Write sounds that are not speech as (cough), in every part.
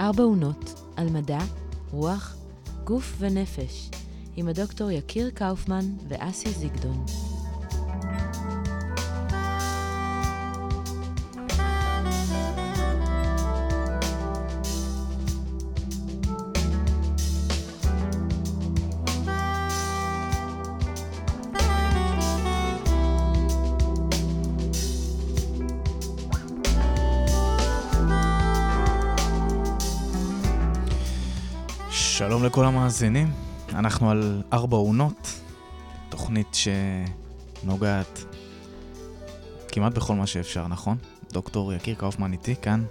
ארבע עונות על מדע, רוח, גוף ונפש, עם הדוקטור יקיר קאופמן ואסי זיגדון. לכל המאזינים, אנחנו על ארבע עונות, תוכנית שנוגעת כמעט בכל מה שאפשר, נכון? דוקטור יקיר קאופמן איתי כאן,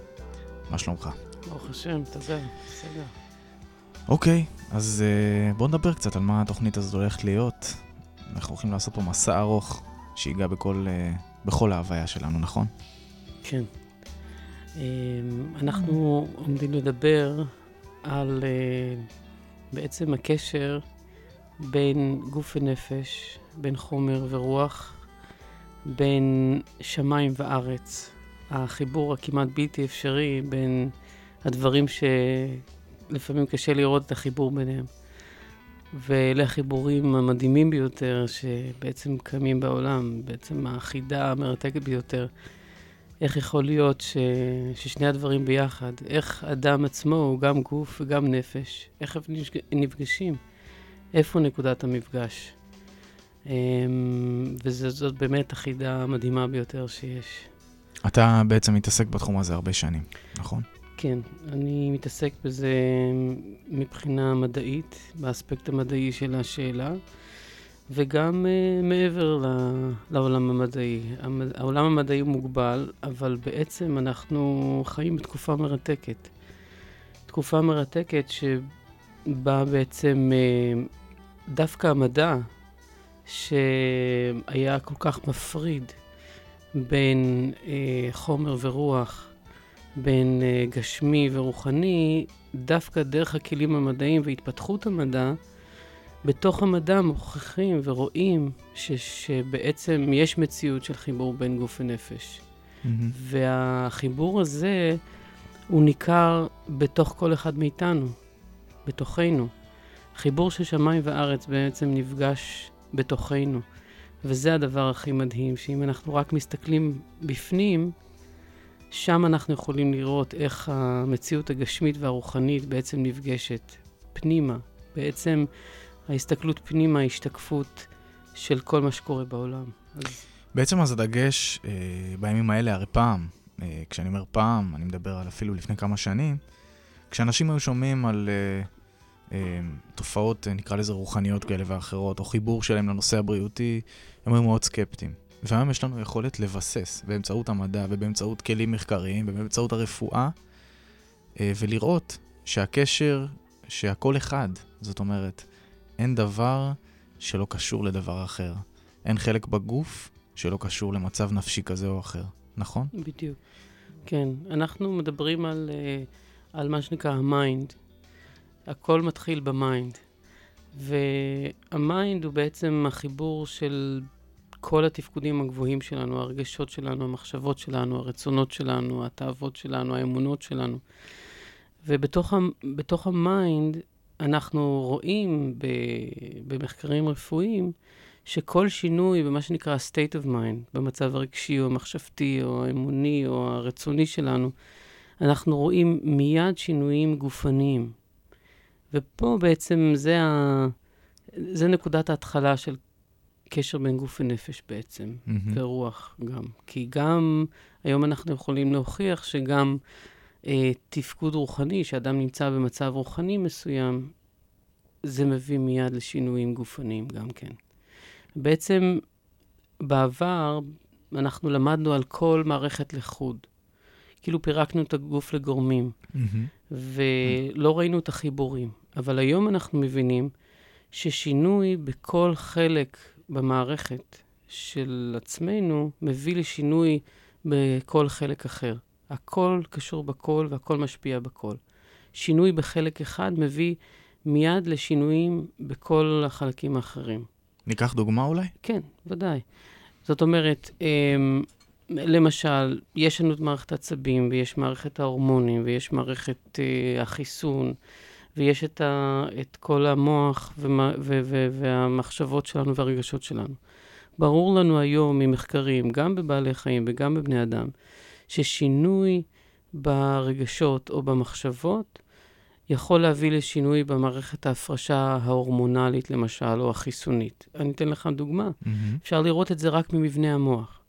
מה שלומך? ברוך השם, תודה, בסדר. אוקיי, אז uh, בואו נדבר קצת על מה התוכנית הזאת הולכת להיות. אנחנו הולכים לעשות פה מסע ארוך שיגע בכל, uh, בכל ההוויה שלנו, נכון? כן. Um, אנחנו עומדים לדבר על uh, בעצם הקשר בין גוף ונפש, בין חומר ורוח, בין שמיים וארץ. החיבור הכמעט בלתי אפשרי בין הדברים שלפעמים קשה לראות את החיבור ביניהם. ואלה החיבורים המדהימים ביותר שבעצם קיימים בעולם, בעצם החידה המרתקת ביותר. איך יכול להיות ש... ששני הדברים ביחד, איך אדם עצמו הוא גם גוף וגם נפש, איך הם נפגשים, איפה נקודת המפגש. אמ, וזאת באמת החידה המדהימה ביותר שיש. אתה בעצם מתעסק בתחום הזה הרבה שנים, נכון? כן, אני מתעסק בזה מבחינה מדעית, באספקט המדעי של השאלה. וגם uh, מעבר ל, לעולם המדעי. העולם המדעי מוגבל, אבל בעצם אנחנו חיים בתקופה מרתקת. תקופה מרתקת שבה בעצם uh, דווקא המדע, שהיה כל כך מפריד בין uh, חומר ורוח, בין uh, גשמי ורוחני, דווקא דרך הכלים המדעיים והתפתחות המדע, בתוך המדע מוכיחים ורואים ש, שבעצם יש מציאות של חיבור בין גוף ונפש. Mm-hmm. והחיבור הזה הוא ניכר בתוך כל אחד מאיתנו, בתוכנו. חיבור של שמיים וארץ בעצם נפגש בתוכנו. וזה הדבר הכי מדהים, שאם אנחנו רק מסתכלים בפנים, שם אנחנו יכולים לראות איך המציאות הגשמית והרוחנית בעצם נפגשת פנימה. בעצם ההסתכלות פנימה, ההשתקפות של כל מה שקורה בעולם. בעצם אז הדגש אה, בימים האלה, הרי פעם, אה, כשאני אומר פעם, אני מדבר על אפילו לפני כמה שנים, כשאנשים היו שומעים על אה, אה, תופעות, אה, נקרא לזה רוחניות כאלה ואחרות, או חיבור שלהם לנושא הבריאותי, הם היו מאוד סקפטיים. והיום יש לנו יכולת לבסס באמצעות המדע ובאמצעות כלים מחקריים ובאמצעות הרפואה, אה, ולראות שהקשר, שהכל אחד, זאת אומרת, אין דבר שלא קשור לדבר אחר. אין חלק בגוף שלא קשור למצב נפשי כזה או אחר, נכון? בדיוק. כן, אנחנו מדברים על, uh, על מה שנקרא ה mind. הכל מתחיל ב mind. וה mind הוא בעצם החיבור של כל התפקודים הגבוהים שלנו, הרגשות שלנו, המחשבות שלנו, הרצונות שלנו, התאוות שלנו, האמונות שלנו. ובתוך ה mind אנחנו רואים במחקרים רפואיים שכל שינוי במה שנקרא state of mind, במצב הרגשי או המחשבתי או האמוני או הרצוני שלנו, אנחנו רואים מיד שינויים גופניים. ופה בעצם זה, ה... זה נקודת ההתחלה של קשר בין גוף ונפש בעצם, mm-hmm. ורוח גם. כי גם היום אנחנו יכולים להוכיח שגם אה, תפקוד רוחני, שאדם נמצא במצב רוחני מסוים, זה מביא מיד לשינויים גופניים גם כן. בעצם בעבר אנחנו למדנו על כל מערכת לחוד. כאילו פירקנו את הגוף לגורמים, mm-hmm. ולא ראינו את החיבורים. אבל היום אנחנו מבינים ששינוי בכל חלק במערכת של עצמנו מביא לשינוי בכל חלק אחר. הכל קשור בכל והכל משפיע בכל. שינוי בחלק אחד מביא מיד לשינויים בכל החלקים האחרים. ניקח דוגמה אולי? כן, ודאי. זאת אומרת, אמ, למשל, יש לנו את מערכת העצבים, ויש מערכת ההורמונים, ויש מערכת uh, החיסון, ויש את, ה, את כל המוח ומה, ו, ו, והמחשבות שלנו והרגשות שלנו. ברור לנו היום ממחקרים, גם בבעלי חיים וגם בבני אדם, ששינוי ברגשות או במחשבות יכול להביא לשינוי במערכת ההפרשה ההורמונלית, למשל, או החיסונית. אני אתן לך דוגמה. Mm-hmm. אפשר לראות את זה רק ממבנה המוח.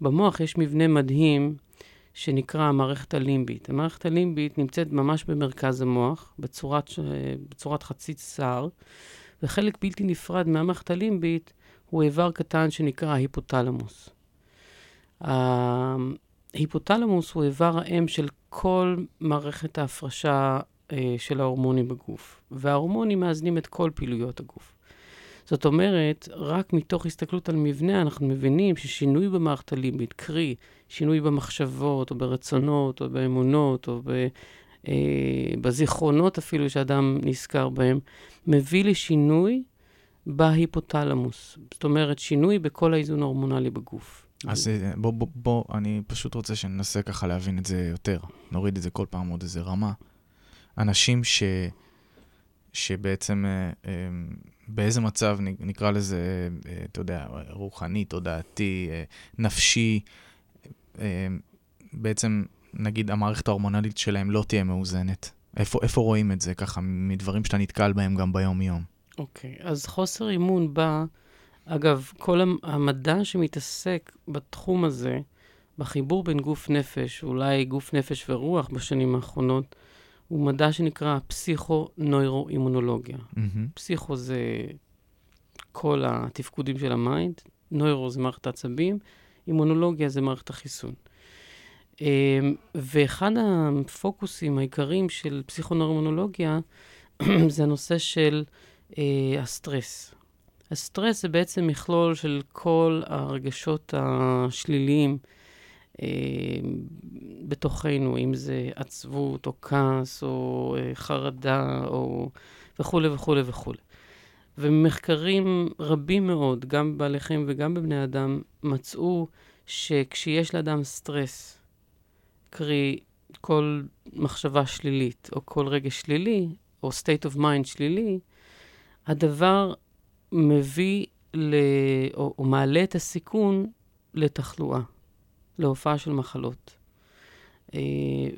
במוח יש מבנה מדהים שנקרא המערכת הלימבית. המערכת הלימבית נמצאת ממש במרכז המוח, בצורת, בצורת חצי שער, וחלק בלתי נפרד מהמערכת הלימבית הוא איבר קטן שנקרא ההיפותלמוס. ההיפותלמוס הוא איבר האם של כל מערכת ההפרשה אה, של ההורמונים בגוף, וההורמונים מאזנים את כל פעילויות הגוף. זאת אומרת, רק מתוך הסתכלות על מבנה, אנחנו מבינים ששינוי במערכת הלימבית, קרי, שינוי במחשבות, או ברצונות, או באמונות, או ב, אה, בזיכרונות אפילו שאדם נזכר בהם, מביא לשינוי בהיפותלמוס. זאת אומרת, שינוי בכל האיזון ההורמונלי בגוף. אז אה, בוא, בוא, בוא, אני פשוט רוצה שננסה ככה להבין את זה יותר. נוריד את זה כל פעם עוד איזה רמה. אנשים ש... שבעצם אה, אה, באיזה מצב נקרא לזה, אתה יודע, רוחני, תודעתי, נפשי, בעצם נגיד המערכת ההורמונלית שלהם לא תהיה מאוזנת. איפה, איפה רואים את זה ככה, מדברים שאתה נתקל בהם גם ביום-יום? אוקיי, okay, אז חוסר אימון בא, אגב, כל המדע שמתעסק בתחום הזה, בחיבור בין גוף נפש, אולי גוף נפש ורוח בשנים האחרונות, הוא מדע שנקרא פסיכו-נוירו-אימונולוגיה. Mm-hmm. פסיכו זה כל התפקודים של ה mind, נוירו זה מערכת העצבים, אימונולוגיה זה מערכת החיסון. אמ, ואחד הפוקוסים העיקריים של פסיכונוירואימונולוגיה (clears throat) זה הנושא של אה, הסטרס. הסטרס זה בעצם מכלול של כל הרגשות השליליים אה, בתוכנו, אם זה עצבות או כעס או אה, חרדה או וכולי וכולי וכולי. ומחקרים רבים מאוד, גם בבעלי חיים וגם בבני אדם, מצאו שכשיש לאדם סטרס, קרי כל מחשבה שלילית או כל רגש שלילי, או state of mind שלילי, הדבר מביא ל... או, או מעלה את הסיכון לתחלואה. להופעה של מחלות. אה,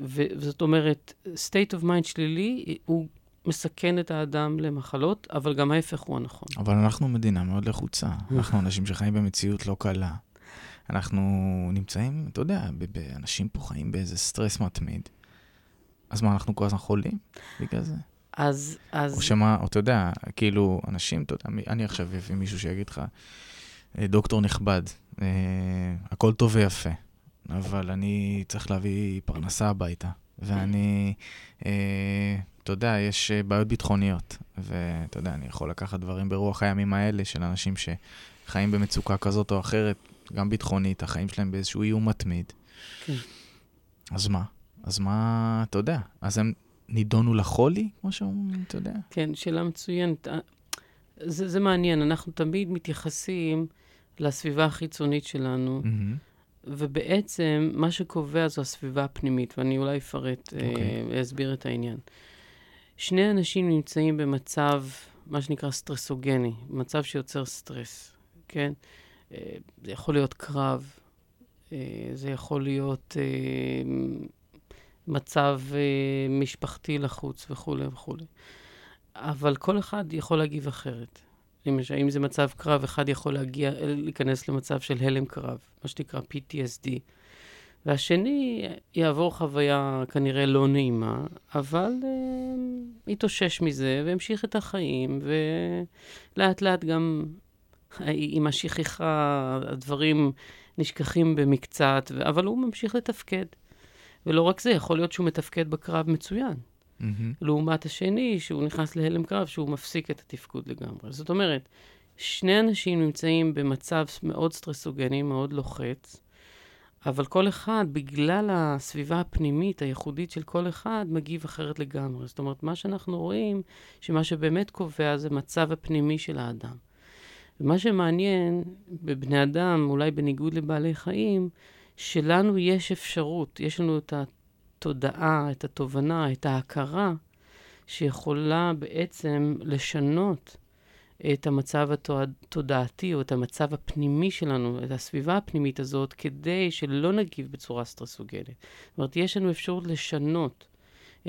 וזאת אומרת, state of mind שלילי הוא מסכן את האדם למחלות, אבל גם ההפך הוא הנכון. אבל אנחנו מדינה מאוד לחוצה. אנחנו אנשים שחיים במציאות לא קלה. אנחנו נמצאים, אתה יודע, אנשים פה חיים באיזה סטרס מתמיד. אז מה, אנחנו כל הזמן חולים בגלל זה? אז, אז... או שמה, או אתה יודע, כאילו, אנשים, אתה יודע, אני עכשיו אביא מישהו שיגיד לך, אה, דוקטור נכבד, אה, הכל טוב ויפה, אבל אני צריך להביא פרנסה הביתה, ואני, אה, אתה יודע, יש אה, בעיות ביטחוניות, ואתה יודע, אני יכול לקחת דברים ברוח הימים האלה של אנשים שחיים במצוקה כזאת או אחרת, גם ביטחונית, החיים שלהם באיזשהו איום מתמיד. כן. אז מה? אז מה, אתה יודע, אז הם נידונו לחולי, כמו שאומרים, אתה יודע? כן, שאלה מצוינת. אה, זה, זה מעניין, אנחנו תמיד מתייחסים לסביבה החיצונית שלנו. Mm-hmm. ובעצם מה שקובע זו הסביבה הפנימית, ואני אולי אפרט, okay. אוקיי. אה, אסביר את העניין. שני אנשים נמצאים במצב, מה שנקרא סטרסוגני, מצב שיוצר סטרס, כן? אה, זה יכול להיות קרב, אה, זה יכול להיות אה, מצב אה, משפחתי לחוץ וכולי וכולי. אבל כל אחד יכול להגיב אחרת. למשל, אם זה מצב קרב, אחד יכול להגיע, להיכנס למצב של הלם קרב, מה שנקרא PTSD. והשני יעבור חוויה כנראה לא נעימה, אבל uh, יתאושש מזה וימשיך את החיים, ולאט לאט גם עם השכחה הדברים נשכחים במקצת, אבל הוא ממשיך לתפקד. ולא רק זה, יכול להיות שהוא מתפקד בקרב מצוין. Mm-hmm. לעומת השני, שהוא נכנס להלם קרב, שהוא מפסיק את התפקוד לגמרי. זאת אומרת, שני אנשים נמצאים במצב מאוד סטרסוגני, מאוד לוחץ, אבל כל אחד, בגלל הסביבה הפנימית הייחודית של כל אחד, מגיב אחרת לגמרי. זאת אומרת, מה שאנחנו רואים, שמה שבאמת קובע זה מצב הפנימי של האדם. ומה שמעניין בבני אדם, אולי בניגוד לבעלי חיים, שלנו יש אפשרות, יש לנו את התודעה, את התובנה, את ההכרה, שיכולה בעצם לשנות את המצב התודעתי או את המצב הפנימי שלנו, את הסביבה הפנימית הזאת, כדי שלא נגיב בצורה סטרסוגלת. זאת אומרת, יש לנו אפשרות לשנות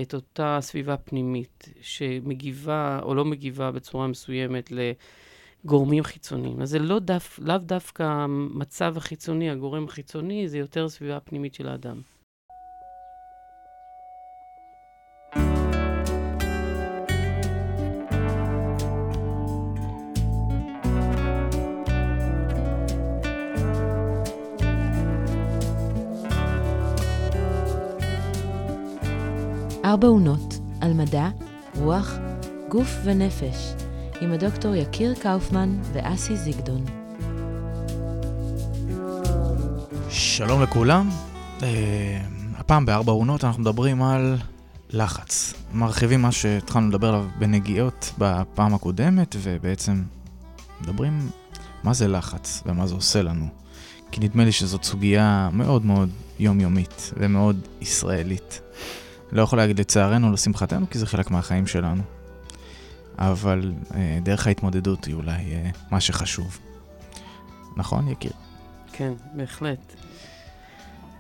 את אותה סביבה פנימית שמגיבה או לא מגיבה בצורה מסוימת לגורמים חיצוניים. אז זה לא דף, לאו דווקא המצב החיצוני, הגורם החיצוני, זה יותר סביבה פנימית של האדם. ארבע עונות על מדע, רוח, גוף ונפש, עם הדוקטור יקיר קאופמן ואסי זיגדון. שלום לכולם. Uh, הפעם בארבע עונות אנחנו מדברים על לחץ. מרחיבים מה שהתחלנו לדבר עליו בנגיעות בפעם הקודמת, ובעצם מדברים מה זה לחץ ומה זה עושה לנו. כי נדמה לי שזאת סוגיה מאוד מאוד יומיומית ומאוד ישראלית. לא יכול להגיד לצערנו, לשמחתנו, כי זה חלק מהחיים שלנו. אבל אה, דרך ההתמודדות היא אולי אה, מה שחשוב. נכון, יקיר? כן, בהחלט.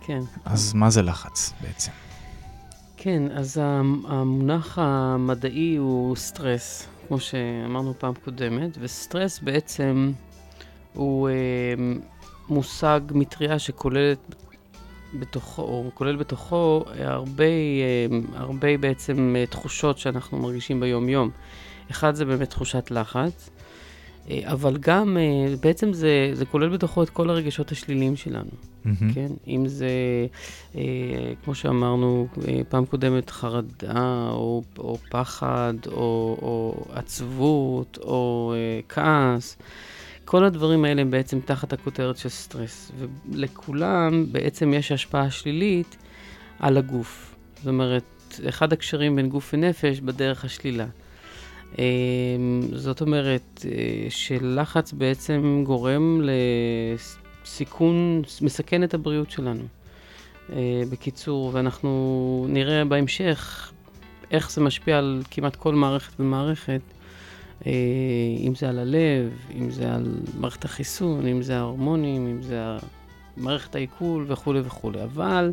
כן. אז מה זה לחץ בעצם? כן, אז המונח המדעי הוא סטרס, כמו שאמרנו פעם קודמת, וסטרס בעצם הוא אה, מושג מטריה שכוללת בתוכו, או כולל בתוכו הרבה, אה, הרבה בעצם אה, תחושות שאנחנו מרגישים ביום-יום. אחד זה באמת תחושת לחץ, אה, אבל גם בעצם זה, זה כולל בתוכו את כל הרגשות השליליים שלנו, mm-hmm. כן? אם זה, כמו שאמרנו פעם קודמת, חרדה, או, או פחד, או, או עצבות, או כעס. כל הדברים האלה הם בעצם תחת הכותרת של סטרס, ולכולם בעצם יש השפעה שלילית על הגוף. זאת אומרת, אחד הקשרים בין גוף ונפש בדרך השלילה. אמ, זאת אומרת אה, שלחץ בעצם גורם לסיכון, מסכן את הבריאות שלנו. אה, בקיצור, ואנחנו נראה בהמשך איך זה משפיע על כמעט כל מערכת ומערכת. אה, אם זה על הלב, אם זה על מערכת החיסון, אם זה ההורמונים, אם זה מערכת העיכול וכולי וכולי. אבל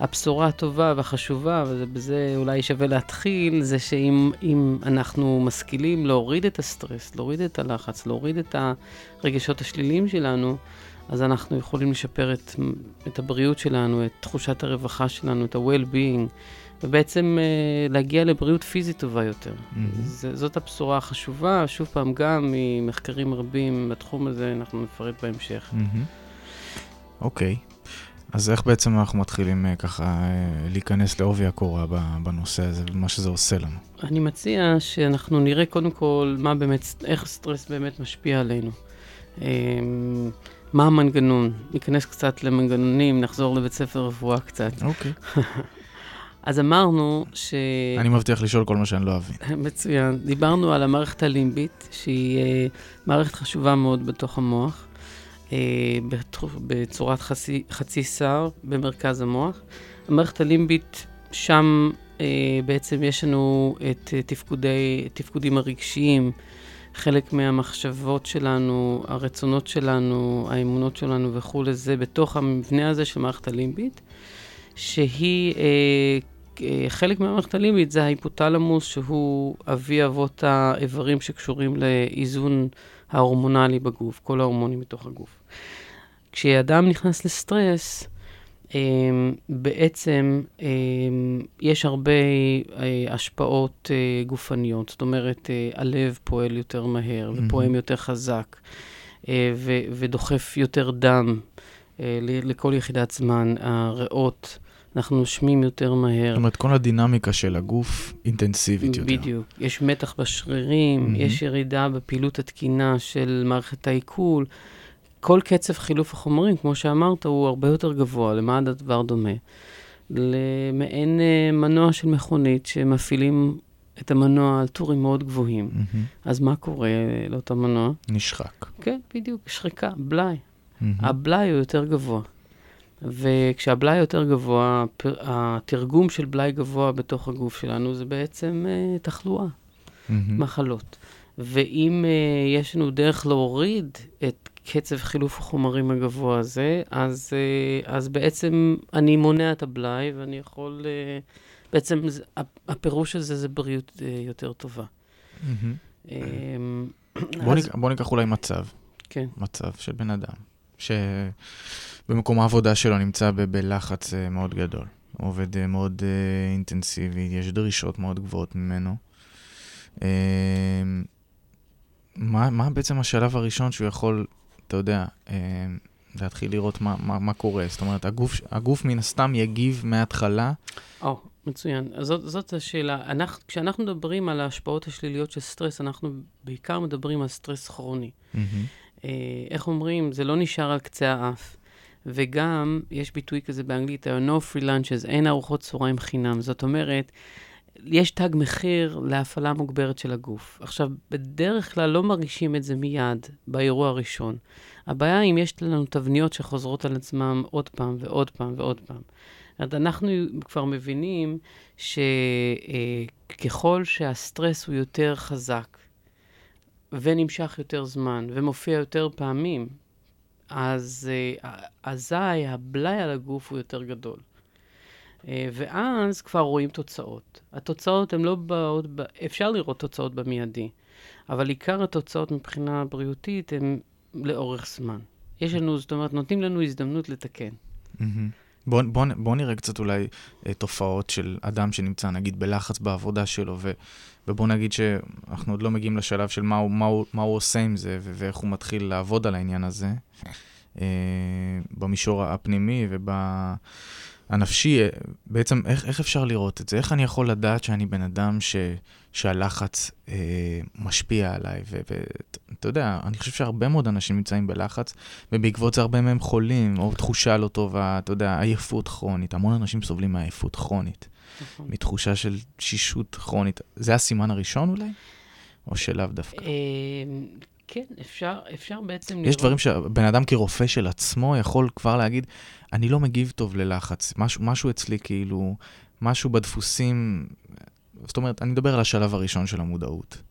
הבשורה הטובה והחשובה, ובזה אולי שווה להתחיל, זה שאם אנחנו משכילים להוריד את הסטרס, להוריד את הלחץ, להוריד את הרגשות השליליים שלנו, אז אנחנו יכולים לשפר את, את הבריאות שלנו, את תחושת הרווחה שלנו, את ה-well-being. ובעצם uh, להגיע לבריאות פיזית טובה יותר. Mm-hmm. ז, זאת הבשורה החשובה, שוב פעם, גם ממחקרים רבים בתחום הזה, אנחנו נפרט בהמשך. אוקיי. Mm-hmm. Okay. אז איך בעצם אנחנו מתחילים uh, ככה uh, להיכנס לעובי הקורה בנושא הזה, ומה שזה עושה לנו? אני מציע שאנחנו נראה קודם כל מה באמת, איך סטרס באמת משפיע עלינו. Um, מה המנגנון? ניכנס קצת למנגנונים, נחזור לבית ספר רפואה קצת. אוקיי. Okay. (laughs) אז אמרנו ש... אני מבטיח לשאול כל מה שאני לא אבין. (laughs) מצוין. דיברנו על המערכת הלימבית, שהיא uh, מערכת חשובה מאוד בתוך המוח, בצורת חצי, חצי שר במרכז המוח. המערכת הלימבית, שם uh, בעצם יש לנו את uh, תפקודי, תפקודים הרגשיים, חלק מהמחשבות שלנו, הרצונות שלנו, האמונות שלנו וכולי, זה בתוך המבנה הזה של מערכת הלימבית. שהיא אה, חלק מהמערכת הלימבית זה ההיפותלמוס, שהוא אבי אבות האיברים שקשורים לאיזון ההורמונלי בגוף, כל ההורמונים בתוך הגוף. כשאדם נכנס לסטרס, אמ, בעצם אמ, יש הרבה אה, השפעות אה, גופניות, זאת אומרת, אה, הלב פועל יותר מהר ופועם יותר חזק ודוחף יותר דם לכל יחידת זמן, הריאות אנחנו נושמים יותר מהר. זאת אומרת, כל הדינמיקה של הגוף אינטנסיבית יותר. בדיוק. יש מתח בשרירים, mm-hmm. יש ירידה בפעילות התקינה של מערכת העיכול. כל קצב חילוף החומרים, כמו שאמרת, הוא הרבה יותר גבוה, למה הדבר דומה? למעין uh, מנוע של מכונית שמפעילים את המנוע על טורים מאוד גבוהים. Mm-hmm. אז מה קורה לאותו מנוע? נשחק. כן, בדיוק, שחיקה, בלאי. Mm-hmm. הבלאי הוא יותר גבוה. וכשהבלאי יותר גבוה, התרגום של בלאי גבוה בתוך הגוף שלנו זה בעצם uh, תחלואה, mm-hmm. מחלות. ואם uh, יש לנו דרך להוריד את קצב חילוף החומרים הגבוה הזה, אז, uh, אז בעצם אני מונע את הבלאי ואני יכול... Uh, בעצם זה, הפירוש הזה זה בריאות uh, יותר טובה. Mm-hmm. בוא, אז... נק, בוא ניקח אולי מצב. כן. מצב של בן אדם, שבמקום העבודה שלו נמצא ב- בלחץ uh, מאוד גדול. עובד uh, מאוד uh, אינטנסיבי, יש דרישות מאוד גבוהות ממנו. מה, מה בעצם השלב הראשון שהוא יכול, אתה יודע, להתחיל לראות מה, מה, מה קורה? זאת אומרת, הגוף, הגוף מן הסתם יגיב מההתחלה. או, oh, מצוין. אז זאת, זאת השאלה. אנחנו, כשאנחנו מדברים על ההשפעות השליליות של סטרס, אנחנו בעיקר מדברים על סטרס כרוני. Mm-hmm. אה, איך אומרים? זה לא נשאר על קצה האף. וגם, יש ביטוי כזה באנגלית, no free lunches, אין ארוחות צהריים חינם. זאת אומרת, יש תג מחיר להפעלה מוגברת של הגוף. עכשיו, בדרך כלל לא מרגישים את זה מיד, באירוע הראשון. הבעיה אם יש לנו תבניות שחוזרות על עצמם עוד פעם ועוד פעם ועוד פעם. אז אנחנו כבר מבינים שככל שהסטרס הוא יותר חזק ונמשך יותר זמן ומופיע יותר פעמים, אז אזי הבלאי על הגוף הוא יותר גדול. ואז כבר רואים תוצאות. התוצאות הן לא באות, אפשר לראות תוצאות במיידי, אבל עיקר התוצאות מבחינה בריאותית הן לאורך זמן. יש לנו, זאת אומרת, נותנים לנו הזדמנות לתקן. Mm-hmm. בוא, בוא, בוא נראה קצת אולי אה, תופעות של אדם שנמצא נגיד בלחץ בעבודה שלו, ו, ובוא נגיד שאנחנו עוד לא מגיעים לשלב של מה הוא, מה הוא, מה הוא עושה עם זה, ו, ואיך הוא מתחיל לעבוד על העניין הזה, אה, במישור הפנימי וב... הנפשי, אה, בעצם איך, איך אפשר לראות את זה? איך אני יכול לדעת שאני בן אדם ש, שהלחץ אה, משפיע עליי? ואתה יודע, אני חושב שהרבה מאוד אנשים נמצאים בלחץ, ובעקבות זה הרבה מהם חולים, או תחושה לא טובה, אתה יודע, עייפות כרונית. המון אנשים סובלים מעייפות כרונית, נכון. מתחושה של שישות כרונית. זה הסימן הראשון אולי? או שלאו דווקא? כן, אפשר, אפשר בעצם לראות... יש דברים שבן אדם כרופא של עצמו יכול כבר להגיד, אני לא מגיב טוב ללחץ. משהו, משהו אצלי כאילו, משהו בדפוסים... זאת אומרת, אני מדבר על השלב הראשון של המודעות.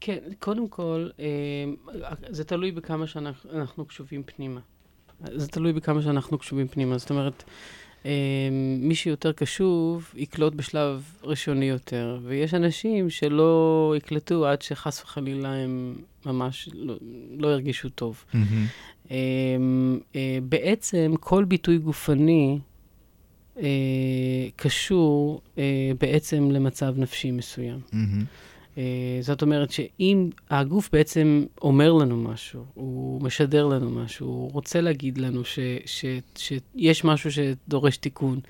כן, קודם כל, אה, זה תלוי בכמה שאנחנו קשובים פנימה. זה תלוי בכמה שאנחנו קשובים פנימה. זאת אומרת, אמ, מי שיותר קשוב, יקלוט בשלב ראשוני יותר. ויש אנשים שלא יקלטו עד שחס וחלילה הם ממש לא, לא ירגישו טוב. Mm-hmm. בעצם כל ביטוי גופני אה, קשור אה, בעצם למצב נפשי מסוים. Mm-hmm. Uh, זאת אומרת שאם הגוף בעצם אומר לנו משהו, הוא משדר לנו משהו, הוא רוצה להגיד לנו ש, ש, שיש משהו שדורש תיקון,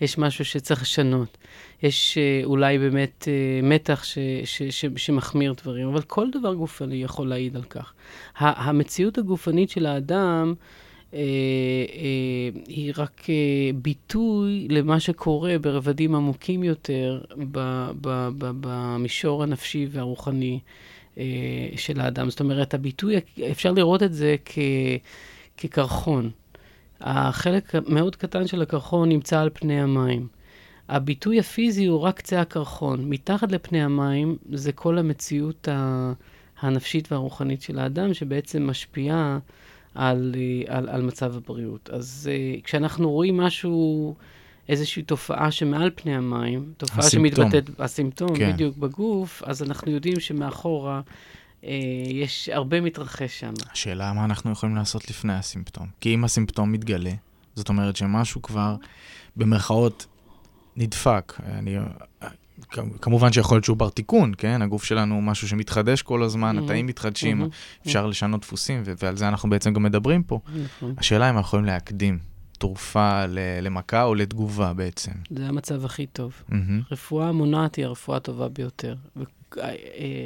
יש משהו שצריך לשנות, יש uh, אולי באמת uh, מתח ש, ש, ש, שמחמיר דברים, אבל כל דבר גופני יכול להעיד על כך. המציאות הגופנית של האדם, אה, אה, היא רק אה, ביטוי למה שקורה ברבדים עמוקים יותר במישור הנפשי והרוחני של האדם. זאת אומרת, הביטוי, אפשר לראות את זה כקרחון. החלק מאוד קטן של הקרחון נמצא על פני המים. הביטוי הפיזי הוא רק קצה הקרחון. מתחת לפני המים זה כל המציאות הנפשית והרוחנית של האדם, שבעצם משפיעה על, אה, על, על מצב הבריאות. אז uh, כשאנחנו רואים משהו, איזושהי תופעה שמעל פני המים, תופעה הסימפטום. שמתבטאת, הסימפטום, כן. בדיוק בגוף, אז אנחנו יודעים שמאחורה uh, יש הרבה מתרחש שם. השאלה מה אנחנו יכולים לעשות לפני הסימפטום. כי אם הסימפטום מתגלה, זאת אומרת שמשהו כבר, במרכאות, נדפק. אני כמובן שיכול להיות שהוא בר תיקון, כן? הגוף שלנו הוא משהו שמתחדש כל הזמן, mm-hmm. התאים מתחדשים, mm-hmm. אפשר mm-hmm. לשנות דפוסים, ו- ועל זה אנחנו בעצם גם מדברים פה. Mm-hmm. השאלה אם אנחנו יכולים להקדים תרופה למכה או לתגובה בעצם. זה המצב הכי טוב. Mm-hmm. רפואה מונעת היא הרפואה הטובה ביותר. אה,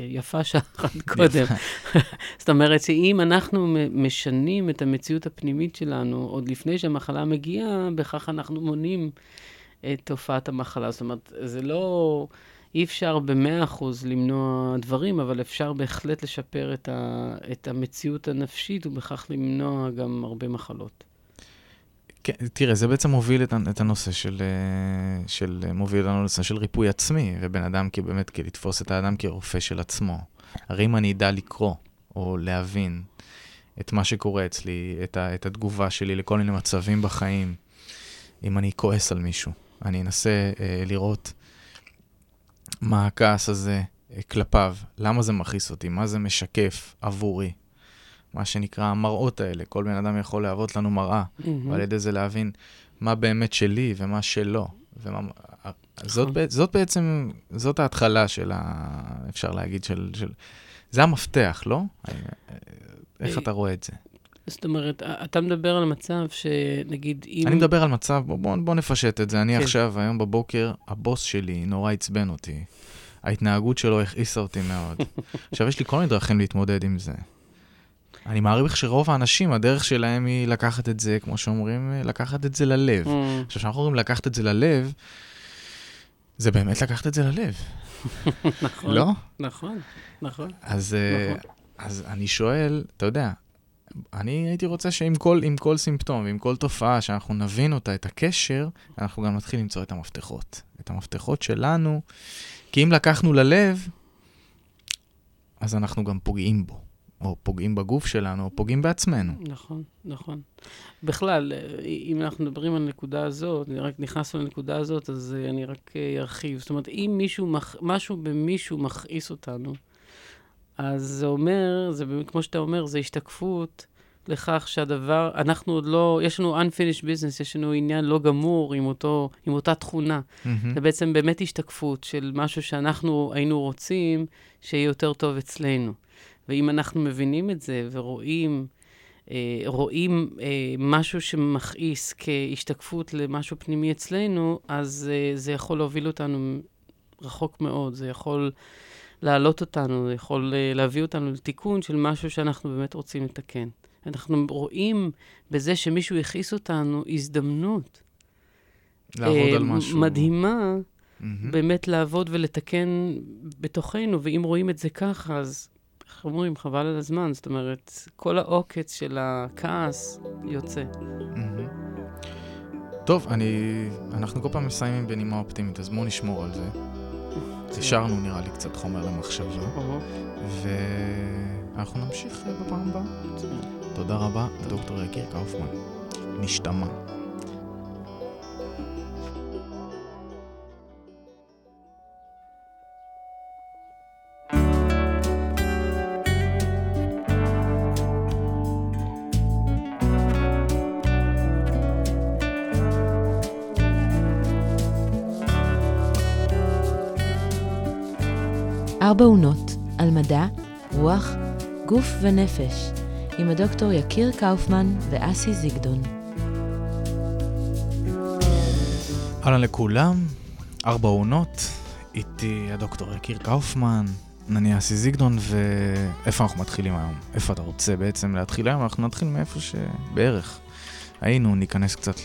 יפה שעה אחת קודם. (laughs) זאת אומרת שאם אנחנו משנים את המציאות הפנימית שלנו עוד לפני שהמחלה מגיעה, בכך אנחנו מונעים את תופעת המחלה. זאת אומרת, זה לא... אי אפשר במאה אחוז למנוע דברים, אבל אפשר בהחלט לשפר את, ה, את המציאות הנפשית ובכך למנוע גם הרבה מחלות. כן, תראה, זה בעצם מוביל את, את הנושא של, אה, של, מוביל לנו לנושא של ריפוי עצמי, ובן אדם כבאמת, כלתפוס את האדם כרופא של עצמו. הרי אם אני אדע לקרוא, או להבין את מה שקורה אצלי, את, ה, את התגובה שלי לכל מיני מצבים בחיים, אם אני כועס על מישהו, אני אנסה אה, לראות מה הכעס הזה אה, כלפיו, למה זה מכעיס אותי, מה זה משקף עבורי. מה שנקרא המראות האלה. כל בן אדם יכול להוות לנו מראה, mm-hmm. ועל ידי זה להבין מה באמת שלי ומה שלו. ומה... זאת, נכון. זאת בעצם, זאת ההתחלה של ה... אפשר להגיד, של... של... זה המפתח, לא? איך אתה רואה את זה? זאת אומרת, אתה מדבר על מצב שנגיד אם... אני מדבר על מצב, בוא, בוא, בוא נפשט את זה. אני כן. עכשיו, היום בבוקר, הבוס שלי נורא עצבן אותי. ההתנהגות שלו הכעיסה אותי מאוד. (laughs) עכשיו, יש לי כל מיני דרכים להתמודד עם זה. אני מעריך שרוב האנשים, הדרך שלהם היא לקחת את זה, כמו שאומרים, לקחת את זה ללב. Mm. עכשיו, כשאנחנו אומרים לקחת את זה ללב, זה באמת לקחת את זה ללב. (laughs) נכון. לא? נכון, נכון. אז, אה, נכון. אז אני שואל, אתה יודע, אני הייתי רוצה שעם כל, כל סימפטום ועם כל תופעה, שאנחנו נבין אותה, את הקשר, אנחנו גם נתחיל למצוא את המפתחות. את המפתחות שלנו, כי אם לקחנו ללב, אז אנחנו גם פוגעים בו. או פוגעים בגוף שלנו, או פוגעים בעצמנו. נכון, נכון. בכלל, אם אנחנו מדברים על הנקודה הזאת, אני רק נכנסנו לנקודה הזאת, אז אני רק ארחיב. זאת אומרת, אם מישהו, מח... משהו במישהו מכעיס אותנו, אז זה אומר, זה כמו שאתה אומר, זה השתקפות לכך שהדבר, אנחנו עוד לא, יש לנו unfinished business, יש לנו עניין לא גמור עם, אותו, עם אותה תכונה. Mm-hmm. זה בעצם באמת השתקפות של משהו שאנחנו היינו רוצים שיהיה יותר טוב אצלנו. ואם אנחנו מבינים את זה ורואים, אה, רואים אה, משהו שמכעיס כהשתקפות למשהו פנימי אצלנו, אז אה, זה יכול להוביל אותנו רחוק מאוד. זה יכול להעלות אותנו, יכול אה, להביא אותנו לתיקון של משהו שאנחנו באמת רוצים לתקן. אנחנו רואים בזה שמישהו הכעיס אותנו הזדמנות. לעבוד אה, על משהו. מדהימה, mm-hmm. באמת לעבוד ולתקן בתוכנו, ואם רואים את זה ככה, אז איך אומרים, חבל על הזמן. זאת אומרת, כל העוקץ של הכעס יוצא. טוב, אני... אנחנו כל פעם מסיימים בנימה אופטימית, אז בואו נשמור על זה. השארנו נראה לי קצת חומר למחשבה, ואנחנו נמשיך בפעם הבאה. תודה רבה, דוקטור יקיר קאופמן. נשתמע. ארבע עונות על מדע, רוח, גוף ונפש, עם הדוקטור יקיר קאופמן ואסי זיגדון. אהלן לכולם, ארבע עונות, איתי הדוקטור יקיר קאופמן, אני אסי זיגדון, ואיפה אנחנו מתחילים היום? איפה אתה רוצה בעצם להתחיל היום? אנחנו נתחיל מאיפה שבערך היינו, ניכנס קצת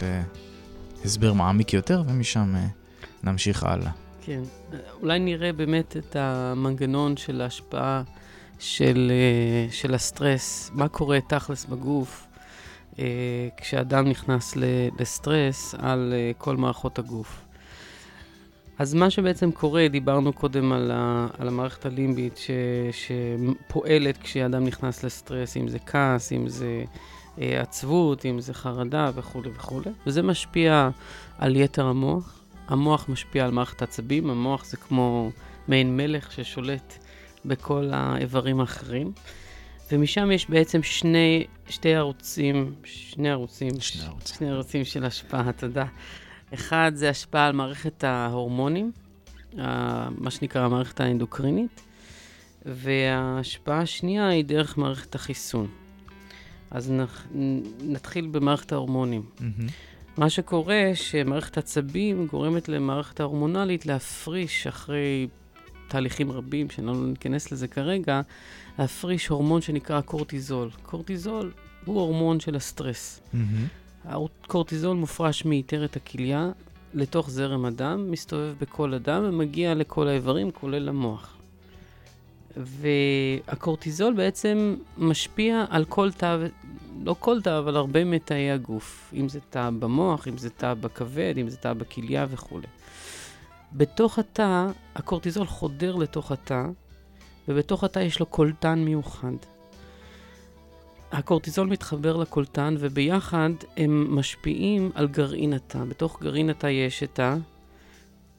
להסבר מעמיק יותר, ומשם אה, נמשיך הלאה. כן. אולי נראה באמת את המנגנון של ההשפעה של, אה, של הסטרס, מה קורה תכלס בגוף אה, כשאדם נכנס לסטרס על אה, כל מערכות הגוף. אז מה שבעצם קורה, דיברנו קודם על, ה, על המערכת הלימבית ש, שפועלת כשאדם נכנס לסטרס, אם זה כעס, אם זה עצבות, אם זה חרדה וכולי וכולי, וזה משפיע על יתר המוח. המוח משפיע על מערכת העצבים, המוח זה כמו מעין מלך ששולט בכל האיברים האחרים. ומשם יש בעצם שני, שתי ערוצים, שני ערוצים, שני ערוצים, שני ערוצים של השפעה, תודה. אחד זה השפעה על מערכת ההורמונים, מה שנקרא המערכת האנדוקרינית, וההשפעה השנייה היא דרך מערכת החיסון. אז נתחיל במערכת ההורמונים. Mm-hmm. מה שקורה, שמערכת עצבים גורמת למערכת ההורמונלית להפריש אחרי תהליכים רבים, שאני לא ניכנס לזה כרגע, להפריש הורמון שנקרא קורטיזול. קורטיזול הוא הורמון של הסטרס. Mm-hmm. הקורטיזול מופרש מיתרת הכליה לתוך זרם הדם, מסתובב בכל הדם ומגיע לכל האיברים, כולל המוח. והקורטיזול בעצם משפיע על כל תא לא כל תא, אבל הרבה מתאי הגוף. אם זה תא במוח, אם זה תא בכבד, אם זה תא בכליה וכולי. בתוך התא, הקורטיזול חודר לתוך התא, ובתוך התא יש לו קולטן מיוחד. הקורטיזול מתחבר לקולטן, וביחד הם משפיעים על גרעין התא. בתוך גרעין התא יש את ה...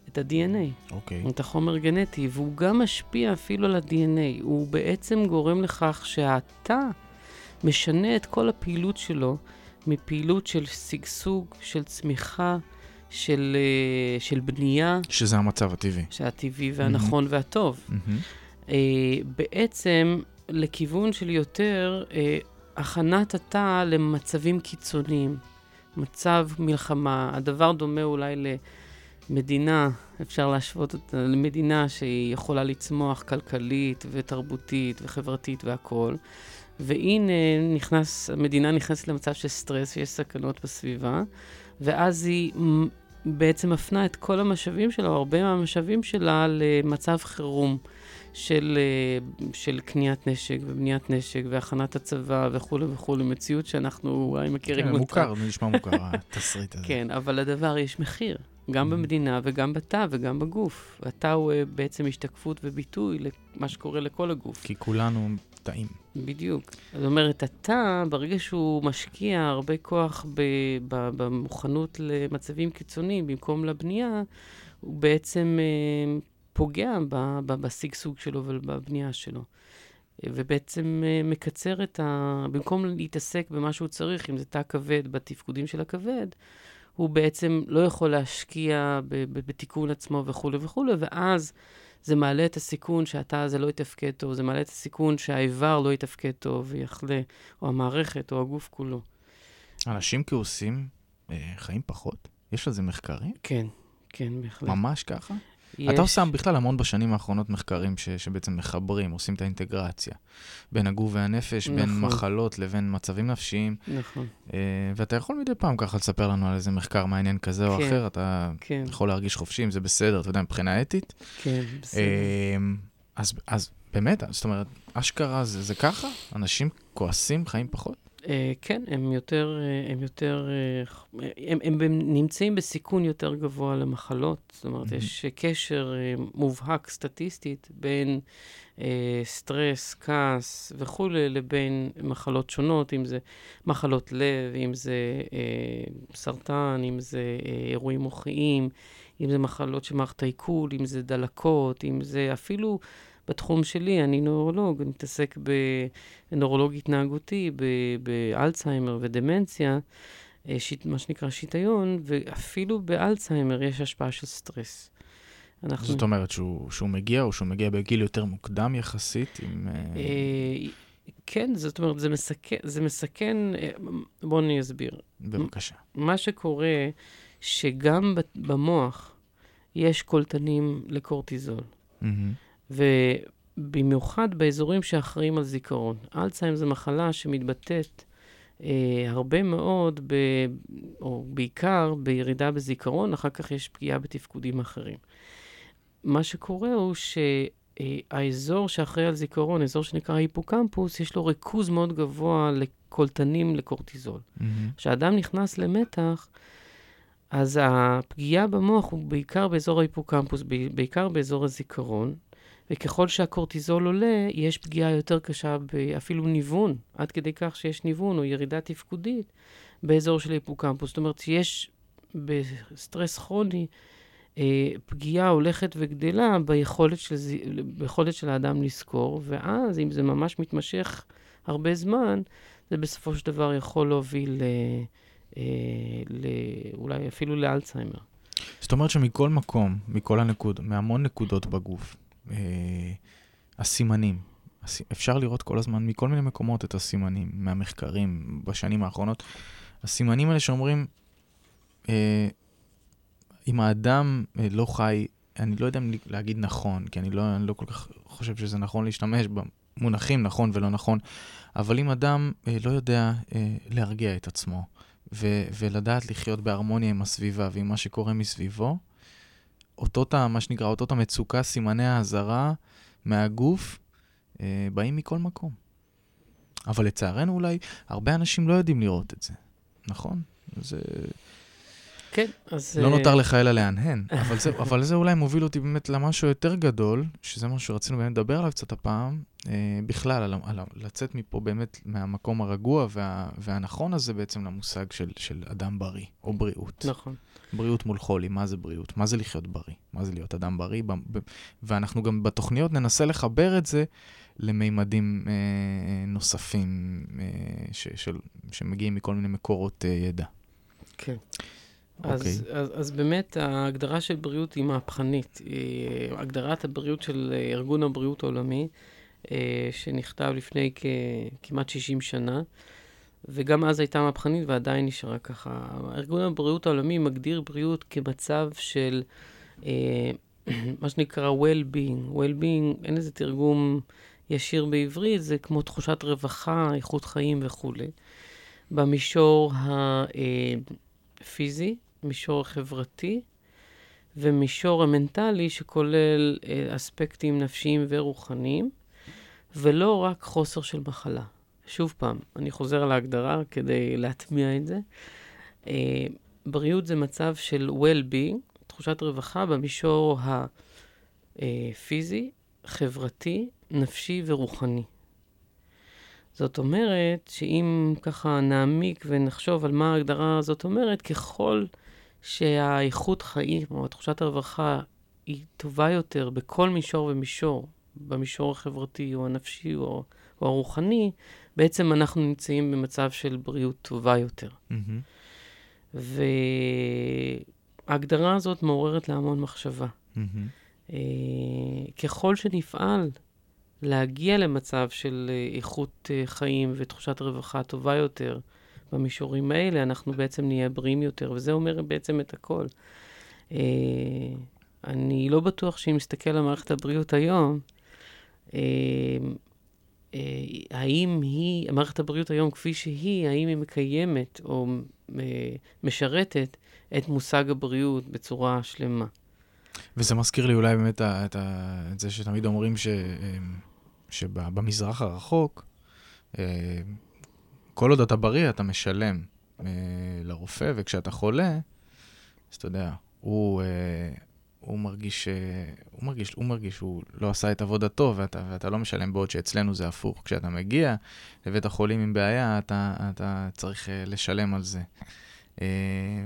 את ה-DNA, אוקיי. את החומר גנטי, והוא גם משפיע אפילו על ה-DNA. הוא בעצם גורם לכך שהתא משנה את כל הפעילות שלו מפעילות של שגשוג, של צמיחה, של, אה, של בנייה, שזה המצב הטבעי. שהטבעי והנכון והטוב. מהמם. אה, בעצם לכיוון של יותר אה, הכנת התא למצבים קיצוניים, מצב מלחמה. הדבר דומה אולי למדינה, אפשר להשוות אותה למדינה שהיא יכולה לצמוח כלכלית ותרבותית וחברתית והכול. והנה נכנס, המדינה נכנסת למצב של סטרס, יש סכנות בסביבה, ואז היא בעצם מפנה את כל המשאבים שלה, או הרבה מהמשאבים שלה, למצב חירום. של, אה, של קניית נשק ובניית נשק והכנת הצבא וכולי וכולי, מציאות שאנחנו אולי מכירים כן, אותה. מוכר, נשמע מוכר, התסריט הזה. כן, אבל לדבר יש מחיר, גם Mhm. במדינה וגם בתא וגם בגוף. התא הוא אה, בעצם השתקפות וביטוי למה שקורה לכל הגוף. כי כולנו טעים. בדיוק. זאת אומרת, התא, ברגע שהוא משקיע הרבה כוח ב, ב, במוכנות למצבים קיצוניים במקום לבנייה, הוא בעצם אה, פוגע ב, ב, בשגשוג שלו ובבנייה שלו. ובעצם אה, מקצר את ה... במקום להתעסק במה שהוא צריך, אם זה תא כבד, בתפקודים של הכבד, הוא בעצם לא יכול להשקיע בתיקון עצמו וכולי וכולי, ואז זה מעלה את הסיכון שהתא הזה לא יתפקד טוב, זה מעלה את הסיכון שהאיבר לא יתפקד טוב ויחלה, או המערכת, או הגוף כולו. אנשים כעושים אה, חיים פחות? יש לזה מחקרים? כן, כן, בהחלט. ממש ככה? יש... אתה עושה בכלל המון בשנים האחרונות מחקרים ש, שבעצם מחברים, עושים את האינטגרציה בין הגוף והנפש, בין נכון. מחלות לבין מצבים נפשיים, נכון, אה, ואתה יכול מדי פעם ככה לספר לנו על איזה מחקר מעניין כזה או כן. אחר, אתה כן, יכול להרגיש חופשי אם זה בסדר, אתה יודע, מבחינה אתית. כן, בסדר. אה, אז, אז באמת, זאת אומרת, אשכרה זה, זה ככה? אנשים כועסים, חיים פחות? אה, כן, הם יותר, אה, הם יותר, אה, הם, הם, הם נמצאים בסיכון יותר גבוה למחלות. זאת אומרת, מהמם. יש קשר מובהק סטטיסטית בין אה, סטרס, כעס וכולי, לבין מחלות שונות, אם זה מחלות לב, אם זה אה, סרטן, אם זה אה, אירועים מוחיים, אם זה מחלות של מערכת העיכול, אם זה דלקות, אם זה אפילו... בתחום שלי, אני נוירולוג, אני מתעסק בנוירולוג התנהגותי, באלצהיימר ודמנציה, אה, שיט, מה שנקרא שיטיון, ואפילו באלצהיימר יש השפעה של סטרס. אנחנו... זאת אומרת שהוא, שהוא מגיע, או שהוא מגיע בגיל יותר מוקדם יחסית, עם... אה, אה, כן, זאת אומרת, זה מסכן, זה מסכן, בואו אני אסביר. בבקשה. מה שקורה, שגם במוח יש קולטנים לקורטיזול. מהמם. ובמיוחד באזורים שאחראים על זיכרון. אלצהיים זו מחלה שמתבטאת אה, הרבה מאוד, ב, או בעיקר בירידה בזיכרון, אחר כך יש פגיעה בתפקודים אחרים. מה שקורה הוא שהאזור שאחראי על זיכרון, אזור שנקרא היפוקמפוס, יש לו ריכוז מאוד גבוה לקולטנים לקורטיזול. מהמם. כשאדם נכנס למתח, אז הפגיעה במוח הוא בעיקר באזור ההיפוקמפוס, בעיקר באזור הזיכרון, וככל שהקורטיזול עולה, יש פגיעה יותר קשה, אפילו ניוון, עד כדי כך שיש ניוון או ירידה תפקודית באזור של ההיפוקמפוס. זאת אומרת, יש בסטרס כרוני אה, פגיעה הולכת וגדלה ביכולת של, ביכולת של האדם לזכור, ואז, אם זה ממש מתמשך הרבה זמן, זה בסופו של דבר יכול להוביל אה, אה, ל... אולי אפילו לאלצהיימר. זאת אומרת שמכל מקום, מכל הנקוד, מהמון נקודות בגוף, הסימנים, הס- אפשר לראות כל הזמן מכל מיני מקומות את הסימנים, מהמחקרים בשנים האחרונות. הסימנים האלה שאומרים, אה, אם האדם אה, לא חי, אני לא יודע אם להגיד נכון, כי אני לא, אני לא כל כך חושב שזה נכון להשתמש במונחים נכון ולא נכון, אבל אם אדם אה, לא יודע אה, להרגיע את עצמו, ו- ולדעת לחיות בהרמוניה עם הסביבה ועם מה שקורה מסביבו, אותות, מה שנקרא, אותות המצוקה, סימני האזהרה מהגוף, אה, באים מכל מקום. אבל לצערנו אולי הרבה אנשים לא יודעים לראות את זה, נכון? זה... כן, אז... לא אה, נותר לך אלא להנהן, אבל זה, אבל זה אולי מוביל אותי באמת למשהו יותר גדול, שזה משהו שרצינו באמת לדבר עליו קצת הפעם, אה, בכלל, על, על, לצאת מפה באמת מהמקום הרגוע וה, והנכון הזה בעצם למושג של, של אדם בריא, או בריאות. נכון. בריאות מול חולי, מה זה בריאות? מה זה לחיות בריא? מה זה להיות אדם בריא? ואנחנו גם בתוכניות ננסה לחבר את זה למימדים אה, אה, נוספים אה, ש, של, שמגיעים מכל מיני מקורות אה, ידע. כן. אוקיי. אז, אז, אז באמת ההגדרה של בריאות היא מהפכנית. היא, הגדרת הבריאות של ארגון הבריאות העולמי, אה, שנכתב לפני כ, כמעט 60 שנה, וגם אז הייתה מהפכנית ועדיין נשארה ככה. ארגון הבריאות העולמי מגדיר בריאות כמצב של אה, (clears throat) מה שנקרא well-being. well-being, אין איזה תרגום ישיר בעברית, זה כמו תחושת רווחה, איכות חיים וכולי. במישור הפיזי, מישור החברתי ומישור המנטלי שכולל אה, אספקטים נפשיים ורוחניים, ולא רק חוסר של מחלה. שוב פעם, אני חוזר על ההגדרה כדי להטמיע את זה. אה, בריאות זה מצב של well-being, תחושת רווחה במישור הפיזי, חברתי, נפשי ורוחני. זאת אומרת שאם ככה נעמיק ונחשוב על מה ההגדרה הזאת אומרת, ככל שהאיכות חיים או תחושת הרווחה היא טובה יותר בכל מישור ומישור, במישור החברתי או הנפשי או, או הרוחני, בעצם אנחנו נמצאים במצב של בריאות טובה יותר. מהמם. וההגדרה הזאת מעוררת להמון מחשבה. אה, ככל שנפעל להגיע למצב של אה, איכות אה, חיים ותחושת רווחה טובה יותר במישורים האלה, אנחנו בעצם נהיה בריאים יותר, וזה אומר בעצם את הכל. אני לא בטוח שאם נסתכל על מערכת הבריאות היום, האם היא, מערכת הבריאות היום כפי שהיא, האם היא מקיימת או אה, משרתת את מושג הבריאות בצורה שלמה. וזה מזכיר לי אולי באמת את, את זה שתמיד אומרים ש, אמ, שבמזרח הרחוק, אה, כל עוד אתה בריא, אתה משלם אה, לרופא, וכשאתה חולה, אז אתה יודע, הוא, אה, הוא מרגיש, אה, הוא מרגיש, הוא מרגיש שהוא לא עשה את עבודתו, ואתה, ואתה לא משלם, בעוד שאצלנו זה הפוך. כשאתה מגיע לבית החולים עם בעיה, אתה, אתה צריך אה, לשלם על זה. אה,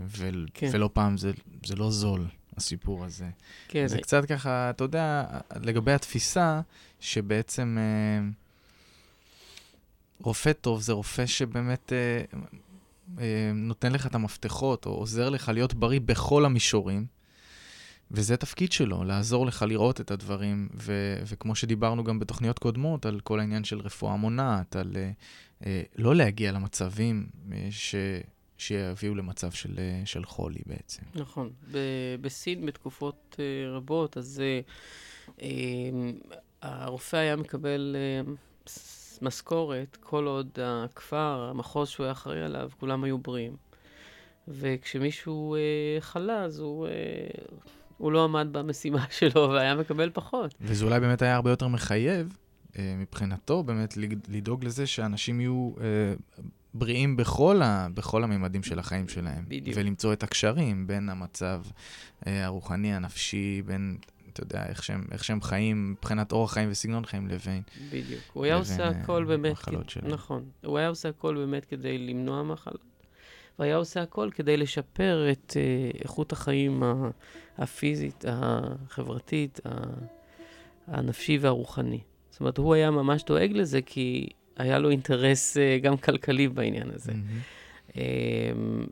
ו, כן. ולא פעם זה, זה לא זול, הסיפור הזה. כן, זה קצת ככה, אתה יודע, לגבי התפיסה, שבעצם רופא טוב זה רופא שבאמת נותן לך את המפתחות, או עוזר לך להיות בריא בכל המישורים, וזה תפקיד שלו, לעזור לך לראות את הדברים, ו- וכמו שדיברנו גם בתוכניות קודמות, על כל העניין של רפואה מונעת, על אה, אה, לא להגיע למצבים אה, ש... שיביאו למצב של, אה, של חולי בעצם. נכון. ב- בסין בתקופות אה, רבות, אז אה, אה, הרופא היה מקבל ס- משכורת כל עוד הכפר, המחוז שהוא היה אחראי עליו, כולם היו בריאים. וכשמישהו אה, חלה, אז הוא, אה, הוא לא עמד במשימה (laughs) שלו והיה מקבל פחות. וזה אולי באמת היה הרבה יותר מחייב, אה, מבחינתו, באמת לדאוג לזה שאנשים יהיו אה, בריאים בכל, ה, בכל הממדים של החיים שלהם. בדיוק. ולמצוא את הקשרים בין המצב אה, הרוחני, הנפשי, בין, אתה יודע, איך שהם, איך שהם חיים, מבחינת אורח חיים וסגנון חיים, לבין... בדיוק. הוא היה עושה אה, הכל באמת... מחלות כ- שלהם. נכון. הוא היה עושה הכל באמת כדי למנוע מחלות, והיה עושה הכל כדי לשפר את אה, איכות החיים הפיזית, החברתית, הנפשי והרוחני. זאת אומרת, הוא היה ממש דואג לזה, כי היה לו אינטרס אה, גם כלכלי בעניין הזה. אמ,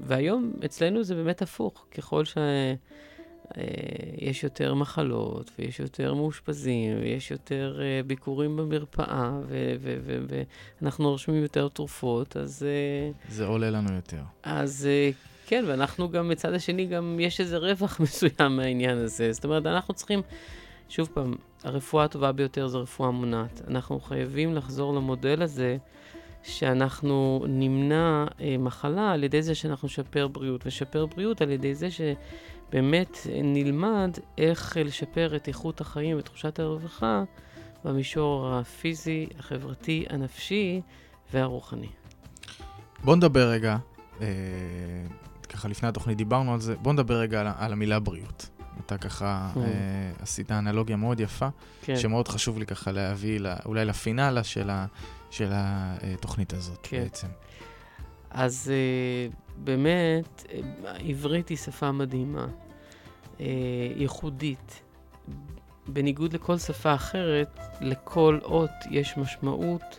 והיום אצלנו זה באמת הפוך. ככל שיש יותר מחלות, ויש יותר מאושפזים, ויש יותר אה, ביקורים במרפאה, ואנחנו רושמים יותר תרופות, אז, אה, זה עולה לנו יותר. אז אה, כן, ואנחנו גם, מצד השני, גם יש איזה רווח (laughs) מסוים מהעניין הזה. זאת אומרת, אנחנו צריכים, שוב פעם, הרפואה הטובה ביותר זה רפואה מונעת. אנחנו חייבים לחזור למודל הזה. שאנחנו נמנע אה, מחלה על ידי זה שאנחנו נשפר בריאות, ונשפר בריאות על ידי זה שבאמת אה, נלמד איך אה, לשפר את איכות החיים ותחושת הרווחה במישור הפיזי, החברתי, הנפשי, והרוחני. בוא נדבר רגע, אה, ככה לפני התוכנית דיברנו על זה, בוא נדבר רגע על, על המילה בריאות. אתה ככה Mm. אה, עשית אנלוגיה מאוד יפה, כן, שמאוד חשוב לי ככה להביא לה, אולי לפינאלה של, ה, של התוכנית הזאת כן. בעצם. אז אה, באמת, אה, העברית היא שפה מדהימה, אה, ייחודית. בניגוד לכל שפה אחרת, לכל אות יש משמעות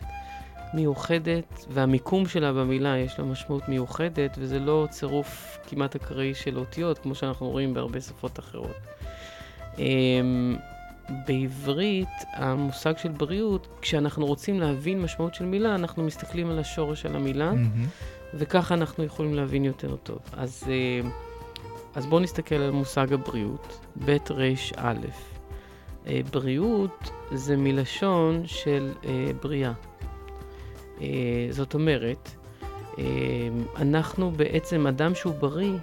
מיוחדת, והמיקום שלה במילה יש לה משמעות מיוחדת, וזה לא צירוף כמעט אקראי של אותיות, כמו שאנחנו רואים בהרבה שפות אחרות. אמ, בעברית, המושג של בריאות, כשאנחנו רוצים להבין משמעות של מילה, אנחנו מסתכלים על השורש של המילה, מהמם. וככה אנחנו יכולים להבין יותר טוב. אז, אה, אז בואו נסתכל על מושג הבריאות, ב' ר' א'. אה, בריאות זה מלשון של אה, בריאה. אה, זאת אומרת, אה, אנחנו בעצם, אדם שהוא בריא,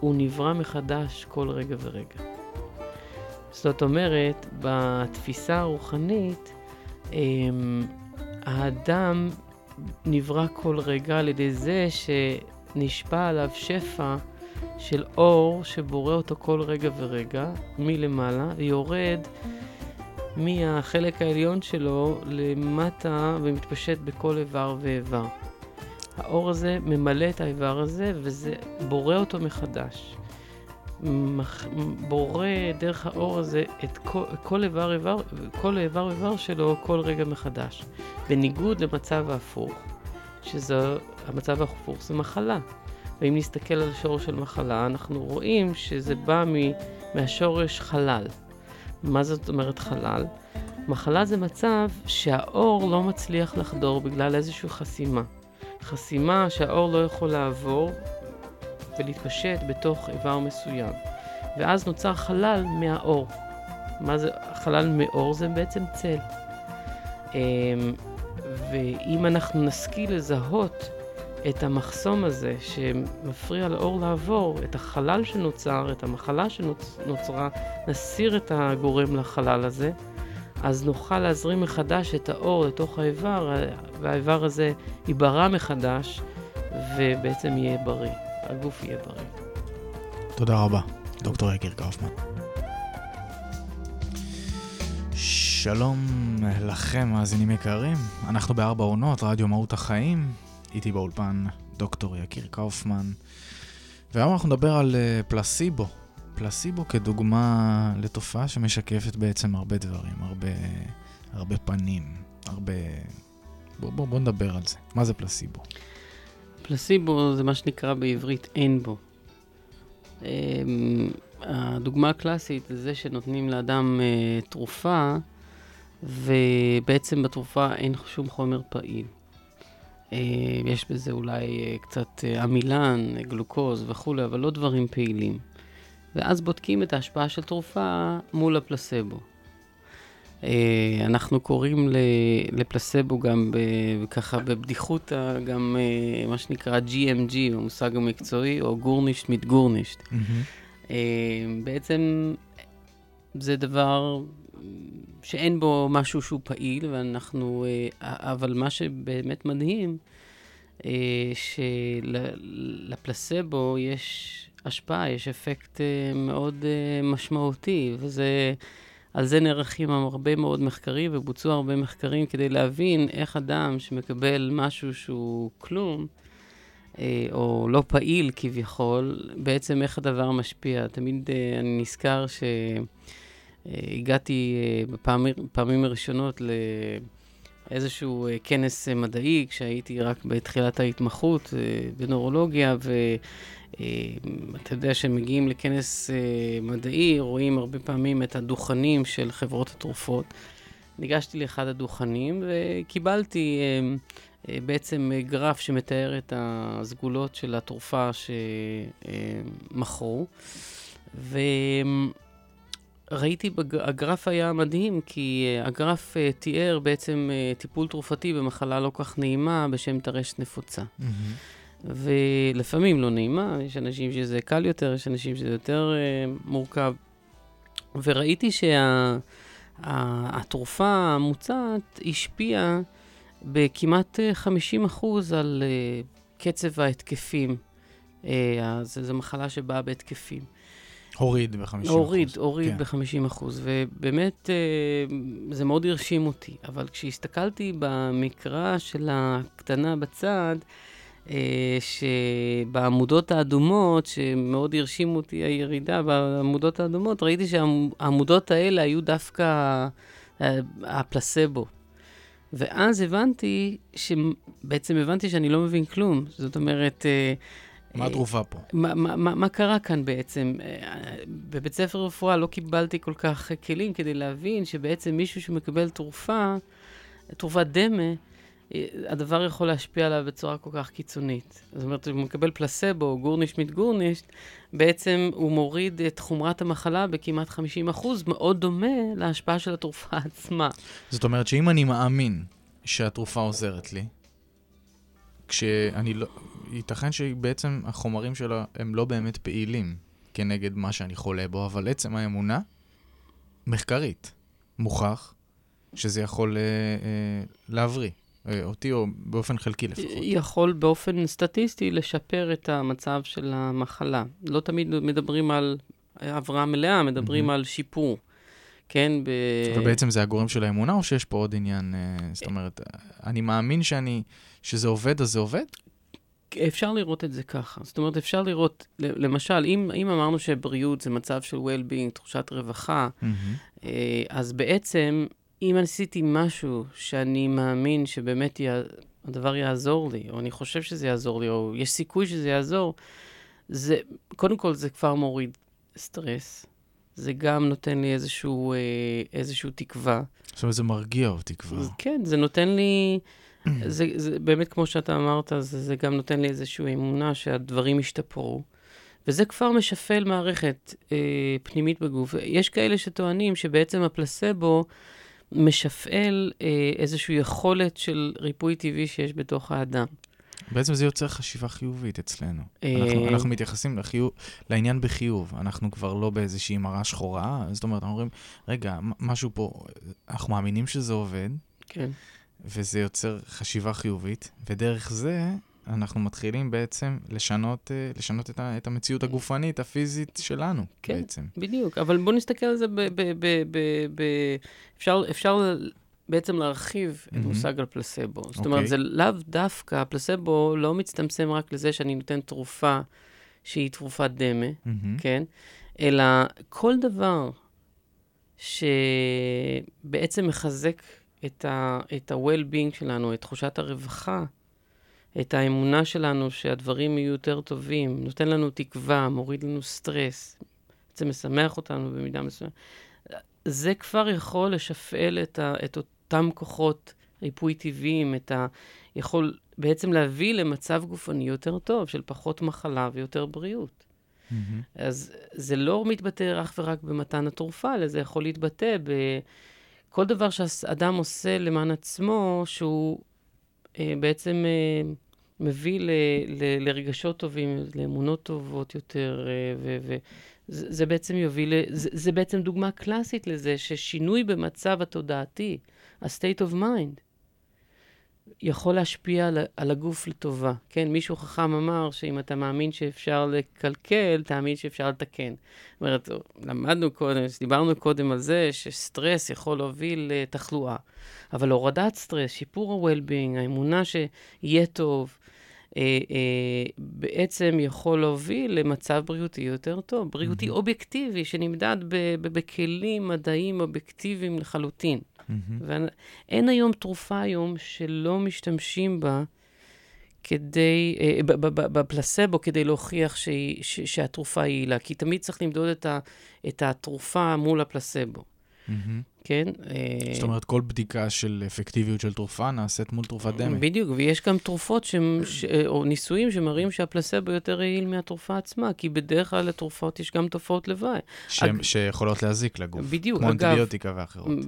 הוא נברא מחדש כל רגע ורגע. זאת אומרת, בתפיסה הרוחנית, אה, האדם נברא כל רגע על ידי זה שנשפע עליו שפע של אור שבורא אותו כל רגע ורגע מלמעלה, ויורד מהחלק העליון שלו למטה ומתפשט בכל איבר ואיבר. האור הזה ממלא את האיבר הזה וזה בורא אותו מחדש. מח... בורא דרך האור הזה את כל, כל איבר איבר, כל איבר איבר שלו כל רגע מחדש. בניגוד למצב ההפוך, שזה, המצב ההפוך זה מחלה. ואם נסתכל על שורש של מחלה, אנחנו רואים שזה בא מ, מהשורש חלל. מה זאת אומרת חלל? מחלה זה מצב שהאור לא מצליח לחדור בגלל איזושהי חסימה. חסימה שהאור לא יכול לעבור ולהתפשט בתוך איבר מסוים. ואז נוצר חלל מהאור. מה זה חלל מאור? זה בעצם צל. אמ, ואם אנחנו נשכיל לזהות את המחסום הזה שמפריע לאור לעבור, את החלל שנוצר, את המחלה שנוצרה, נסיר את הגורם לחלל הזה, אז נוכל להזרים מחדש את האור לתוך האיבר, והאיבר הזה ייברא מחדש, ובעצם יהיה בריא. הגוף יהיה בריא. תודה רבה, דוקטור יקיר קאופמן. שלום לכם, מאזינים יקרים. אנחנו בארבע עונות, רדיו מהות החיים. איתי באולפן דוקטור יקיר קאופמן. והיום אנחנו נדבר על uh, פלסיבו. פלסיבו כדוגמה לתופעה שמשקפת בעצם הרבה דברים, הרבה, הרבה פנים, הרבה... בואו בוא, בוא נדבר על זה. מה זה פלסיבו? פלסיבו זה מה שנקרא בעברית אין בו. Um, הדוגמה הקלאסית זה זה שנותנים לאדם uh, תרופה, ובעצם בתרופה אין שום חומר פעיל. Uh, יש בזה אולי uh, קצת uh, עמילן, גלוקוז וכולי, אבל לא דברים פעילים. ואז בודקים את ההשפעה של תרופה מול הפלסבו. אנחנו קוראים לפלסבו גם ב, ככה בבדיחותא, גם מה שנקרא GMG, המושג המקצועי, או גורנישט מיט גורנישט. Mm-hmm. בעצם זה דבר שאין בו משהו שהוא פעיל, ואנחנו, uh, אבל מה שבאמת מדהים, uh, שלפלסבו יש השפעה, יש אפקט uh, מאוד משמעותי, וזה... על זה נערכים הרבה מאוד מחקרים, ובוצעו הרבה מחקרים כדי להבין איך אדם שמקבל משהו שהוא כלום, אה, או לא פעיל כביכול, בעצם איך הדבר משפיע. תמיד אה, אני נזכר שהגעתי אה, בפעמים הראשונות לאיזשהו כנס מדעי, כשהייתי רק בתחילת ההתמחות בנורולוגיה, ו... אתה יודע שמגיעים לכנס מדעי, רואים הרבה פעמים את הדוכנים של חברות התרופות. ניגשתי לאחד הדוכנים וקיבלתי בעצם גרף שמתאר את הסגולות של התרופה שמכרו. וראיתי, הגרף היה מדהים, כי הגרף תיאר בעצם טיפול תרופתי במחלה לא כך נעימה בשם טרשת נפוצה. Mm-hmm. ולפעמים לא נעימה, יש אנשים שזה קל יותר, יש אנשים שזה יותר uh, מורכב. וראיתי שהתרופה שה, המוצעת השפיעה בכמעט 50 אחוז על קצב ההתקפים. זו מחלה שבאה בהתקפים. הוריד ב-50 אחוז. הוריד, הוריד כן. ב-50 אחוז, ובאמת זה מאוד הרשים אותי. אבל כשהסתכלתי במקרא של הקטנה בצד, אה, שבעמודות האדומות, שמאוד הרשימו אותי הירידה בעמודות האדומות, ראיתי שהעמודות האלה היו דווקא אה, הפלסבו. ואז הבנתי, בעצם הבנתי שאני לא מבין כלום. זאת אומרת... אה, מה התרופה פה? מה, מה, מה קרה כאן בעצם? בבית ספר רפואה לא קיבלתי כל כך כלים כדי להבין שבעצם מישהו שמקבל תרופה, תרופת דמה, הדבר יכול להשפיע עליו בצורה כל כך קיצונית. זאת אומרת, הוא מקבל פלסבו, גורנישט מיט גורנישט, בעצם הוא מוריד את חומרת המחלה בכמעט 50 אחוז, מאוד דומה להשפעה של התרופה (laughs) עצמה. זאת אומרת שאם אני מאמין שהתרופה עוזרת לי, כשאני לא... ייתכן שבעצם החומרים שלה הם לא באמת פעילים כנגד מה שאני חולה בו, אבל עצם האמונה, מחקרית, מוכח שזה יכול אה, אה, להבריא. אה, אותי או באופן חלקי לפחות. יכול באופן סטטיסטי לשפר את המצב של המחלה. לא תמיד מדברים על הבראה מלאה, מדברים mm-hmm. על שיפור. כן, ב... ובעצם זה הגורם של האמונה, או שיש פה עוד עניין? אה, זאת אומרת, אני מאמין שאני, שזה עובד, אז זה עובד? אפשר לראות את זה ככה. זאת אומרת, אפשר לראות, למשל, אם, אם אמרנו שבריאות זה מצב של well-being, תחושת רווחה, mm-hmm. אז בעצם אם עשיתי משהו שאני מאמין שבאמת יה... הדבר יעזור לי, או אני חושב שזה יעזור לי, או יש סיכוי שזה יעזור, זה, קודם כל זה כבר מוריד סטרס. זה גם נותן לי איזשהו, אה, איזשהו תקווה. זאת אומרת, זה מרגיע אותי כבר. כן, זה נותן לי... זה, זה באמת, כמו שאתה אמרת, זה, זה גם נותן לי איזושהי אמונה שהדברים ישתפרו. וזה כבר משפל מערכת אה, פנימית בגוף. יש כאלה שטוענים שבעצם הפלסבו משפעל אה, איזושהי יכולת של ריפוי טבעי שיש בתוך האדם. בעצם זה יוצר חשיבה חיובית אצלנו. אה... אנחנו, אנחנו מתייחסים לחיוב, לעניין בחיוב. אנחנו כבר לא באיזושהי מראה שחורה, זאת אומרת, אנחנו אומרים, רגע, משהו פה, אנחנו מאמינים שזה עובד, כן. וזה יוצר חשיבה חיובית, ודרך זה אנחנו מתחילים בעצם לשנות, אה, לשנות את, ה, את המציאות הגופנית, הפיזית שלנו כן, בעצם. כן, בדיוק. אבל בואו נסתכל על זה ב... ב, ב, ב, ב אפשר, אפשר בעצם להרחיב mm-hmm. את מושג הפלסבו. זאת אומרת, okay. אוקיי. זה לאו דווקא, הפלסבו לא מצטמצם רק לזה שאני נותן תרופה שהיא תרופת דמה, mm-hmm. כן? אלא כל דבר שבעצם מחזק את ה-well-being שלנו, את תחושת הרווחה, את האמונה שלנו שהדברים יהיו יותר טובים, נותן לנו תקווה, מוריד לנו סטרס, בעצם משמח אותנו במידה מסוימת. זה כבר יכול לשפעל את, ה, את אותם כוחות ריפוי טבעיים, את ה... יכול בעצם להביא למצב גופני יותר טוב, של פחות מחלה ויותר בריאות. Mm-hmm. אז זה לא מתבטא אך ורק במתן התרופה, אלא זה יכול להתבטא בכל דבר שאדם עושה למען עצמו, שהוא אה, בעצם אה, מביא ל, ל, לרגשות טובים, לאמונות טובות יותר, אה, וזה בעצם יוביל, זה, זה בעצם דוגמה קלאסית לזה ששינוי במצב התודעתי, ה-state of mind, יכול להשפיע על, על הגוף לטובה. כן, מישהו חכם אמר שאם אתה מאמין שאפשר לקלקל, תאמין שאפשר לתקן. זאת אומרת, למדנו קודם, דיברנו קודם על זה שסטרס יכול להוביל לתחלואה. אבל הורדת סטרס, שיפור ה-well-being, האמונה שיהיה טוב, אה, אה, בעצם יכול להוביל למצב בריאותי יותר טוב, בריאותי mm-hmm. אובייקטיבי, שנמדד בכלים מדעיים אובייקטיביים לחלוטין. Mm-hmm. ואין היום תרופה היום שלא משתמשים בה כדי, אה, בפלסבו, כדי להוכיח שהיא, ש, שהתרופה יעילה, כי תמיד צריך למדוד את, ה, את התרופה מול הפלסבו. Mm-hmm. כן? זאת אומרת, כל בדיקה של אפקטיביות של תרופה נעשית מול תרופת דמה. בדיוק, ויש גם תרופות ש... ש... או ניסויים שמראים שהפלסבו יותר יעיל מהתרופה עצמה, כי בדרך כלל לתרופות יש גם תופעות לוואי. ש... אג... שיכולות להזיק לגוף. בדיוק, כמו אגב... כמו אנטיביוטיקה ואחרות.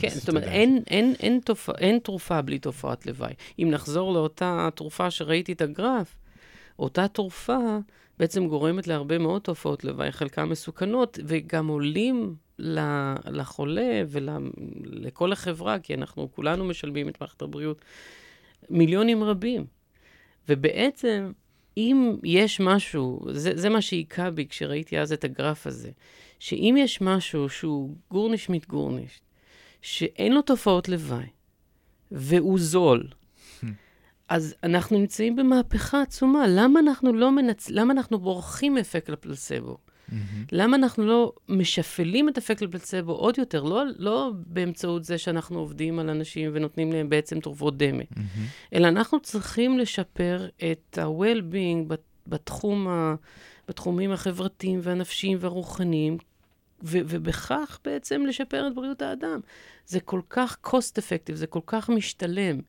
כן, זאת אומרת, אין, אין, אין, תופ... אין תרופה בלי תופעת לוואי. אם נחזור לאותה תרופה שראיתי את הגרף, אותה תרופה בעצם גורמת להרבה מאוד תופעות לוואי, חלקן מסוכנות, וגם עולים לחולה ולכל החברה, כי אנחנו כולנו משלמים את מערכת הבריאות, מיליונים רבים. ובעצם, אם יש משהו, זה, זה מה שהיכה בי כשראיתי אז את הגרף הזה, שאם יש משהו שהוא גורניש מת גורניש, שאין לו תופעות לוואי, והוא זול, (laughs) אז אנחנו נמצאים במהפכה עצומה. למה אנחנו לא מנצ... למה אנחנו בורחים מאפקט לפלסבו? Mm-hmm. למה אנחנו לא משפלים את אפקט לפלסבו עוד יותר? לא, לא באמצעות זה שאנחנו עובדים על אנשים ונותנים להם בעצם תרופות דמה, mm-hmm. אלא אנחנו צריכים לשפר את ה-well-being בתחום ה... בתחומים החברתיים והנפשיים והרוחניים, ו- ובכך בעצם לשפר את בריאות האדם. זה כל כך cost effective, זה כל כך משתלם.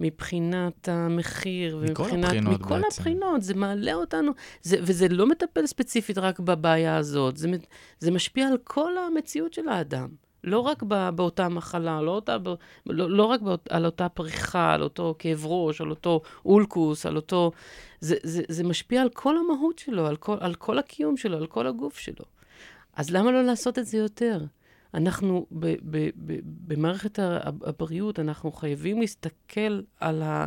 מבחינת המחיר, מכל ומבחינת... הבחינות מכל בעצם. הבחינות, זה מעלה אותנו, זה, וזה לא מטפל ספציפית רק בבעיה הזאת, זה, זה משפיע על כל המציאות של האדם. לא רק בא, באותה מחלה, לא, אותה, לא, לא רק באות, על אותה פריחה, על אותו כאב ראש, על אותו אולקוס, על אותו... זה, זה, זה משפיע על כל המהות שלו, על כל, על כל הקיום שלו, על כל הגוף שלו. אז למה לא לעשות את זה יותר? אנחנו, ב, ב, ב, במערכת הבריאות, אנחנו חייבים להסתכל על, ה,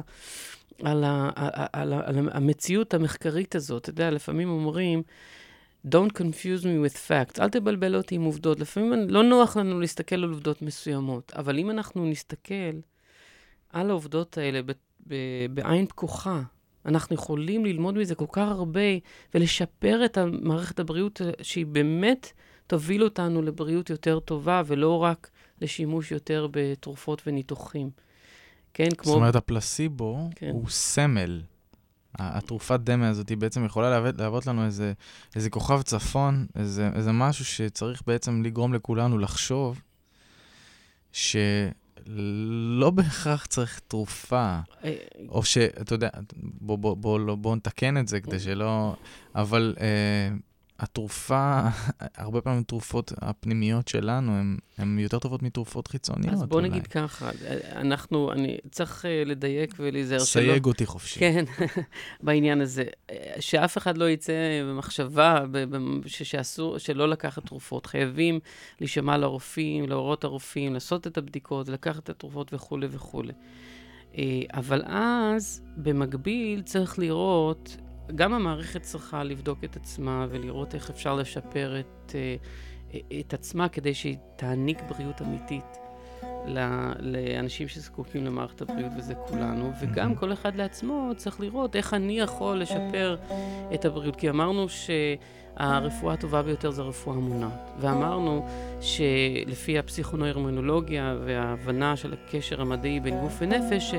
על, ה, על, ה, על המציאות המחקרית הזאת. אתה יודע, לפעמים אומרים, Don't confuse me with facts. אל תבלבל אותי עם עובדות. לפעמים לא נוח לנו להסתכל על עובדות מסוימות, אבל אם אנחנו נסתכל על העובדות האלה ב, ב, בעין פקוחה, אנחנו יכולים ללמוד מזה כל כך הרבה ולשפר את מערכת הבריאות שהיא באמת תוביל אותנו לבריאות יותר טובה, ולא רק לשימוש יותר בתרופות וניתוחים. כן, כמו... זאת אומרת, הפלסיבו כן. הוא סמל. התרופת דמה הזאת היא בעצם יכולה להוות, להוות לנו איזה, איזה כוכב צפון, איזה, איזה משהו שצריך בעצם לגרום לכולנו לחשוב שלא בהכרח צריך תרופה, אה, או שאתה יודע, בוא, בוא, בוא, בוא, בוא נתקן את זה כדי שלא... אבל אה, התרופה, הרבה פעמים תרופות הפנימיות שלנו הן יותר טובות מתרופות חיצוניות. אז בוא אולי. נגיד ככה, אנחנו, אני צריך uh, לדייק ולהיזהר שלא... סייג אותי חופשי. כן, (laughs) בעניין הזה. שאף אחד לא יצא במחשבה שאסור, שלא לקחת תרופות. חייבים להישמע לרופאים, להורות הרופאים, לעשות את הבדיקות, לקחת את התרופות וכולי וכולי. אה, אבל אז, במקביל, צריך לראות גם המערכת צריכה לבדוק את עצמה ולראות איך אפשר לשפר את, אה, את עצמה כדי שהיא תעניק בריאות אמיתית לאנשים שזקוקים למערכת הבריאות, וזה כולנו, וגם כל אחד לעצמו צריך לראות איך אני יכול לשפר את הבריאות. כי אמרנו ש... הרפואה הטובה ביותר זה הרפואה המונעת. ואמרנו שלפי הפסיכונוירמונולוגיה וההבנה של הקשר המדעי בין גוף ונפש,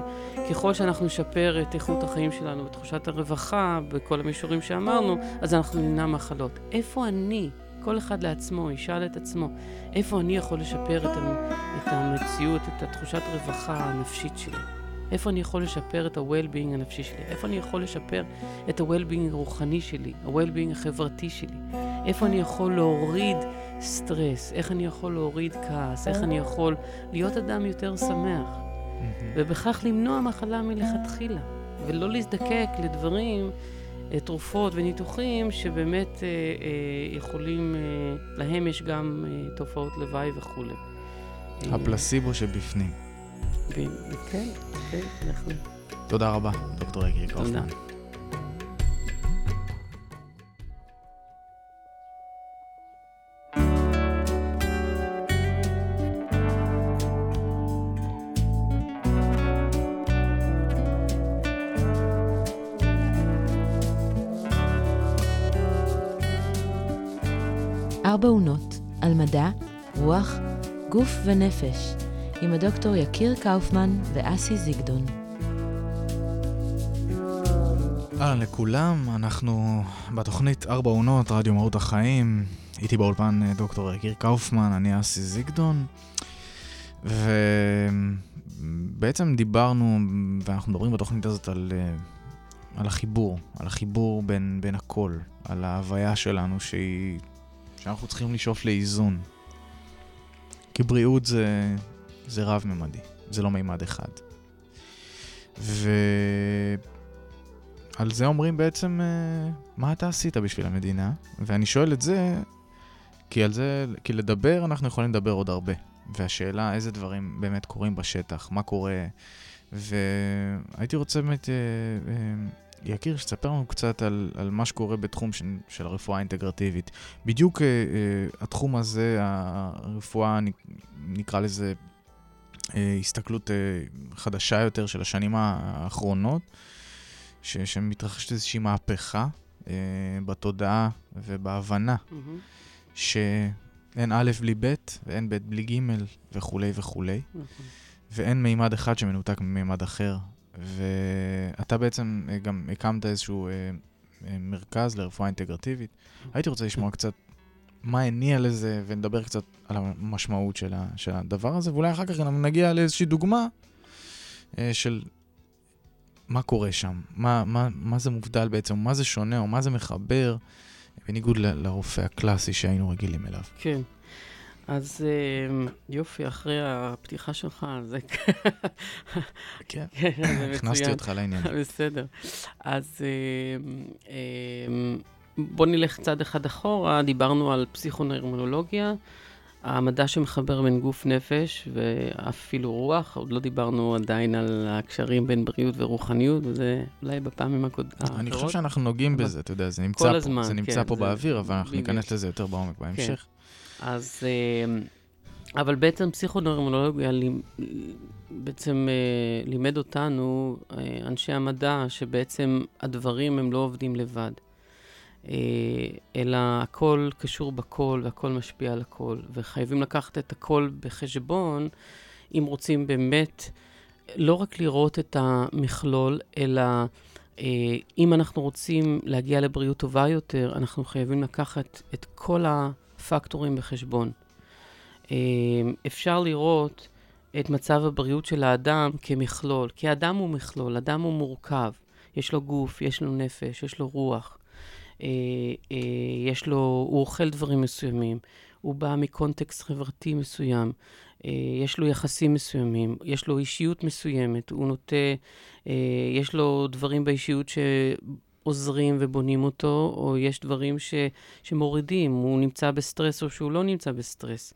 שככל שאנחנו נשפר את איכות החיים שלנו ותחושת הרווחה בכל המישורים שאמרנו, אז אנחנו נמנע מחלות. איפה אני, כל אחד לעצמו, ישאל את עצמו, איפה אני יכול לשפר את המציאות, את התחושת הרווחה הנפשית שלי? איפה אני יכול לשפר את ה-well-being הנפשי שלי? איפה אני יכול לשפר את ה-well-being הרוחני שלי, ה-well-being החברתי שלי? איפה אני יכול להוריד סטרס? איך אני יכול להוריד כעס? איך אני יכול להיות אדם יותר שמח? ובכך למנוע מחלה מלכתחילה, ולא להזדקק לדברים, אה, תרופות וניתוחים שבאמת אה, אה, יכולים, אה, להם יש גם אה, תופעות לוואי וכולי. הפלסיבו שבפנים. כן, כן, נכון. תודה רבה, דוקטור יקרי קופמן. ארבע עונות על מדע, רוח, גוף ונפש. עם הדוקטור יקיר קאופמן ואסי זיגדון. אהלן לכולם, אנחנו בתוכנית ארבע עונות, רדיו מהות החיים. איתי באולפן אה, דוקטור יקיר קאופמן, אני אסי זיגדון. ובעצם דיברנו, ואנחנו מדברים בתוכנית הזאת על, אה, על החיבור, על החיבור בין, בין הכל, על ההוויה שלנו שהיא, שאנחנו צריכים לשאוף לאיזון. כי בריאות זה, זה רב-ממדי, זה לא מימד אחד. ועל זה אומרים בעצם, אה, מה אתה עשית בשביל המדינה? ואני שואל את זה כי על זה, כי לדבר, אנחנו יכולים לדבר עוד הרבה. והשאלה איזה דברים באמת קורים בשטח, מה קורה, והייתי רוצה באמת, אה, אה, יקיר, שתספר לנו קצת על, על מה שקורה בתחום של, של הרפואה האינטגרטיבית. בדיוק התחום הזה, הרפואה, נקרא לזה הסתכלות אה, חדשה יותר של השנים האחרונות, ש, שמתרחשת איזושהי מהפכה אה, בתודעה ובהבנה, mm-hmm. שאין א' בלי ב' ואין ב' בלי ג' וכולי וכולי. Mm-hmm. ואין מימד אחד שמנותק ממימד אחר. ואתה בעצם אה, גם הקמת איזשהו אה, אה, מרכז לרפואה אינטגרטיבית. הייתי רוצה לשמוע קצת מה הניע לזה, ונדבר קצת על המשמעות של, ה, של הדבר הזה, ואולי אחר כך נגיע לאיזושהי דוגמה אה, של מה קורה שם, מה, מה, מה זה מובדל בעצם, מה זה שונה, או מה זה מחבר, בניגוד ל, לרופא הקלאסי שהיינו רגילים אליו. כן. אז אמ, יופי, אחרי הפתיחה שלך, זה... כן, (laughs) הכנסתי אותך לעניין. (laughs) בסדר. אז אמ, בוא נלך צעד אחד אחורה, דיברנו על פסיכונרמונולוגיה, המדע שמחבר בין גוף נפש ואפילו רוח, עוד לא דיברנו עדיין על הקשרים בין בריאות ורוחניות, וזה אולי בפעמים הקודמות. אני חושב שאנחנו נוגעים בזה, אתה יודע, זה נמצא פה, זה נמצא כן, פה באוויר, אבל אנחנו ניכנס לזה יותר בעומק בהמשך. כן. אז... אמ, אבל בעצם פסיכונורמולוגיה בעצם אה, לימד אותנו, אה, אנשי המדע, שבעצם הדברים הם לא עובדים לבד. אה, אלא הכל קשור בכל והכל משפיע על הכל, וחייבים לקחת את הכל בחשבון אם רוצים באמת לא רק לראות את המכלול, אלא אם אנחנו רוצים להגיע לבריאות טובה יותר, אנחנו חייבים לקחת את כל ה... פקטורים בחשבון. אה, אפשר לראות את מצב הבריאות של האדם כמכלול, כי אדם הוא מכלול, אדם הוא מורכב. יש לו גוף, יש לו נפש, יש לו רוח, אה, אה, יש לו, הוא אוכל דברים מסוימים, הוא בא מקונטקסט חברתי מסוים, יש לו יחסים מסוימים, יש לו אישיות מסוימת, הוא נוטה, יש לו דברים באישיות ש... עוזרים ובונים אותו, או יש דברים ש, שמורידים, הוא נמצא בסטרס או שהוא לא נמצא בסטרס.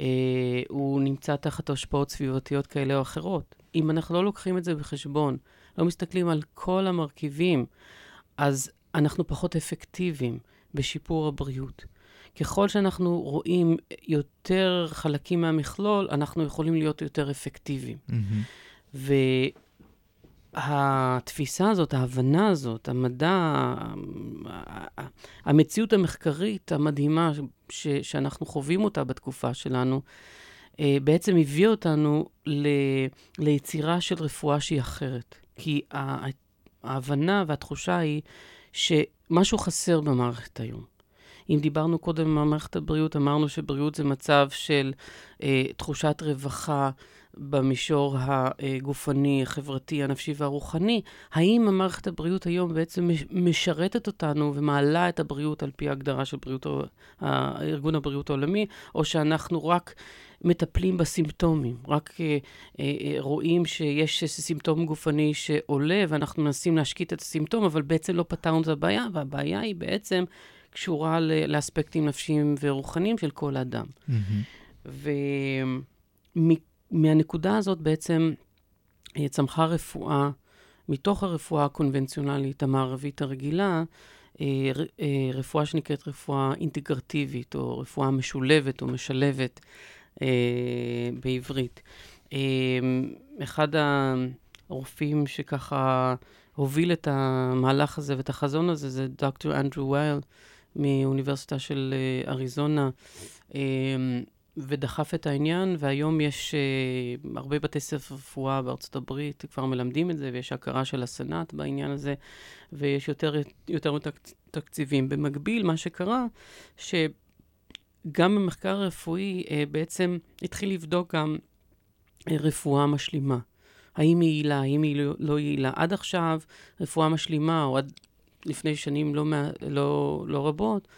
אה, הוא נמצא תחת השפעות סביבתיות כאלה או אחרות. אם אנחנו לא לוקחים את זה בחשבון, לא מסתכלים על כל המרכיבים, אז אנחנו פחות אפקטיביים בשיפור הבריאות. ככל שאנחנו רואים יותר חלקים מהמכלול, אנחנו יכולים להיות יותר אפקטיביים. Mm-hmm. התפיסה הזאת, ההבנה הזאת, המדע, המציאות המחקרית המדהימה ש, שאנחנו חווים אותה בתקופה שלנו, אה, בעצם הביא אותנו ל, ליצירה של רפואה שהיא אחרת. כי ההבנה והתחושה היא שמשהו חסר במערכת היום. אם דיברנו קודם על מערכת הבריאות, אמרנו שבריאות זה מצב של אה, תחושת רווחה, במישור הגופני, החברתי, הנפשי והרוחני, האם המערכת הבריאות היום בעצם משרתת אותנו ומעלה את הבריאות על פי ההגדרה של בריאות, ארגון הבריאות העולמי, או שאנחנו רק מטפלים בסימפטומים, רק אה, אה, אה רואים שיש סימפטום גופני שעולה ואנחנו מנסים להשקיט את הסימפטום, אבל בעצם לא פתרנו את הבעיה, והבעיה היא בעצם קשורה לאספקטים נפשיים ורוחניים של כל אדם. Mm-hmm. מהנקודה הזאת בעצם צמחה רפואה, מתוך הרפואה הקונבנציונלית המערבית הרגילה, אה, אה, רפואה שנקראת רפואה אינטגרטיבית, או רפואה משולבת או משלבת בעברית. אחד הרופאים שככה הוביל את המהלך הזה ואת החזון הזה זה דוקטור אנדרו וייל מאוניברסיטה של אריזונה. ודחף את העניין, והיום יש הרבה בתי ספר רפואה בארצות הברית כבר מלמדים את זה, ויש הכרה של הסנאט בעניין הזה, ויש יותר, יותר תקציבים. במקביל, מה שקרה, שגם במחקר הרפואי uh, בעצם התחיל לבדוק גם uh, רפואה משלימה. האם היא יעילה, האם היא לא, לא יעילה. עד עכשיו, רפואה משלימה, או עד לפני שנים לא, לא, לא רבות,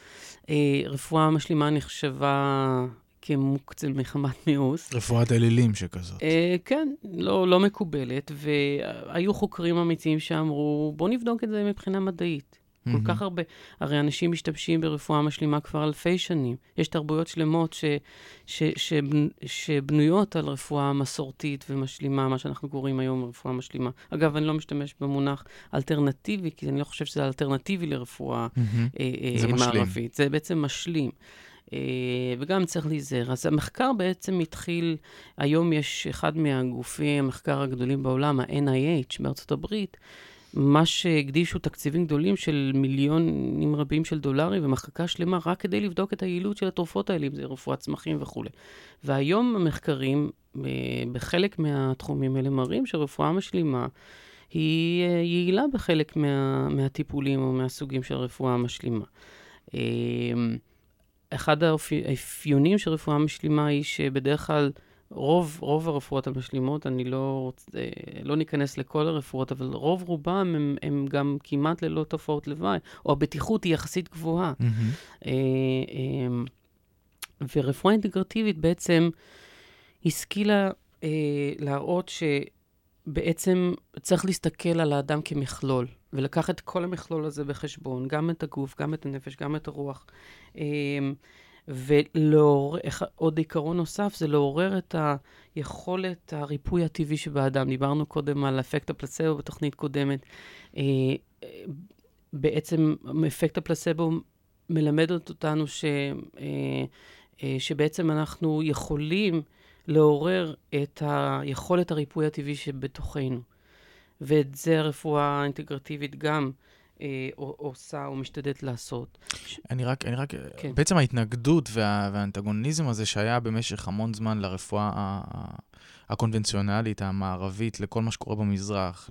רפואה משלימה נחשבה כמוקצה מחמת מיאוס. רפואת אלילים שכזאת. אה, כן, לא, לא מקובלת, והיו חוקרים אמיתיים שאמרו, בואו נבדוק את זה מבחינה מדעית. כל כך הרבה, הרי אנשים משתמשים ברפואה משלימה כבר אלפי שנים. יש תרבויות שלמות ש, ש, ש, שבנויות על רפואה מסורתית ומשלימה, מה שאנחנו קוראים היום רפואה משלימה. אגב, אני לא משתמש במונח אלטרנטיבי, כי אני לא חושב שזה אלטרנטיבי לרפואה אה, אה, זה משלים. מערבית. זה בעצם משלים. אה, וגם צריך להיזהר. אז המחקר בעצם התחיל, היום יש אחד מהגופי המחקר הגדולים בעולם, ה-NIH בארצות הברית, מה שהקדישו תקציבים גדולים של מיליונים רבים של דולרים ומחלקה שלמה רק כדי לבדוק את היעילות של התרופות האלה, אם זה רפואת צמחים וכולי. והיום המחקרים אה, בחלק מהתחומים האלה מראים שרפואה משלימה היא אה, יעילה בחלק מה, מהטיפולים או מהסוגים של רפואה משלימה. אה, אחד האפיונים של רפואה משלימה היא שבדרך כלל רוב, רוב הרפואות המשלימות, אני לא רוצה, לא ניכנס לכל הרפואות, אבל רוב רובם הם, הם גם כמעט ללא תופעות לוואי, או הבטיחות היא יחסית גבוהה. Mm-hmm. ורפואה אינטגרטיבית בעצם השכילה אה, להראות שבעצם צריך להסתכל על האדם כמכלול, ולקח את כל המכלול הזה בחשבון, גם את הגוף, גם את הנפש, גם את הרוח. ועוד עיקרון נוסף זה לעורר את היכולת הריפוי הטבעי שבאדם. דיברנו קודם על אפקט הפלסבו בתוכנית קודמת. אה, בעצם אפקט הפלסבו מלמד אותנו ש, אה, אה, שבעצם אנחנו יכולים לעורר את היכולת הריפוי הטבעי שבתוכנו. ואת זה הרפואה האינטגרטיבית גם עושה או משתדלת לעשות. אני רק, אני רק, כן. בעצם ההתנגדות וה, והאנטגוניזם הזה שהיה במשך המון זמן לרפואה הקונבנציונלית, המערבית, לכל מה שקורה במזרח,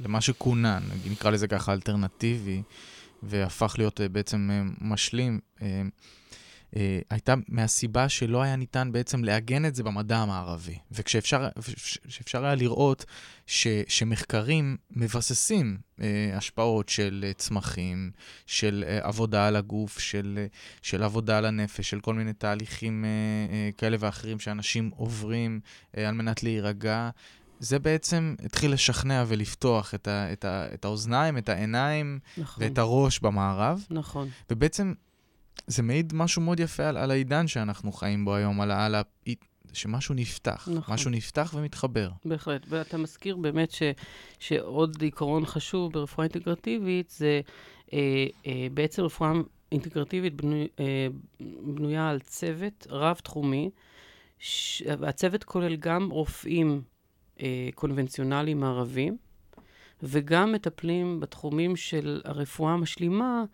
למה שכונן, נקרא לזה ככה אלטרנטיבי, והפך להיות אה, בעצם אה, משלים. אה, הייתה מהסיבה שלא היה ניתן בעצם לעגן את זה במדע המערבי. וכשאפשר היה לראות ש, שמחקרים מבססים אה, השפעות של אה, צמחים, של אה, עבודה על הגוף, של, אה, של עבודה על הנפש, של כל מיני תהליכים אה, אה, כאלה ואחרים שאנשים עוברים אה, על מנת להירגע, זה בעצם התחיל לשכנע ולפתוח את, ה, את, ה, את האוזניים, את העיניים נכון. ואת הראש במערב. נכון. ובעצם זה מעיד משהו מאוד יפה על, על העידן שאנחנו חיים בו היום, על, על ה... שמשהו נפתח, נכון. משהו נפתח ומתחבר. בהחלט, ואתה מזכיר באמת ש, שעוד עיקרון חשוב ברפואה אינטגרטיבית זה אה, אה, בעצם רפואה אינטגרטיבית בנוי, אה, בנויה על צוות רב-תחומי, והצוות כולל גם רופאים אה, קונבנציונליים ערבים, וגם מטפלים בתחומים של הרפואה המשלימה,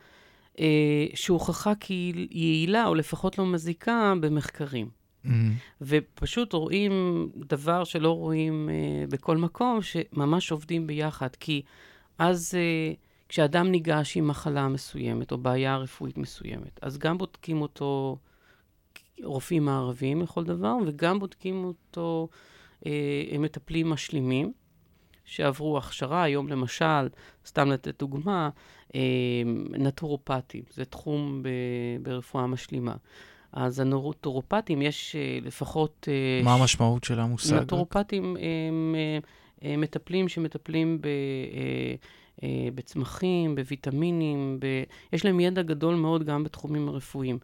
שהוכחה כיעילה, או לפחות לא מזיקה, במחקרים. Mm-hmm. ופשוט רואים דבר שלא רואים אה, בכל מקום, שממש עובדים ביחד. כי אז אה, כשאדם ניגש עם מחלה מסוימת, או בעיה רפואית מסוימת, אז גם בודקים אותו רופאים מערבים לכל דבר, וגם בודקים אותו אה, מטפלים משלימים. שעברו הכשרה, היום למשל, סתם לתת דוגמה, אה, נטורופטים, זה תחום ב, ברפואה משלימה. אז הנטורופטים, יש אה, לפחות... אה, מה המשמעות של המושג? נטורופטים הם, הם מטפלים שמטפלים ב... בצמחים, בוויטמינים, ב... יש להם ידע גדול מאוד גם בתחומים הרפואיים.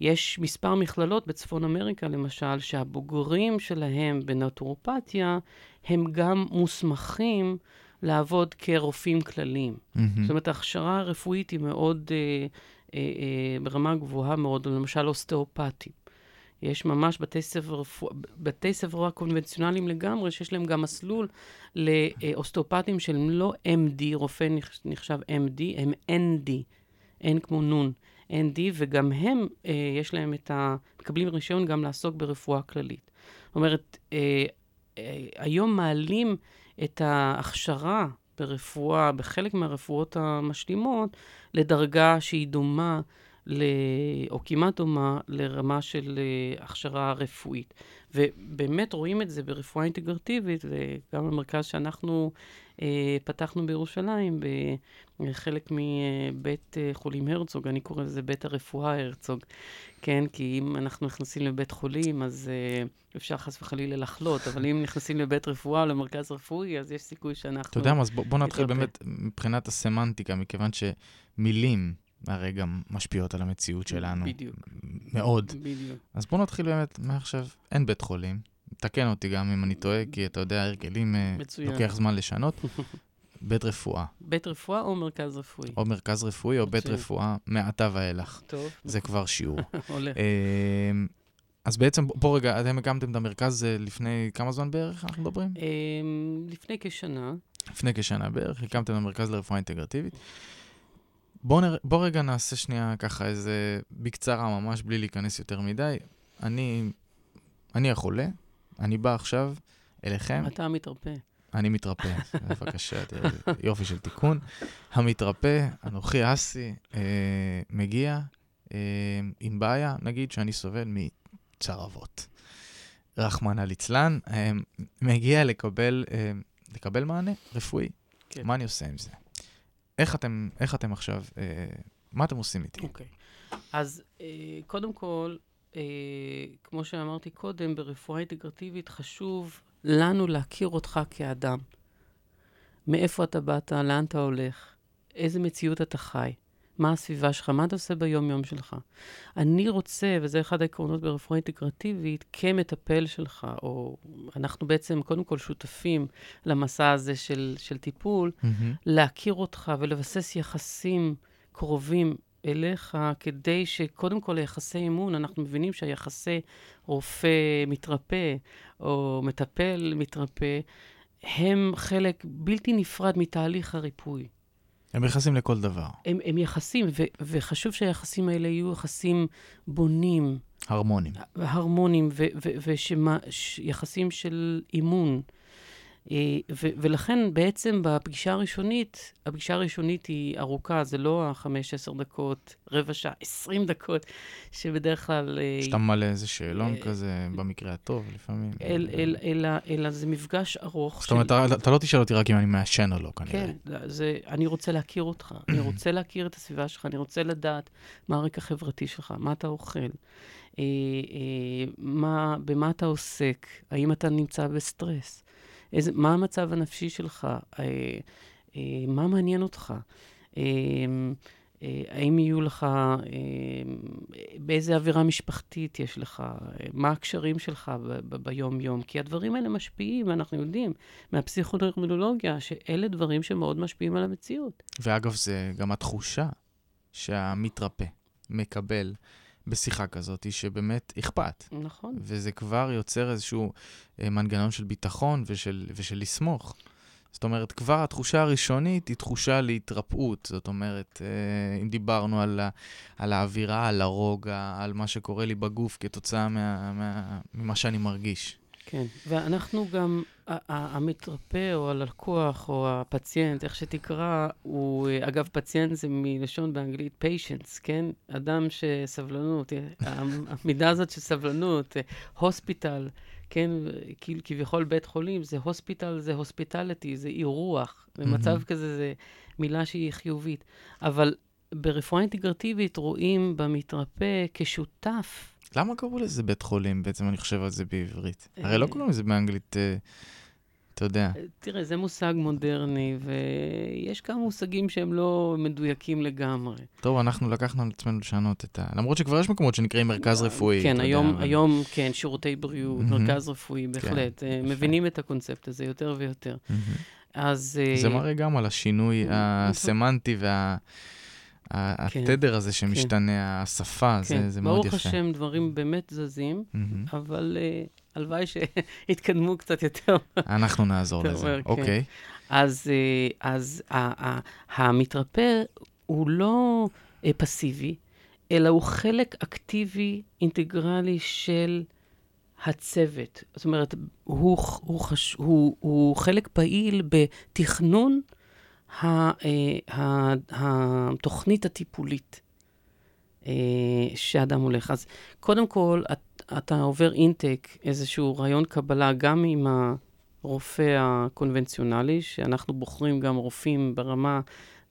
יש מספר מכללות בצפון אמריקה, למשל, שהבוגרים שלהם בנטורופתיה הם גם מוסמכים לעבוד כרופאים כלליים. Mm-hmm. זאת אומרת, ההכשרה הרפואית היא מאוד, אה, אה, אה, ברמה גבוהה מאוד, למשל אוסטאופטים. יש ממש בתי ספר. בתי ספר קונבנציונליים לגמרי, שיש להם גם מסלול לאוסטאופטים שהם לא MD, רופא נחשב MD, הם ND, N כמו נון. ND, וגם הם, אה, יש להם את ה... מקבלים רישיון גם לעסוק ברפואה כללית. זאת אומרת, אה, אה, היום מעלים את ההכשרה ברפואה, בחלק מהרפואות המשלימות, לדרגה שהיא דומה ל... או כמעט דומה לרמה של uh, הכשרה רפואית. ובאמת רואים את זה ברפואה אינטגרטיבית, וגם במרכז שאנחנו פתחנו בירושלים, בחלק מבית uh, חולים הרצוג, אני קורא לזה בית הרפואה הרצוג, כן? כי אם אנחנו נכנסים לבית חולים, אז uh, אפשר חס וחלילה לחלות, אבל אם נכנסים לבית רפואה, למרכז רפואי, אז יש סיכוי שאנחנו... אתה יודע מה, אז בוא, בוא נתחיל באמת מבחינת הסמנטיקה, מכיוון שמילים... הרי גם משפיעות על המציאות שלנו. בדיוק. מאוד. בדיוק. אז בואו נתחיל באמת מעכשיו, אין בית חולים. תקן אותי גם אם אני טועה, כי אתה יודע, הרגלים אה, מצוין. לוקח זמן לשנות. (laughs) בית רפואה. בית רפואה או מרכז רפואי? או מרכז רפואי או בית. רפואה, מעתה ואילך. טוב. זה כבר שיעור. (laughs) הולך. אה, אז בעצם, בוא רגע, אתם הקמתם את המרכז אה, לפני כמה זמן בערך אנחנו מדברים? לפני כשנה, לפני כשנה בערך, הקמתם את המרכז לרפואה אינטגרטיבית. בוא, נר... בוא רגע נעשה שנייה ככה איזה, בקצרה ממש, בלי להיכנס יותר מדי. אני, אני החולה, אני בא עכשיו אליכם, אתה מתרפא. אני מתרפא. (laughs) בבקשה, יופי של תיקון. המתרפא, אנוכי אסי, אה, מגיע אה, עם בעיה, נגיד שאני סובל מצרבות. רחמנא ליצלן, אה, מגיע לקבל, אה, לקבל מענה רפואי. כן. מה אני עושה עם זה? איך אתם, איך אתם עכשיו, אה, מה אתם עושים איתי? אוקיי. אז אה, קודם כל, אה, כמו שאמרתי קודם, ברפואה אינטגרטיבית חשוב לנו להכיר אותך כאדם. מאיפה אתה באת, לאן אתה הולך, איזה מציאות אתה חי, מה הסביבה שלך, מה אתה עושה ביום-יום שלך. אני רוצה, וזה אחד העקרונות ברפואה אינטגרטיבית, כמטפל שלך, או אנחנו בעצם קודם כל שותפים למסע הזה של, של טיפול, מהמם. להכיר אותך ולבסס יחסים קרובים אליך, כדי שקודם כל ליחסי אמון, אנחנו מבינים שהיחסי רופא מתרפא, או מטפל מתרפא, הם חלק בלתי נפרד מתהליך הריפוי. הם נכנסים לכל דבר. הם, הם יחסים, ו, וחשוב שהיחסים האלה יהיו יחסים בונים, הרמונים. הרמוניים, ויחסים של אימון. אה, ו- ולכן בעצם בפגישה הראשונית, הפגישה הראשונית היא ארוכה, זה לא החמש, עשר דקות, רבע שעה, עשרים דקות, שבדרך כלל... אה, שאתה ממלא איזה שאלון אה, כזה, במקרה הטוב לפעמים. אל, אל, אלא, אלא זה מפגש ארוך. זאת אומרת, אתה- אתה לא תשאל אותי רק אם אני מעשן או לא, כנראה. כן, זה, אני רוצה להכיר אותך, (clears throat) אני רוצה להכיר את הסביבה שלך, אני רוצה לדעת מה הרקע החברתי שלך, מה אתה אוכל, אה, אה, מה, במה אתה עוסק, האם אתה נמצא בסטרס, איזה, מה המצב הנפשי שלך, אה, אה, מה מעניין אותך, אה, אה, האם יהיו לך, אה, באיזה אווירה משפחתית יש לך, אה, מה הקשרים שלך ביום-יום, כי הדברים האלה משפיעים, אנחנו יודעים, מהפסיכונeuroביולוגיה, שאלה דברים שמאוד משפיעים על המציאות. ואגב, זה גם התחושה שהמתרפא מקבל בשיחה כזאת, שבאמת אכפת. נכון. וזה כבר יוצר איזשהו אה, מנגנון של ביטחון ושל, ושל לסמוך. זאת אומרת, כבר התחושה הראשונית היא תחושה להתרפאות. זאת אומרת, אה, אם דיברנו על, על האווירה, על הרוגע, על מה שקורה לי בגוף כתוצאה מה, מה, ממה שאני מרגיש. כן, ואנחנו גם, המתרפא או הלקוח או הפציינט, איך שתקרא, הוא, אגב, פציינט זה מלשון באנגלית patience, כן? אדם שסבלנות, המ- המידה הזאת של סבלנות, הוספיטל, כן? כביכול בית חולים, זה הוספיטל, זה הוספיטליטי, זה אירוח. במצב מהמם. כזה זה מילה שהיא חיובית. אבל ברפואה אינטגרטיבית רואים במתרפא כשותף למה קראו לזה בית חולים? בעצם אני חושב על זה בעברית. הרי לא אה, קוראים לזה באנגלית, אה, אתה יודע. תראה, זה מושג מודרני, ויש כמה מושגים שהם לא מדויקים לגמרי. טוב, אנחנו לקחנו על עצמנו לשנות את ה... למרות שכבר יש מקומות שנקראים מרכז רפואי. כן, היום, יודע, היום, כן, שירותי בריאות. מרכז רפואי, בהחלט. אה, יפה. מבינים את הקונספט הזה יותר ויותר. אז... אה, זה מראה גם על השינוי נכון. הסמנטי והתדר הזה שמשתנה, השפה, זה- כן, מאוד ברוך יפה. השם, דברים באמת זזים. אבל אה, הלוואי שיתקדמו קצת יותר. אנחנו נעזור לזה. כן. אוקיי. אז, אה, המתרפא הוא לא אה, פסיבי, אלא הוא חלק אקטיבי, אינטגרלי של הצוות. זאת אומרת, הוא, הוא, חש, הוא, הוא חלק פעיל בתכנון התוכנית הטיפולית. אה, שאדם הולך. אז קודם כל, את, אתה עובר אינטק, איזשהו רעיון קבלה, גם עם הרופא הקונבנציונלי, שאנחנו בוחרים גם רופאים ברמה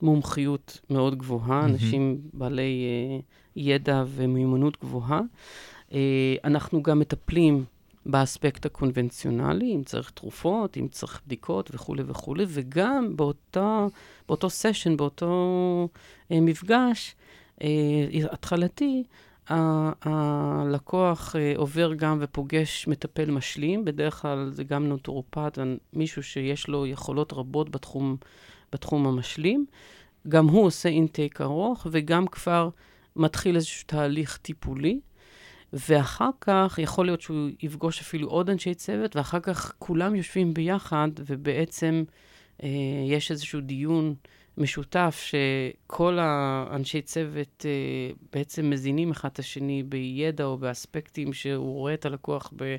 מומחיות מאוד גבוהה, mm-hmm. אנשים בעלי אה, ידע ומיומנות גבוהה. אה, אנחנו גם מטפלים באספקט הקונבנציונלי, אם צריך תרופות, אם צריך בדיקות וכולי וכולי, וגם באותו, באותו סשן, באותו אה, מפגש אה, התחלתי, הלקוח אה, עובר גם ופוגש מטפל משלים, בדרך כלל זה גם נוטורופט, מישהו שיש לו יכולות רבות בתחום, בתחום המשלים. גם הוא עושה אינטייק ארוך, וגם כבר מתחיל איזשהו תהליך טיפולי. ואחר כך, יכול להיות שהוא יפגוש אפילו עוד אנשי צוות, ואחר כך כולם יושבים ביחד, ובעצם אה, יש איזשהו דיון משותף, שכל האנשי צוות אה, בעצם מזינים אחד את השני בידע או באספקטים שהוא רואה את הלקוח ב,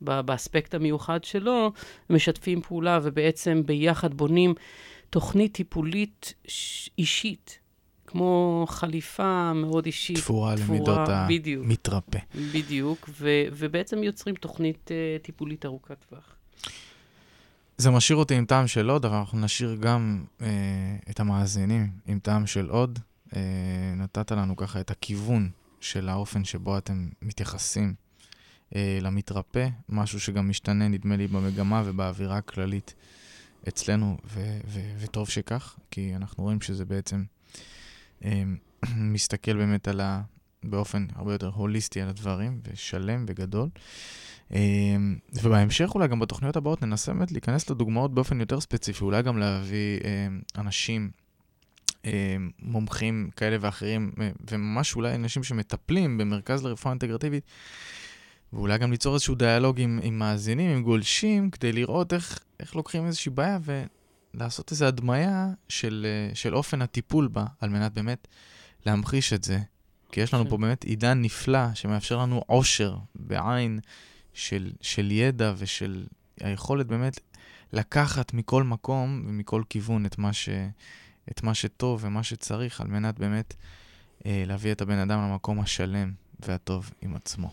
באספקט המיוחד שלו, משתפים פעולה ובעצם ביחד בונים תוכנית טיפולית אישית. כמו חליפה מאוד אישית. תפורה, תפורה למידות המתרפא. בדיוק, ו, ובעצם יוצרים תוכנית uh, טיפולית ארוכת טווח. זה משאיר אותי עם טעם של עוד, אבל אנחנו נשאיר גם uh, את המאזינים עם טעם של עוד. Uh, נתת לנו ככה את הכיוון של האופן שבו אתם מתייחסים uh, למתרפא, משהו שגם משתנה, נדמה לי, במגמה ובאווירה הכללית אצלנו, ו- ו- וטוב שכך, כי אנחנו רואים שזה בעצם (clears throat) מסתכל באמת על ה... באופן הרבה יותר הוליסטי על הדברים, ושלם וגדול. אמ, ובהמשך אולי גם בתוכניות הבאות ננסה באמת להיכנס לדוגמאות באופן יותר ספציפי, אולי גם להביא אמ, אנשים, מומחים כאלה ואחרים, וממש אולי אנשים שמטפלים במרכז לרפואה אינטגרטיבית, ואולי גם ליצור איזשהו דיאלוג עם, עם מאזינים, עם גולשים, כדי לראות איך, איך לוקחים איזושהי בעיה לעשות איזו הדמיה של, אה, של אופן הטיפול בה, על מנת באמת להמחיש את זה. כי יש לנו פה באמת עידן נפלא שמאפשר לנו עושר בעין של, של ידע ושל היכולת באמת לקחת מכל מקום ומכל כיוון את מה, ש, את מה שטוב ומה שצריך, על מנת באמת אה, להביא את הבן אדם למקום השלם והטוב עם עצמו.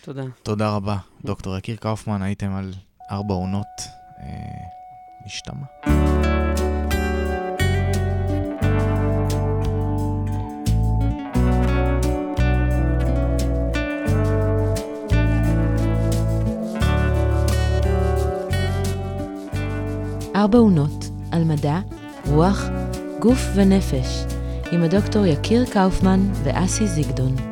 תודה. תודה רבה, דוקטור יקיר קאופמן, הייתם על ארבע עונות. אה, נשתמע. ארבע עונות על מדע, רוח, גוף ונפש, עם הדוקטור יקיר קאופמן ואסי זיגדון.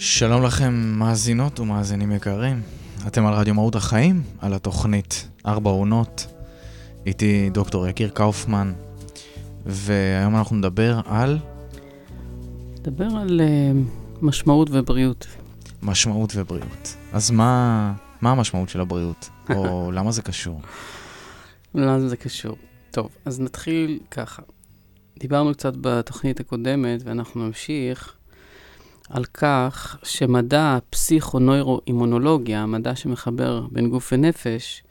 שלום לכם, מאזינות ומאזינים יקרים. אתם על רדיו מהות החיים, על התוכנית ארבע עונות. איתי דוקטור יקיר קאופמן, והיום אנחנו נדבר על... נדבר על uh, משמעות ובריאות. משמעות ובריאות. אז מה, מה המשמעות של הבריאות? (laughs) או למה זה קשור? למה זה קשור? טוב, אז נתחיל ככה. דיברנו קצת בתוכנית הקודמת, ואנחנו נמשיך. על כך שמדע הפסיכו-נוירו-אימונולוגיה, המדע שמחבר בין גוף ונפש,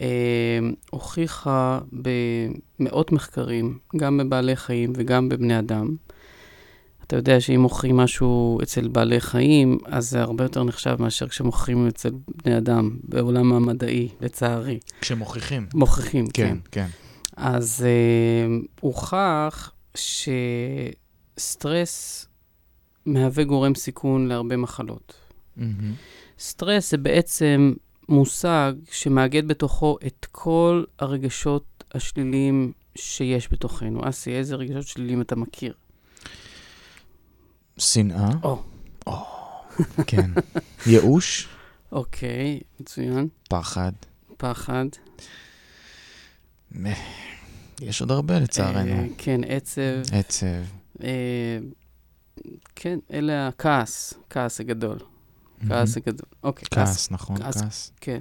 אה, הוכיחה במאות מחקרים, גם בבעלי חיים וגם בבני אדם. אתה יודע שאם מוכרים משהו אצל בעלי חיים, אז זה הרבה יותר נחשב מאשר כשמוכרים אצל בני אדם, בעולם המדעי, לצערי. כשמוכיחים. מוכיחים, כן. כן, כן. אז אה, הוכח שסטרס מהווה גורם סיכון להרבה מחלות. Mm-hmm. סטרס זה בעצם מושג שמאגד בתוכו את כל הרגשות השליליים שיש בתוכנו. אסי, איזה רגשות שליליים אתה מכיר? שנאה. או. או, כן. ייאוש. אוקיי, מצוין. פחד. פחד. יש עוד הרבה לצערנו. אה, כן, עצב. עצב. אה, כן, אלה הכעס, כעס הגדול. כעס הגדול. אוקיי, כעס. נכון, כעס. כן.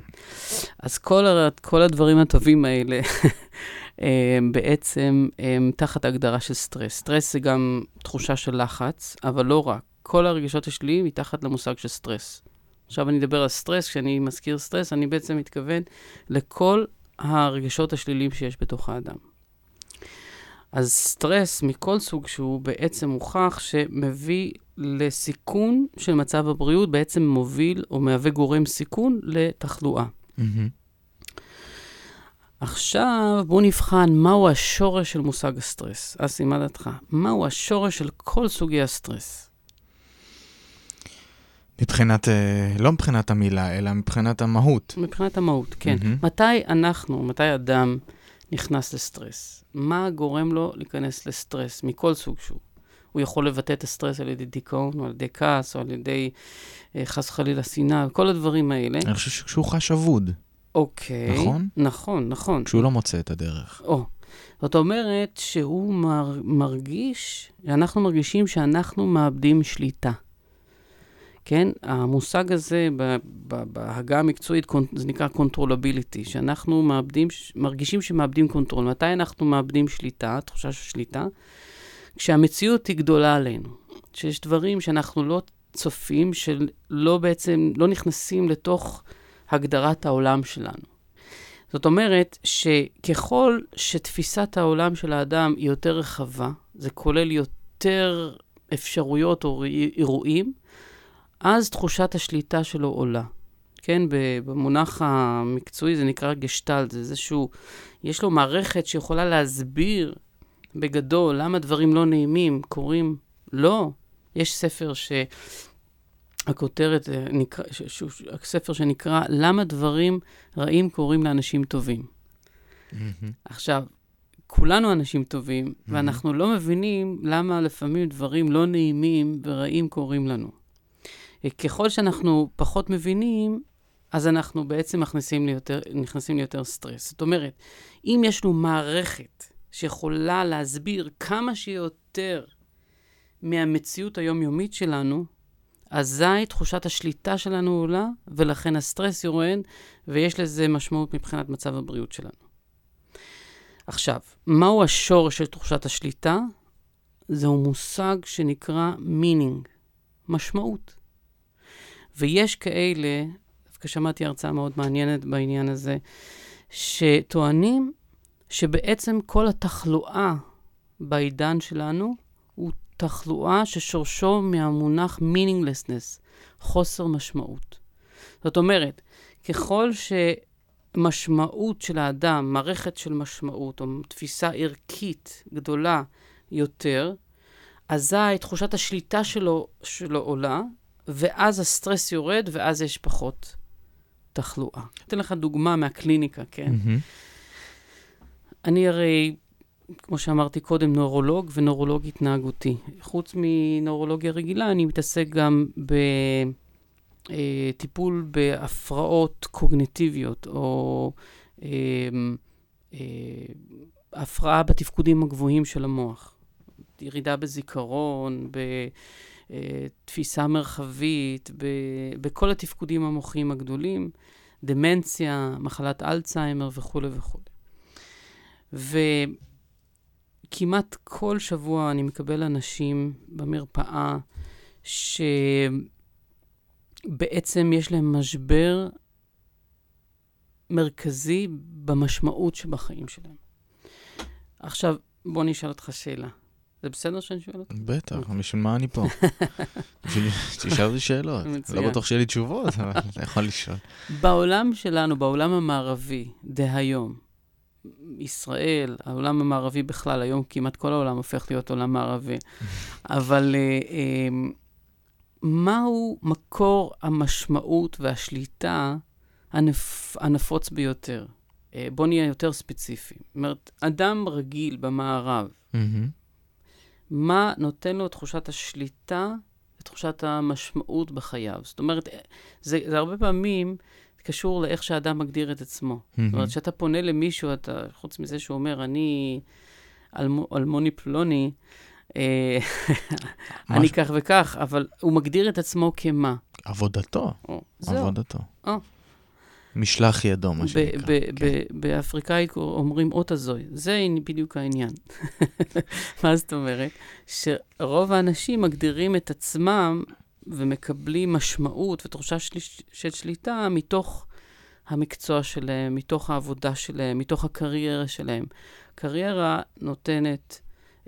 אז כל, הדברים הטובים האלה (laughs) הם בעצם הם תחת הגדרה של סטרס. סטרס זה גם תחושה של לחץ, אבל לא רק. כל הרגשות השליליים מתחת למושג של סטרס. עכשיו אני אדבר על סטרס, כשאני מזכיר סטרס, אני בעצם מתכוון לכל הרגשות השליליים שיש בתוך האדם. אז סטרס מכל סוג שהוא בעצם מוכח שמביא לסיכון של מצב הבריאות, בעצם מוביל או מהווה גורם סיכון לתחלואה. Mm-hmm. עכשיו בואו נבחן מהו השורש של מושג הסטרס. אסי, מה דעתך? מהו השורש של כל סוגי הסטרס? מבחינת, אה, לא מבחינת המילה, אלא מבחינת המהות. מבחינת המהות, כן. מהמם. מתי אנחנו, מתי אדם נכנס לסטרס? מה גורם לו להיכנס לסטרס מכל סוג שהוא? הוא יכול לבטא את הסטרס על ידי דיכאון, או על ידי כעס, או על ידי אה, חס וחלילה שנאה, כל הדברים האלה. אני חושב שכשהוא חש אבוד, אוקיי. נכון? נכון, נכון. כשהוא לא מוצא את הדרך. או. זאת אומרת שהוא מר, מרגיש, אנחנו מרגישים שאנחנו מאבדים שליטה. כן? המושג הזה בהגדרה המקצועית, זה נקרא controllability, שאנחנו מאבדים, מרגישים שמאבדים control. מתי אנחנו מאבדים שליטה, תחושה של שליטה? כשהמציאות היא גדולה עלינו. שיש דברים שאנחנו לא צופים, שלא בעצם, לא נכנסים לתוך הגדרת העולם שלנו. זאת אומרת שככל שתפיסת העולם של האדם היא יותר רחבה, זה כולל יותר אפשרויות או אירועים, אז תחושת השליטה שלו עולה. כן, במונח המקצועי זה נקרא גשטלט, זה איזשהו, יש לו מערכת שיכולה להסביר בגדול למה דברים לא נעימים קורים. לא. יש ספר שהכותרת אה, נקרא, הספר שנקרא למה דברים רעים קורים לאנשים טובים. עכשיו, כולנו אנשים טובים, ואנחנו לא מבינים למה לפעמים דברים לא נעימים ורעים קורים לנו. ככל שאנחנו פחות מבינים, אז אנחנו בעצם מכניסים ליותר, נכנסים ליותר סטרס. זאת אומרת, אם יש לנו מערכת שיכולה להסביר כמה שיותר מהמציאות היומיומית שלנו, אזי תחושת השליטה שלנו עולה, ולכן הסטרס יורד, ויש לזה משמעות מבחינת מצב הבריאות שלנו. עכשיו, מהו השורש של תחושת השליטה? זהו מושג שנקרא meaning, משמעות. ויש כאלה, דווקא שמעתי הרצאה מאוד מעניינת בעניין הזה, שטוענים שבעצם כל התחלואה בעידן שלנו הוא תחלואה ששורשו מהמונח meaninglessness, חוסר משמעות. זאת אומרת, ככל שמשמעות של האדם, מערכת של משמעות, או תפיסה ערכית גדולה יותר, אזי תחושת השליטה שלו, שלו עולה, ואז הסטרס יורד, ואז יש פחות תחלואה. אתן לך דוגמה מהקליניקה, כן? מהמם. אני הרי, כמו שאמרתי קודם, נורולוג ונורולוג התנהגותי. חוץ מנורולוגיה רגילה, אני מתעסק גם בטיפול בהפרעות קוגניטיביות, או אה, אה, הפרעה בתפקודים הגבוהים של המוח. ירידה בזיכרון, בתפיסה מרחבית, ב- בכל התפקודים המוחיים הגדולים, דמנציה, מחלת אלצהיימר וכולי וכולי. וכמעט כל שבוע אני מקבל אנשים במרפאה שבעצם יש להם משבר מרכזי במשמעות שבחיים שלהם. עכשיו, בוא אני אשאל אותך שאלה. זה בסדר שאני שואל אותך? בטח, אוקיי. בשביל מה אני פה? (laughs) שתשאל אותי שאלות. מצוין. לא בטוח שיהיה לי תשובות, אבל (laughs) אתה יכול לשאול. בעולם שלנו, בעולם המערבי, דהיום, ישראל, העולם המערבי בכלל, היום כמעט כל העולם הופך להיות עולם מערבי, (laughs) אבל אה, אה, מהו מקור המשמעות והשליטה הנפ, הנפוץ ביותר? אה, בואו נהיה יותר ספציפיים. זאת אומרת, אדם רגיל במערב. מה נותן לו את תחושת השליטה ותחושת המשמעות בחייו? זאת אומרת, זה, זה הרבה פעמים קשור לאיך שהאדם מגדיר את עצמו. זאת מהמם. אומרת, כשאתה פונה למישהו, אתה, חוץ מזה שהוא אומר, אני אלמו, אלמוני פלוני, אה, (laughs) אני כך וכך, אבל הוא מגדיר את עצמו כמה? עבודתו, או, זהו. עבודתו. או. משלח ידו, מה שנקרא. כן. באפריקאית אומרים אוטזוי. זה בדיוק העניין. (laughs) מה זאת אומרת? שרוב האנשים מגדירים את עצמם ומקבלים משמעות ותחושה של, של שליטה מתוך המקצוע שלהם, מתוך העבודה שלהם, מתוך הקריירה שלהם. קריירה נותנת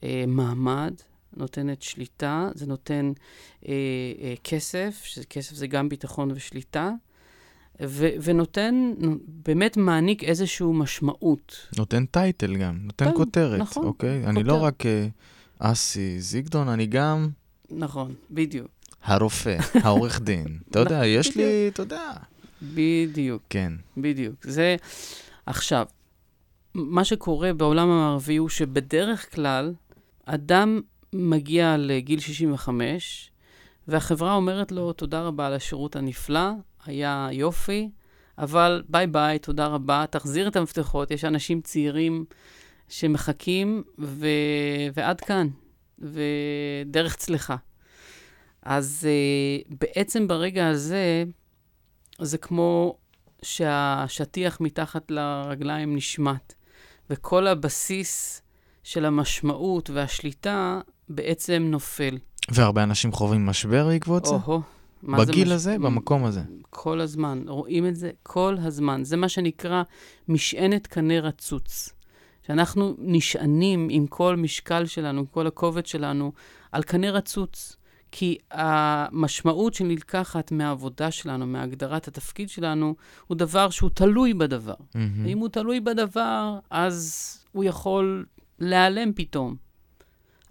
אה, מעמד, נותנת שליטה, זה נותן אה, אה, כסף, שכסף זה גם ביטחון ושליטה, ו- ונותן, באמת מעניק איזושהי משמעות. נותן טייטל גם, נותן כן, כותרת, נכון. אוקיי? כותר. אני לא רק אה, אסי זיגדון, אני גם... נכון, בדיוק. הרופא, (laughs) העורך דין. אתה יודע, יש לי, אתה יודע. בדיוק. כן. בדיוק. זה... עכשיו, מה שקורה בעולם המערבי הוא שבדרך כלל אדם מגיע לגיל 65, והחברה אומרת לו, תודה רבה על השירות הנפלא, היה יופי, אבל ביי ביי, תודה רבה, תחזיר את המפתחות, יש אנשים צעירים שמחכים, ו... ועד כאן, ודרך צלחה. אז uh, בעצם ברגע הזה, זה כמו שהשטיח מתחת לרגליים נשמט, וכל הבסיס של המשמעות והשליטה בעצם נופל. והרבה אנשים חווים משבר בעקבות זה? או-הו. בגיל מש... הזה, במקום הזה. כל הזמן, רואים את זה כל הזמן. זה מה שנקרא משענת קנה רצוץ. שאנחנו נשענים עם כל משקל שלנו, עם כל הכובד שלנו, על קנה רצוץ. כי המשמעות שנלקחת מהעבודה שלנו, מהגדרת התפקיד שלנו, הוא דבר שהוא תלוי בדבר. Mm-hmm. ואם הוא תלוי בדבר, אז הוא יכול להיעלם פתאום.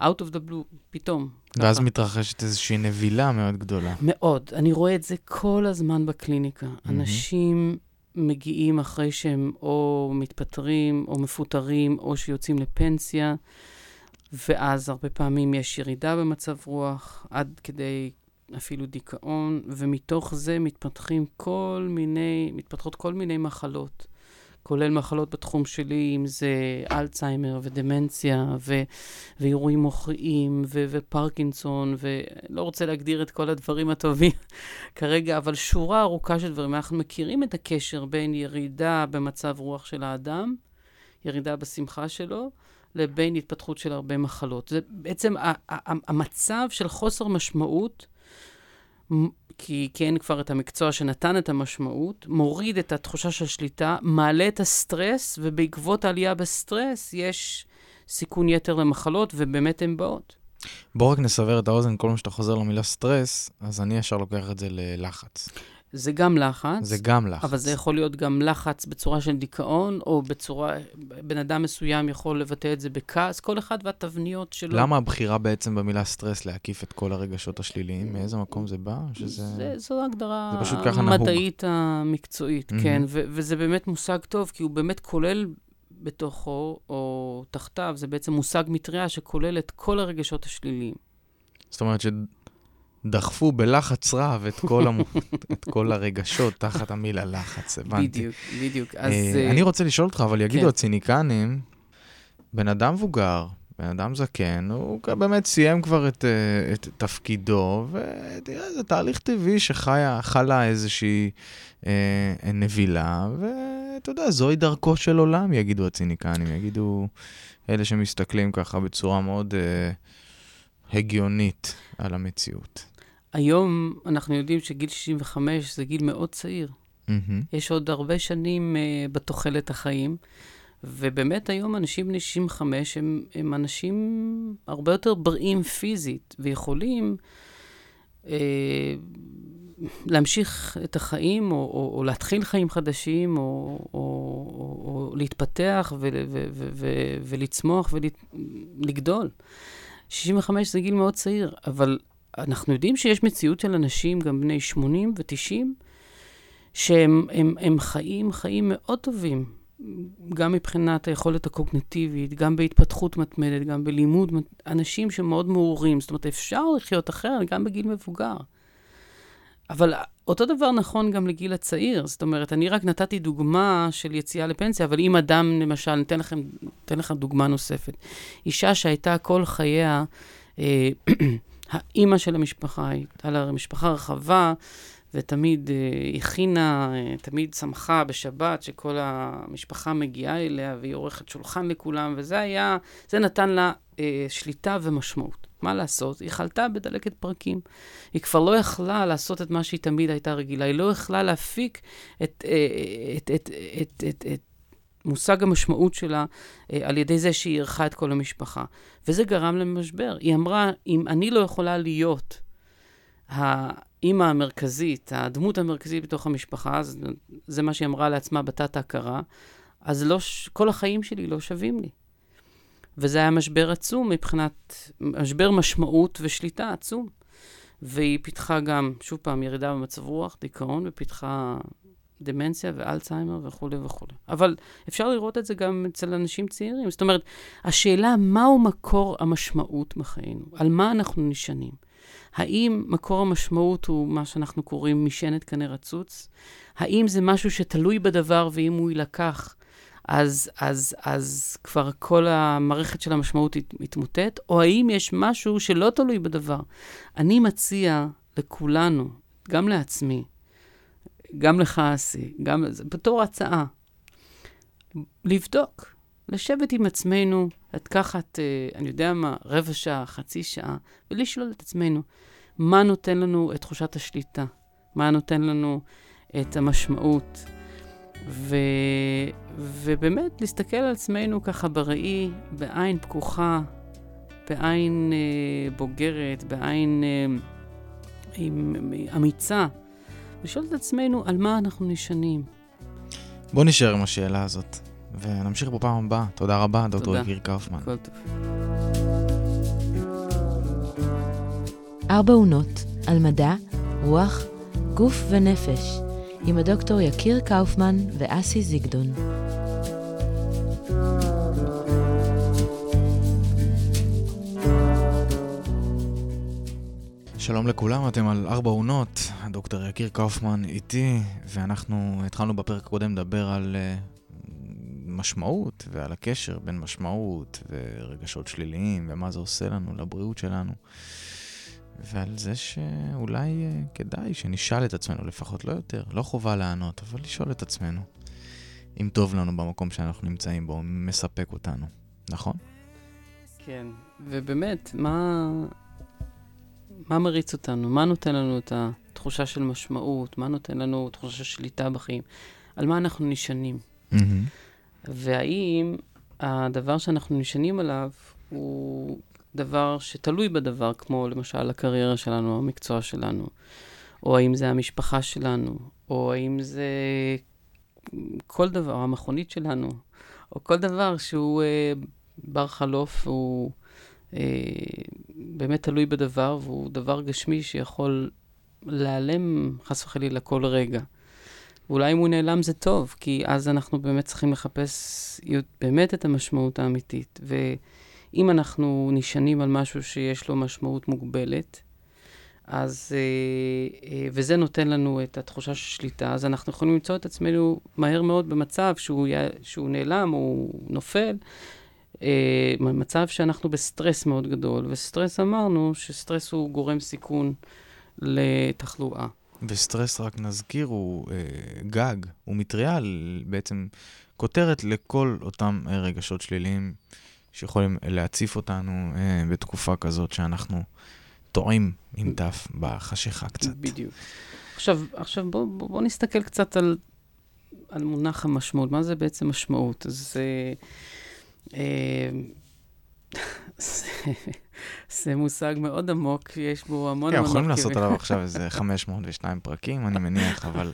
out of the blue, פתאום. ואז ככה. מתרחשת איזושהי נבילה מאוד גדולה. מאוד. אני רואה את זה כל הזמן בקליניקה. אנשים מגיעים אחרי שהם או מתפטרים, או מפוטרים, או שיוצאים לפנסיה, ואז הרבה פעמים יש ירידה במצב רוח, עד כדי אפילו דיכאון, ומתוך זה מתפתחים כל מיני, מתפתחות כל מיני מחלות. כולל מחלות בתחום שלי, אם זה אלצהיימר ודמנציה ו- ואירועים מוחיים ו- ופרקינסון, ולא רוצה להגדיר את כל הדברים הטובים (laughs) כרגע, אבל שורה ארוכה של דברים. אנחנו מכירים את הקשר בין ירידה במצב רוח של האדם, ירידה בשמחה שלו, לבין התפתחות של הרבה מחלות. זה בעצם המצב של חוסר משמעות כי אין כבר את המקצוע שנתן את המשמעות, מוריד את התחושה של שליטה, מעלה את הסטרס, ובעקבות העלייה בסטרס יש סיכון יתר למחלות, ובאמת הן באות. בוא רק נסבר את האוזן, כל מה שאתה חוזר למילה סטרס, אז אני ישר לוקח את זה ללחץ. זה גם לחץ. זה גם לחץ. אבל זה יכול להיות גם לחץ בצורה של דיכאון, או בצורה, בן אדם מסוים יכול לבטא את זה בכעס, כל אחד והתבניות שלו. למה הבחירה בעצם במילה סטרס להקיף את כל הרגשות השליליים? מאיזה מקום זה בא? שזה... זה, זו הגדרה המדעית המקצועית, mm-hmm. כן, ו- וזה באמת מושג טוב, כי הוא באמת כולל בתוכו, או תחתיו, זה בעצם מושג מטריה שכולל את כל הרגשות השליליים. זאת אומרת ש... דחפו בלחץ רב את כל, המ... (laughs) את כל הרגשות תחת המילה לחץ, הבנתי. בדיוק, בדיוק. אז... Uh, אני רוצה לשאול אותך, אבל יגידו כן. הציניקנים, בן אדם מבוגר, בן אדם זקן, הוא באמת סיים כבר את, uh, את תפקידו, ותראה, זה תהליך טבעי שחלה איזושהי uh, נבילה, ואתה יודע, זוהי דרכו של עולם, יגידו הציניקנים, יגידו אלה שמסתכלים ככה בצורה מאוד uh, הגיונית על המציאות. היום אנחנו יודעים שגיל 65 זה גיל מאוד צעיר. Mm-hmm. יש עוד הרבה שנים uh, בתוחלת החיים, ובאמת היום אנשים בני 65 הם, הם אנשים הרבה יותר בריאים פיזית, ויכולים uh, להמשיך את החיים, או, או, או להתחיל חיים חדשים, או, או, או, או להתפתח ו, ו, ו, ו, ולצמוח ולגדול. 65 זה גיל מאוד צעיר, אבל אנחנו יודעים שיש מציאות של אנשים, גם בני 80 ו-90, שהם הם, הם חיים חיים מאוד טובים, גם מבחינת היכולת הקוגנטיבית, גם בהתפתחות מתמדת, גם בלימוד, אנשים שמאוד מעורים. זאת אומרת, אפשר לחיות אחרת גם בגיל מבוגר. אבל אותו דבר נכון גם לגיל הצעיר. זאת אומרת, אני רק נתתי דוגמה של יציאה לפנסיה, אבל אם אדם, למשל, ניתן לכם, ניתן לכם דוגמה נוספת. אישה שהייתה כל חייה, אה, (clears throat) האימא של המשפחה, הייתה לה משפחה רחבה, ותמיד uh, הכינה, uh, תמיד שמחה בשבת שכל המשפחה מגיעה אליה, והיא עורכת שולחן לכולם, וזה היה, זה נתן לה uh, שליטה ומשמעות. מה לעשות? היא חלתה בדלקת פרקים. היא כבר לא יכלה לעשות את מה שהיא תמיד הייתה רגילה. היא לא יכלה להפיק את, את, את, את, את, את מושג המשמעות שלה על ידי זה שהיא אירחה את כל המשפחה. וזה גרם למשבר. היא אמרה, אם אני לא יכולה להיות האימא המרכזית, הדמות המרכזית בתוך המשפחה, זה, זה מה שהיא אמרה לעצמה בתת-ההכרה, אז לא, כל החיים שלי לא שווים לי. וזה היה משבר עצום מבחינת, משבר משמעות ושליטה עצום. והיא פיתחה גם, שוב פעם, ירידה במצב רוח, דיכאון, ופיתחה דמנציה ואלצהיימר וכולי וכולי. אבל אפשר לראות את זה גם אצל אנשים צעירים. זאת אומרת, השאלה מהו מקור המשמעות בחיינו, על מה אנחנו נשענים. האם מקור המשמעות הוא מה שאנחנו קוראים משענת קנה רצוץ? האם זה משהו שתלוי בדבר ואם הוא יילקח, אז, אז, אז כבר כל המערכת של המשמעות מתמוטט? או האם יש משהו שלא תלוי בדבר? אני מציע לכולנו, גם לעצמי, גם לך, אסי, גם בתור הצעה, לבדוק, לשבת עם עצמנו, לקחת, אה, אני יודע מה, רבע שעה, חצי שעה, ולשאול את עצמנו, מה נותן לנו את תחושת השליטה? מה נותן לנו את המשמעות? ו... ובאמת, להסתכל על עצמנו ככה בראי, בעין פקוחה, בעין אה, בוגרת, בעין אה, עם, אמיצה, לשאול את עצמנו על מה אנחנו נשענים. בוא נשאר עם השאלה הזאת, ונמשיך בפעם הבאה. תודה רבה, דוקטור יקיר קאופמן. כל טוב. ארבע עונות על מדע, רוח, גוף ונפש, עם הדוקטור יקיר קאופמן ואסי זיגדון. שלום לכולם, אתם על ארבע עונות, הדוקטור יקיר קאופמן איתי, ואנחנו התחלנו בפרק הקודם לדבר על uh, משמעות ועל הקשר בין משמעות ורגשות שליליים ומה זה עושה לנו לבריאות שלנו. ועל זה שאולי uh, כדאי שנשאל את עצמנו לפחות, לא יותר, לא חובה לענות, אבל לשאול את עצמנו אם טוב לנו במקום שאנחנו נמצאים בו, מספק אותנו, נכון? כן, ובאמת, מה, מה מריץ אותנו? מה נותן לנו את התחושה של משמעות? מה נותן לנו תחושה של שליטה בחיים? על מה אנחנו נשענים? Mm-hmm. והאם הדבר שאנחנו נשענים עליו הוא דבר שתלוי בדבר, כמו למשל הקריירה שלנו, המקצוע שלנו, או האם זה המשפחה שלנו, או האם זה כל דבר, המכונית שלנו, או כל דבר שהוא אה, בר חלוף, הוא אה, באמת תלוי בדבר, והוא דבר גשמי שיכול להיעלם חס וחלילה כל רגע. ואולי אם הוא נעלם זה טוב, כי אז אנחנו באמת צריכים לחפש באמת את המשמעות האמיתית. ואם אנחנו נשענים על משהו שיש לו משמעות מוגבלת, אז, אה, אה, וזה נותן לנו את התחושה של שליטה, אז אנחנו יכולים למצוא את עצמנו מהר מאוד במצב שהוא, שהוא נעלם או נופל, אה, מצב שאנחנו בסטרס מאוד גדול, וסטרס אמרנו שסטרס הוא גורם סיכון לתחלואה. וסטרס, רק נזכיר, הוא אה, גג, הוא מטריה, בעצם כותרת לכל אותם רגשות שליליים שיכולים להציף אותנו אה, בתקופה כזאת שאנחנו טועים עם תף בחשיכה קצת. בדיוק. עכשיו, עכשיו בואו בוא, בוא נסתכל קצת על, על מונח המשמעות. מה זה בעצם משמעות? אז... אה, אה, (laughs) זה מושג מאוד עמוק, יש בו המון כן, המון... יכולים לעשות עליו עכשיו איזה (laughs) 502 פרקים, אני מניח, אבל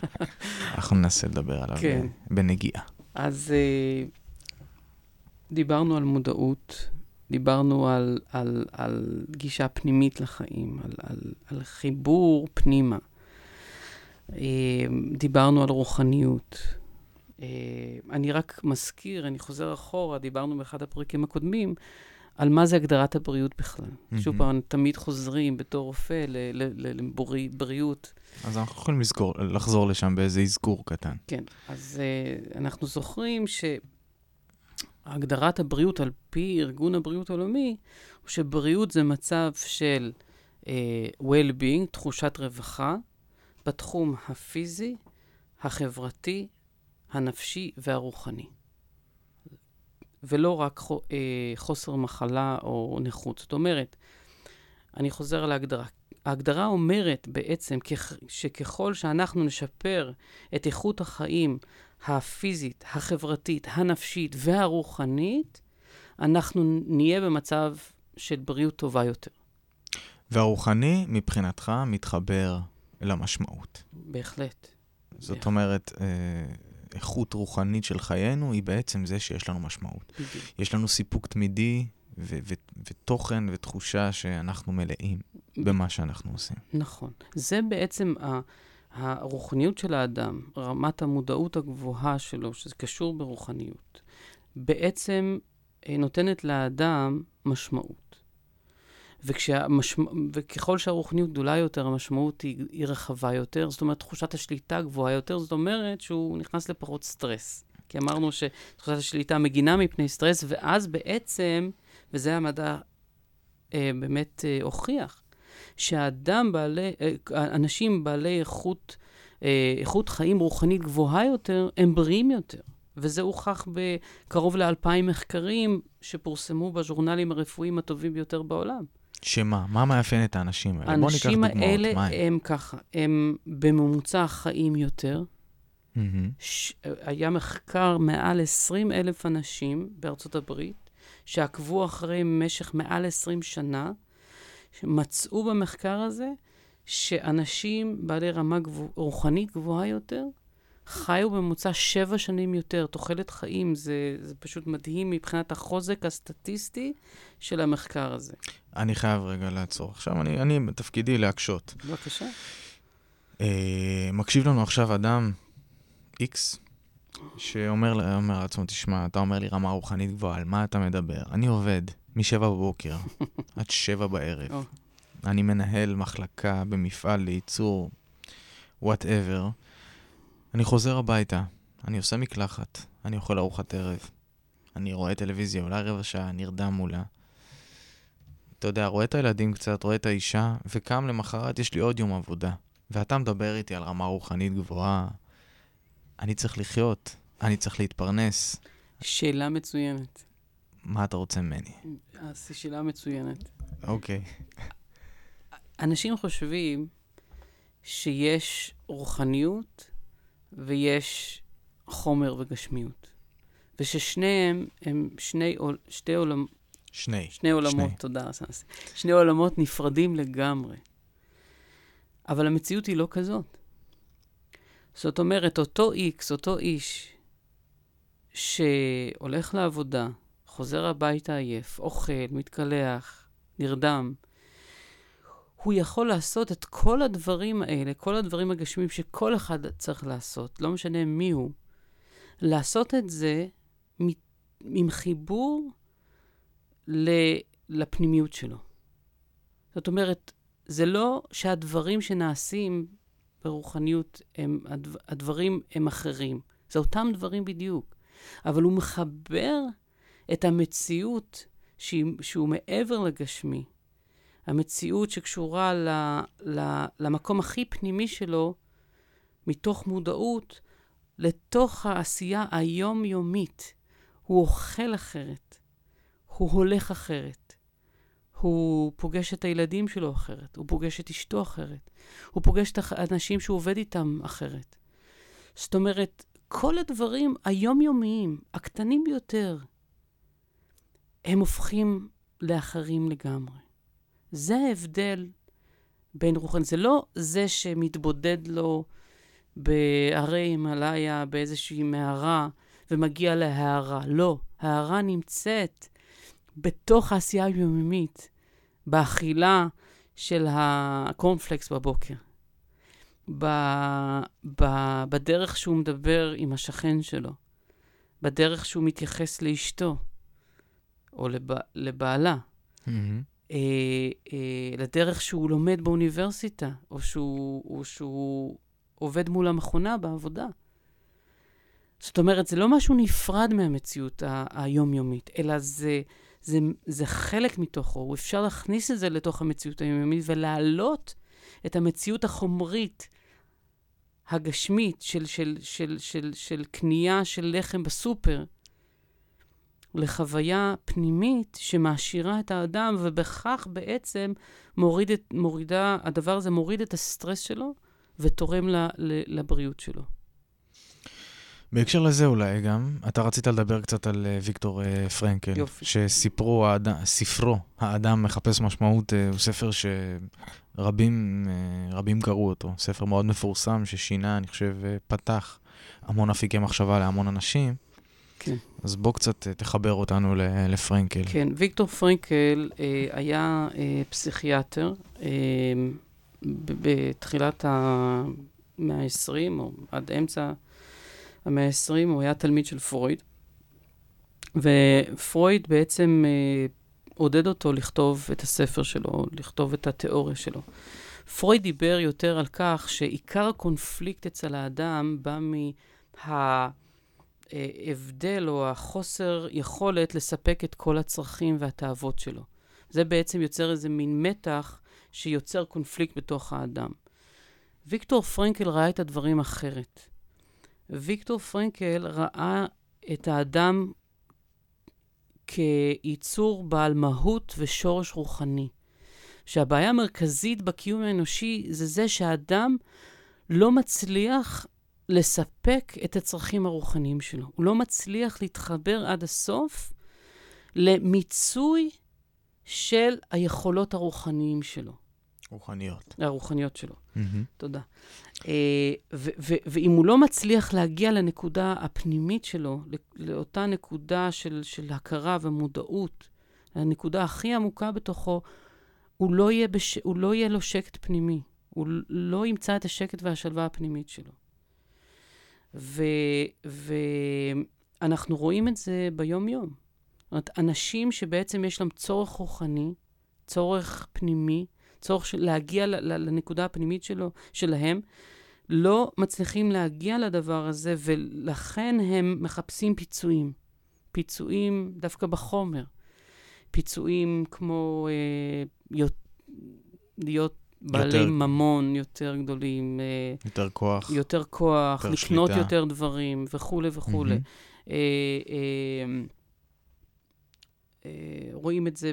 אנחנו ננסה לדבר עליו כן. בנגיעה. אז אה, דיברנו על מודעות, דיברנו על, על, על גישה פנימית לחיים, על, על, על חיבור פנימה. אה, דיברנו על רוחניות. אה, אני רק מזכיר, אני חוזר אחורה, דיברנו באחד הפרקים הקודמים, על מה זה הגדרת הבריאות בכלל. Mm-hmm. שוב פעם, תמיד חוזרים בתור רופא לבריאות. אז אנחנו יכולים לזכור, לחזור לשם באיזה אזכור קטן. כן, אז uh, אנחנו זוכרים שהגדרת הבריאות על פי ארגון הבריאות העולמי, הוא שבריאות זה מצב של uh, well-being, תחושת רווחה, בתחום הפיזי, החברתי, הנפשי והרוחני. ולא רק חוסר מחלה או נכות. זאת אומרת, אני חוזר על ההגדרה. ההגדרה אומרת בעצם שככל שאנחנו נשפר את איכות החיים הפיזית, החברתית, הנפשית והרוחנית, אנחנו נהיה במצב של בריאות טובה יותר. והרוחני, מבחינתך, מתחבר למשמעות. בהחלט. זאת בהחלט. אומרת, אה, איכות רוחנית של חיינו היא בעצם זה שיש לנו משמעות. בדיוק. יש לנו סיפוק תמידי ו- ו- ותוכן ותחושה שאנחנו מלאים במה שאנחנו עושים. נכון. זה בעצם ה... הרוחניות של האדם, רמת המודעות הגבוהה שלו, שזה קשור ברוחניות, בעצם אה, נותנת לאדם משמעות. וכשהמשמע... וככל שהרוחניות גדולה יותר, המשמעות היא, היא רחבה יותר, זאת אומרת, תחושת השליטה גבוהה יותר, זאת אומרת שהוא נכנס לפחות סטרס. כי אמרנו שתחושת השליטה מגינה מפני סטרס, ואז בעצם, וזה המדע אה, באמת אה, הוכיח, שהאדם בעלי, אה, אנשים בעלי איכות, אה, איכות חיים רוחנית גבוהה יותר, הם בריאים יותר. וזה הוכח בקרוב לאלפיים מחקרים שפורסמו בז'ורנלים הרפואיים הטובים ביותר בעולם. שמה? מה מאפיין את האנשים האלה? בוא ניקח דוגמאות. האנשים האלה הם ככה, הם בממוצע חיים יותר. Mm-hmm. ש... היה מחקר מעל 20 אלף אנשים בארצות הברית, שעקבו אחריהם במשך מעל 20 שנה, מצאו במחקר הזה שאנשים בעלי רמה גבוה, רוחנית גבוהה יותר, חיו בממוצע שבע שנים יותר. תוחלת חיים זה, זה פשוט מדהים מבחינת החוזק הסטטיסטי של המחקר הזה. אני חייב רגע לעצור. עכשיו, אני, אני בתפקידי להקשות. בבקשה. אה, מקשיב לנו עכשיו אדם, איקס, שאומר לעצמו, תשמע, אתה אומר לי רמה רוחנית גבוהה, על מה אתה מדבר? אני עובד מ-7 בבוקר (laughs) עד 7 בערב. Oh. אני מנהל מחלקה במפעל לייצור וואטאבר. אני חוזר הביתה, אני עושה מקלחת, אני אוכל ארוחת ערב, אני רואה טלוויזיה, אולי רבע שעה, נרדם מולה. אתה יודע, רואה את הילדים קצת, רואה את האישה, וקם למחרת, יש לי עוד יום עבודה. ואתה מדבר איתי על רמה רוחנית גבוהה. אני צריך לחיות, אני צריך להתפרנס. שאלה מצוינת. מה אתה רוצה ממני? אז זו שאלה מצוינת. אוקיי. אנשים חושבים שיש רוחניות ויש חומר וגשמיות. וששניהם הם שני, שתי עולמות... שני. שני עולמות, שני. תודה, סנסי. שני עולמות נפרדים לגמרי. אבל המציאות היא לא כזאת. זאת אומרת, אותו איקס, אותו איש, שהולך לעבודה, חוזר הביתה עייף, אוכל, מתקלח, נרדם, הוא יכול לעשות את כל הדברים האלה, כל הדברים הגשמיים שכל אחד צריך לעשות, לא משנה מי הוא, לעשות את זה עם חיבור לפנימיות שלו. זאת אומרת, זה לא שהדברים שנעשים ברוחניות, הם, הדברים הם אחרים. זה אותם דברים בדיוק. אבל הוא מחבר את המציאות שהוא מעבר לגשמי, המציאות שקשורה ל, ל, למקום הכי פנימי שלו, מתוך מודעות, לתוך העשייה היומיומית. הוא אוכל אחרת, הוא הולך אחרת, הוא פוגש את הילדים שלו אחרת, הוא פוגש את אשתו אחרת, הוא פוגש את האנשים שהוא עובד איתם אחרת. זאת אומרת, כל הדברים היומיומיים, הקטנים ביותר, הם הופכים לאחרים לגמרי. זה ההבדל בין רוחן. זה לא זה שמתבודד לו בהרי הימאליה, באיזושהי מערה, ומגיע להערה. לא, ההערה נמצאת בתוך העשייה היומיומית, באכילה של הקורנפלקס בבוקר, ב, ב, בדרך שהוא מדבר עם השכן שלו, בדרך שהוא מתייחס לאשתו או לב, לבעלה. Mm-hmm. אה, אה, לדרך שהוא לומד באוניברסיטה, או שהוא, או שהוא עובד מול המכונה בעבודה. זאת אומרת, זה לא משהו נפרד מהמציאות היומיומית, אלא זה, זה, זה חלק מתוכו. אפשר להכניס את זה לתוך המציאות היומיומית ולהעלות את המציאות החומרית הגשמית של, של, של, של, של קנייה של לחם בסופר, לחוויה פנימית שמעשירה את האדם, ובכך בעצם מוריד את, מורידה, הדבר הזה מוריד את הסטרס שלו ותורם ל, ל, לבריאות שלו. בהקשר לזה אולי גם, אתה רצית לדבר קצת על uh, ויקטור uh, פרנקל. יופי. שספרו, האד... ספרו, האדם מחפש משמעות, uh, הוא ספר שרבים רבים קראו אותו. ספר מאוד מפורסם ששינה, אני חושב, פתח המון אפיקי מחשבה להמון אנשים. כן. אז בוא קצת uh, תחבר אותנו לפרנקל. כן, ויקטור פרנקל uh, היה uh, פסיכיאטר uh, בתחילת המאה ה-20, או עד אמצע המאה ה-20, הוא היה תלמיד של פרויד, ופרויד בעצם אה, עודד אותו לכתוב את הספר שלו, לכתוב את התיאוריה שלו. פרויד דיבר יותר על כך שעיקר הקונפליקט אצל האדם בא מההבדל או החוסר יכולת לספק את כל הצרכים והתאוות שלו. זה בעצם יוצר איזה מין מתח שיוצר קונפליקט בתוך האדם. ויקטור פרנקל ראה את הדברים אחרת. ויקטור פרנקל ראה את האדם כיצור בעל מהות ושורש רוחני. שהבעיה המרכזית בקיום האנושי זה זה שהאדם לא מצליח לספק את הצרכים הרוחניים שלו. הוא לא מצליח להתחבר עד הסוף למיצוי של היכולות הרוחניים שלו. רוחניות. הרוחניות שלו. Mm-hmm. תודה. אה, ואם הוא לא מצליח להגיע לנקודה הפנימית שלו, לאותה נקודה של, של הכרה ומודעות, הנקודה הכי עמוקה בתוכו, הוא לא, יהיה בש... הוא לא יהיה לו שקט פנימי. הוא לא ימצא את השקט והשלווה הפנימית שלו. ואנחנו רואים את זה ביום-יום. זאת אומרת, אנשים שבעצם יש להם צורך רוחני, צורך פנימי, צורך של להגיע לנקודה הפנימית שלו, שלהם, לא מצליחים להגיע לדבר הזה, ולכן הם מחפשים פיצויים. פיצויים דווקא בחומר. פיצויים כמו אה, להיות, בעלי יותר, ממון יותר גדולים. אה, יותר כוח. יותר כוח, יותר לקנות שליטה. יותר דברים וכולי וכולי. Mm-hmm. רואים את זה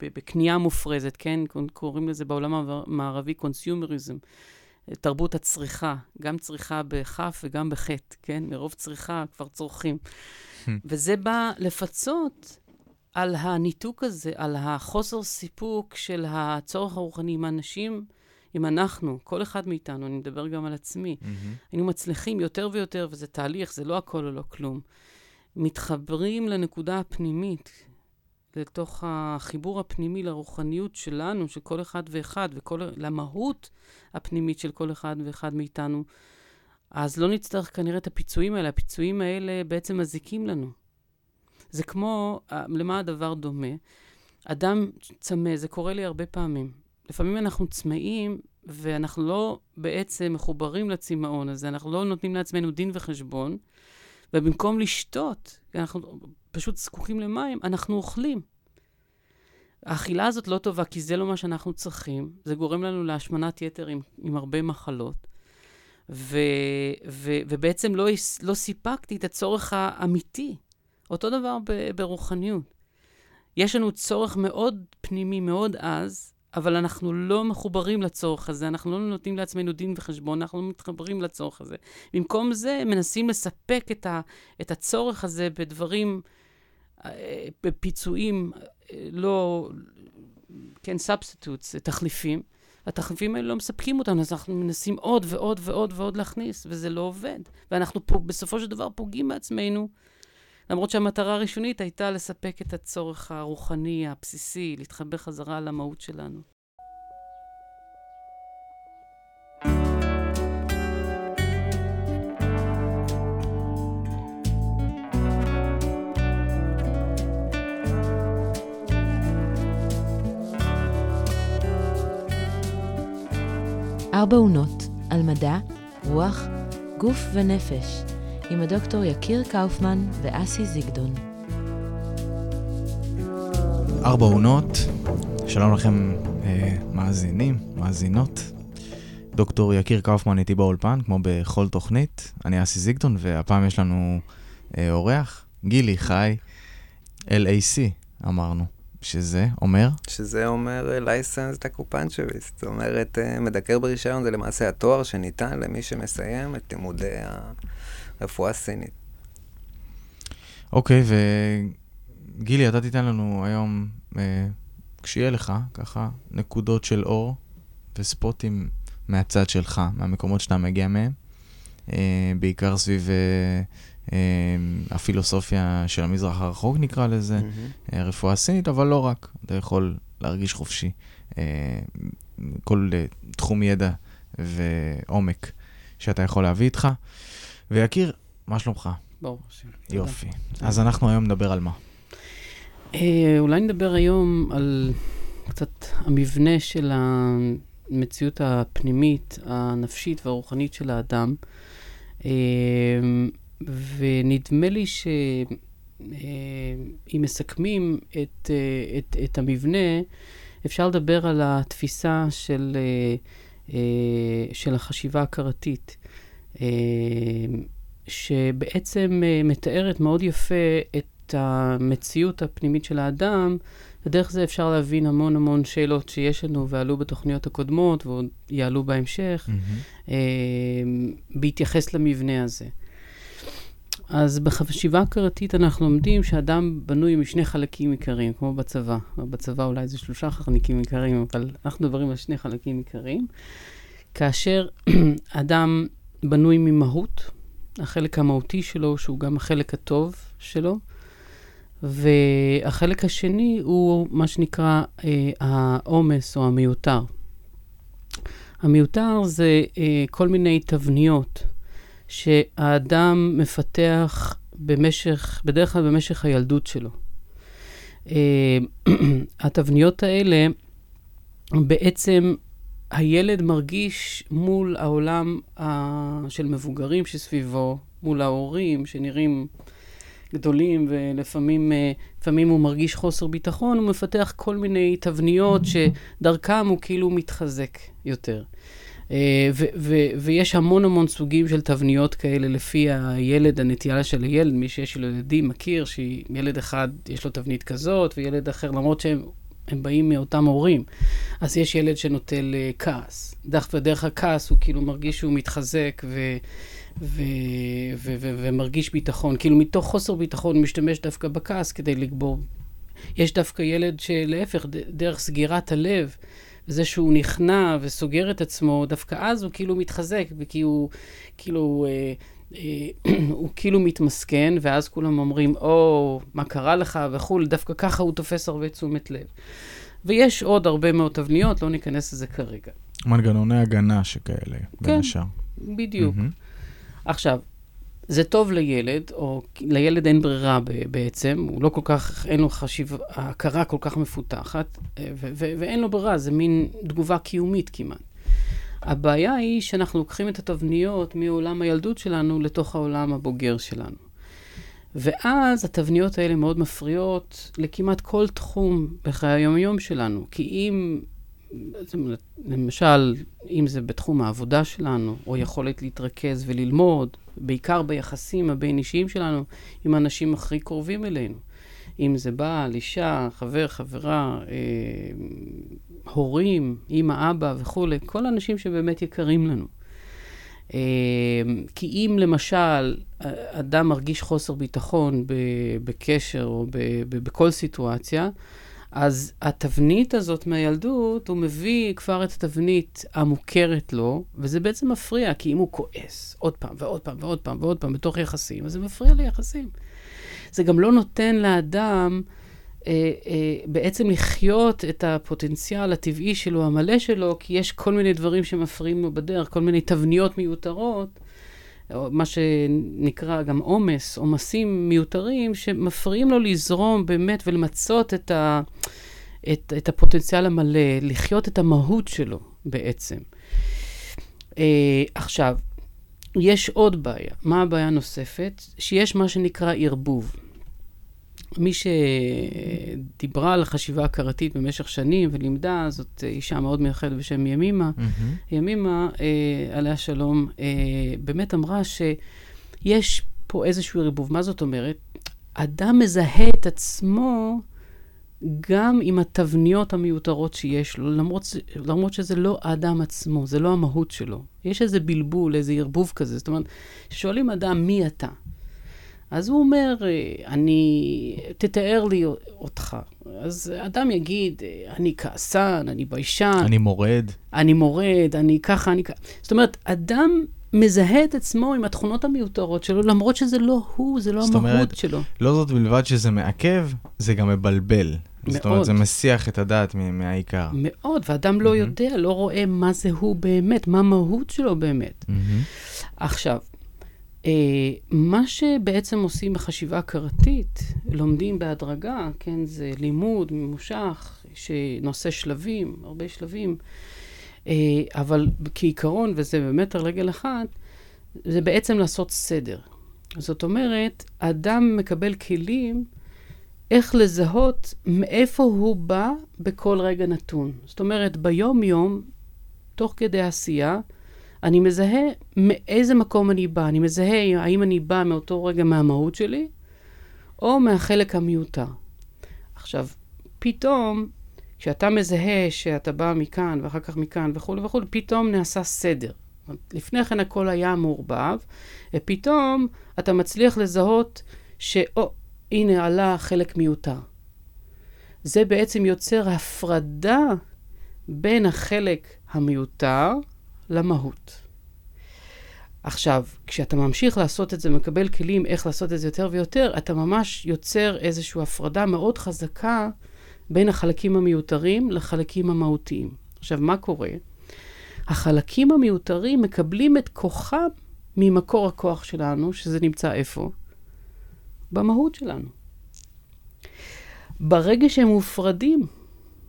בקנייה מופרזת, כן? קוראים לזה בעולם המערבי קונסיומריזם. תרבות הצריכה, גם צריכה בכף וגם בחטא, כן? מרוב צריכה כבר צורכים. וזה בא לפצות על הניתוק הזה, על החוסר סיפוק של הצורך הרוחני עם האנשים, אם אנחנו, כל אחד מאיתנו, אני מדבר גם על עצמי, היינו מצליחים יותר ויותר, וזה תהליך, זה לא הכל או לא כלום. מתחברים לנקודה הפנימית, לתוך החיבור הפנימי לרוחניות שלנו, של כל אחד ואחד, ולמהות הפנימית של כל אחד ואחד מאיתנו, אז לא נצטרך כנראה את הפיצויים האלה. הפיצויים האלה בעצם מזיקים לנו. זה כמו, אה, למה הדבר דומה? אדם צמא, זה קורה לי הרבה פעמים. לפעמים אנחנו צמאים ואנחנו לא בעצם מחוברים לצמאון הזה, אנחנו לא נותנים לעצמנו דין וחשבון, ובמקום לשתות, אנחנו פשוט זקוקים למים, אנחנו אוכלים. האכילה הזאת לא טובה, כי זה לא מה שאנחנו צריכים. זה גורם לנו להשמנת יתר עם, עם הרבה מחלות. ו, ו, ובעצם לא, לא סיפקתי את הצורך האמיתי. אותו דבר ב, ברוחניות. יש לנו צורך מאוד פנימי, מאוד עז, אבל אנחנו לא מחוברים לצורך הזה, אנחנו לא נותנים לעצמנו דין וחשבון, אנחנו לא מתחברים לצורך הזה. במקום זה, מנסים לספק את, ה, את הצורך הזה בדברים, אה, בפיצויים, אה, לא, כן, substitutes, תחליפים. התחליפים האלה לא מספקים אותנו, אז אנחנו מנסים עוד ועוד ועוד ועוד להכניס, וזה לא עובד. ואנחנו פה, בסופו של דבר פוגעים בעצמנו. למרות שהמטרה הראשונית הייתה לספק את הצורך הרוחני, הבסיסי, להתחבר חזרה למהות שלנו. ארבע עונות על מדע, רוח, גוף ונפש. עם הדוקטור יקיר קאופמן ואסי זיגדון. ארבע עונות, שלום לכם אה, מאזינים, מאזינות. דוקטור יקיר קאופמן איתי באולפן, כמו בכל תוכנית. אני אסי זיגדון, והפעם יש לנו אה, אורח, גילי חי, LAC, אמרנו. שזה אומר? שזה אומר אה, Licensed Acupuncturist. זאת אומרת, אה, מדקר ברישיון זה למעשה התואר שניתן למי שמסיים את לימודי הרפואה הסינית. אוקיי, וגילי, אתה תיתן לנו היום, אה, כשיהיה לך, ככה, נקודות של אור וספוטים מהצד שלך, מהמקומות שאתה מגיע מהם, אה, בעיקר סביב אה, אה, הפילוסופיה של המזרח הרחוק, נקרא לזה, mm-hmm. רפואה סינית, אבל לא רק, אתה יכול להרגיש חופשי. אה, כל אה, תחום ידע ועומק שאתה יכול להביא איתך. ויקיר, מה שלומך? ברור. יופי. אז אנחנו היום נדבר על מה? אה, אולי נדבר היום על קצת המבנה של המציאות הפנימית, הנפשית והרוחנית של האדם. אה, ונדמה לי שאם מסכמים את, את, את המבנה, אפשר לדבר על התפיסה של, של החשיבה הכרתית. שבעצם אה, מתארת מאוד יפה את המציאות הפנימית של האדם, ודרך זה אפשר להבין המון המון שאלות שיש לנו ועלו בתוכניות הקודמות ועוד יעלו בהמשך, mm-hmm. אה, בהתייחס למבנה הזה. אז בחשיבה הכרתית אנחנו לומדים שאדם בנוי משני חלקים עיקריים, כמו בצבא. בצבא אולי זה שלושה חלקים עיקריים, אבל אנחנו מדברים על שני חלקים עיקריים. כאשר (clears throat) אדם בנוי ממהות, החלק המהותי שלו, שהוא גם החלק הטוב שלו, והחלק השני הוא מה שנקרא אה, העומס או המיותר. המיותר זה אה, כל מיני תבניות שהאדם מפתח במשך, בדרך כלל במשך הילדות שלו. אה, (clears throat) התבניות האלה בעצם הילד מרגיש מול העולם uh, של מבוגרים שסביבו, מול ההורים שנראים גדולים, ולפעמים uh, הוא מרגיש חוסר ביטחון, הוא מפתח כל מיני תבניות שדרכם הוא כאילו מתחזק יותר. Uh, ו- ו- ויש המון המון סוגים של תבניות כאלה לפי הילד, הנטייה של הילד. מי שיש לו ילדים מכיר שילד אחד יש לו תבנית כזאת, וילד אחר, למרות שהם הם באים מאותם הורים. אז יש ילד שנוטל uh, כעס. דרך ודרך הכעס הוא כאילו מרגיש שהוא מתחזק ו, ו, ו, ו, ומרגיש ביטחון. כאילו מתוך חוסר ביטחון הוא משתמש דווקא בכעס כדי לגבור. יש דווקא ילד שלהפך, דרך סגירת הלב, וזה שהוא נכנע וסוגר את עצמו, דווקא אז הוא כאילו מתחזק, וכי הוא כאילו... אה, (clears throat) הוא כאילו מתמסכן, ואז כולם אומרים, או, מה קרה לך וכולי, דווקא ככה הוא תופס הרבה תשומת לב. ויש עוד הרבה מאוד תבניות, לא ניכנס לזה כרגע. מנגנוני הגנה שכאלה, כן, בין השאר. בדיוק. Mm-hmm. עכשיו, זה טוב לילד, או לילד אין ברירה בעצם, הוא לא כל כך, אין לו חשיבה, ההכרה כל כך מפותחת, אה, ואין לו ברירה, זה מין תגובה קיומית כמעט. הבעיה היא שאנחנו לוקחים את התבניות מעולם הילדות שלנו לתוך העולם הבוגר שלנו. ואז התבניות האלה מאוד מפריעות לכמעט כל תחום בחיי היום-יום שלנו. כי אם, למשל, אם זה בתחום העבודה שלנו, או יכולת להתרכז וללמוד, בעיקר ביחסים הבין-אישיים שלנו עם האנשים הכי קרובים אלינו. אם זה בעל, אישה, חבר, חברה, אה, הורים, אימא, אבא וכולי, כל האנשים שבאמת יקרים לנו. אה, כי אם למשל אדם מרגיש חוסר ביטחון בקשר או בכל סיטואציה, אז התבנית הזאת מהילדות, הוא מביא כבר את התבנית המוכרת לו, וזה בעצם מפריע, כי אם הוא כועס עוד פעם ועוד פעם ועוד פעם ועוד פעם בתוך יחסים, אז זה מפריע ליחסים. זה גם לא נותן לאדם אה, אה, בעצם לחיות את הפוטנציאל הטבעי שלו, המלא שלו, כי יש כל מיני דברים שמפריעים לו בדרך, כל מיני תבניות מיותרות, מה שנקרא גם עומס, עומסים מיותרים, שמפריעים לו לזרום באמת ולמצות את, ה, את, את הפוטנציאל המלא, לחיות את המהות שלו בעצם. אה, עכשיו, יש עוד בעיה. מה הבעיה הנוספת? שיש מה שנקרא ערבוב. מי שדיברה על חשיבה הכרתית במשך שנים ולימדה, זאת אישה מאוד מיוחדת בשם ימימה. Mm-hmm. ימימה, אה, עליה שלום, אה, באמת אמרה שיש פה איזשהו ערבוב. מה זאת אומרת? אדם מזהה את עצמו גם עם התבניות המיותרות שיש לו, למרות, למרות שזה לא האדם עצמו, זה לא המהות שלו. יש איזה בלבול, איזה ערבוב כזה. זאת אומרת, שואלים אדם, מי אתה? אז הוא אומר, אני, תתאר לי אותך. אז אדם יגיד, אני כעסן, אני ביישן. אני מורד. אני מורד, אני ככה, אני ככה. זאת אומרת, אדם מזהה את עצמו עם התכונות המיותרות שלו, למרות שזה לא הוא, זה לא המהות אומרת, שלו. לא זאת בלבד שזה מעכב, זה גם מבלבל. מאוד. זאת אומרת, זה מסיח את הדעת מהעיקר. מאוד, ואדם לא mm-hmm. יודע, לא רואה מה זה הוא באמת, מה המהות שלו באמת. Mm-hmm. עכשיו, אה, מה שבעצם עושים בחשיבה הכרתית, לומדים בהדרגה, כן, זה לימוד ממושך, שנושא שלבים, הרבה שלבים, אה, אבל כעיקרון, וזה באמת על רגל אחת, זה בעצם לעשות סדר. זאת אומרת, אדם מקבל כלים איך לזהות מאיפה הוא בא בכל רגע נתון. זאת אומרת, ביום-יום, תוך כדי עשייה, אני מזהה מאיזה מקום אני בא. אני מזהה האם אני בא מאותו רגע מהמהות שלי, או מהחלק המיותר. עכשיו, פתאום, כשאתה מזהה שאתה בא מכאן ואחר כך מכאן וכולי וכולי, פתאום נעשה סדר. לפני כן הכל היה מעורבב, ופתאום אתה מצליח לזהות שאו, הנה עלה חלק מיותר. זה בעצם יוצר הפרדה בין החלק המיותר למהות. עכשיו, כשאתה ממשיך לעשות את זה, מקבל כלים איך לעשות את זה יותר ויותר, אתה ממש יוצר איזושהי הפרדה מאוד חזקה בין החלקים המיותרים לחלקים המהותיים. עכשיו, מה קורה? החלקים המיותרים מקבלים את כוחם ממקור הכוח שלנו, שזה נמצא איפה? במהות שלנו. ברגע שהם מופרדים,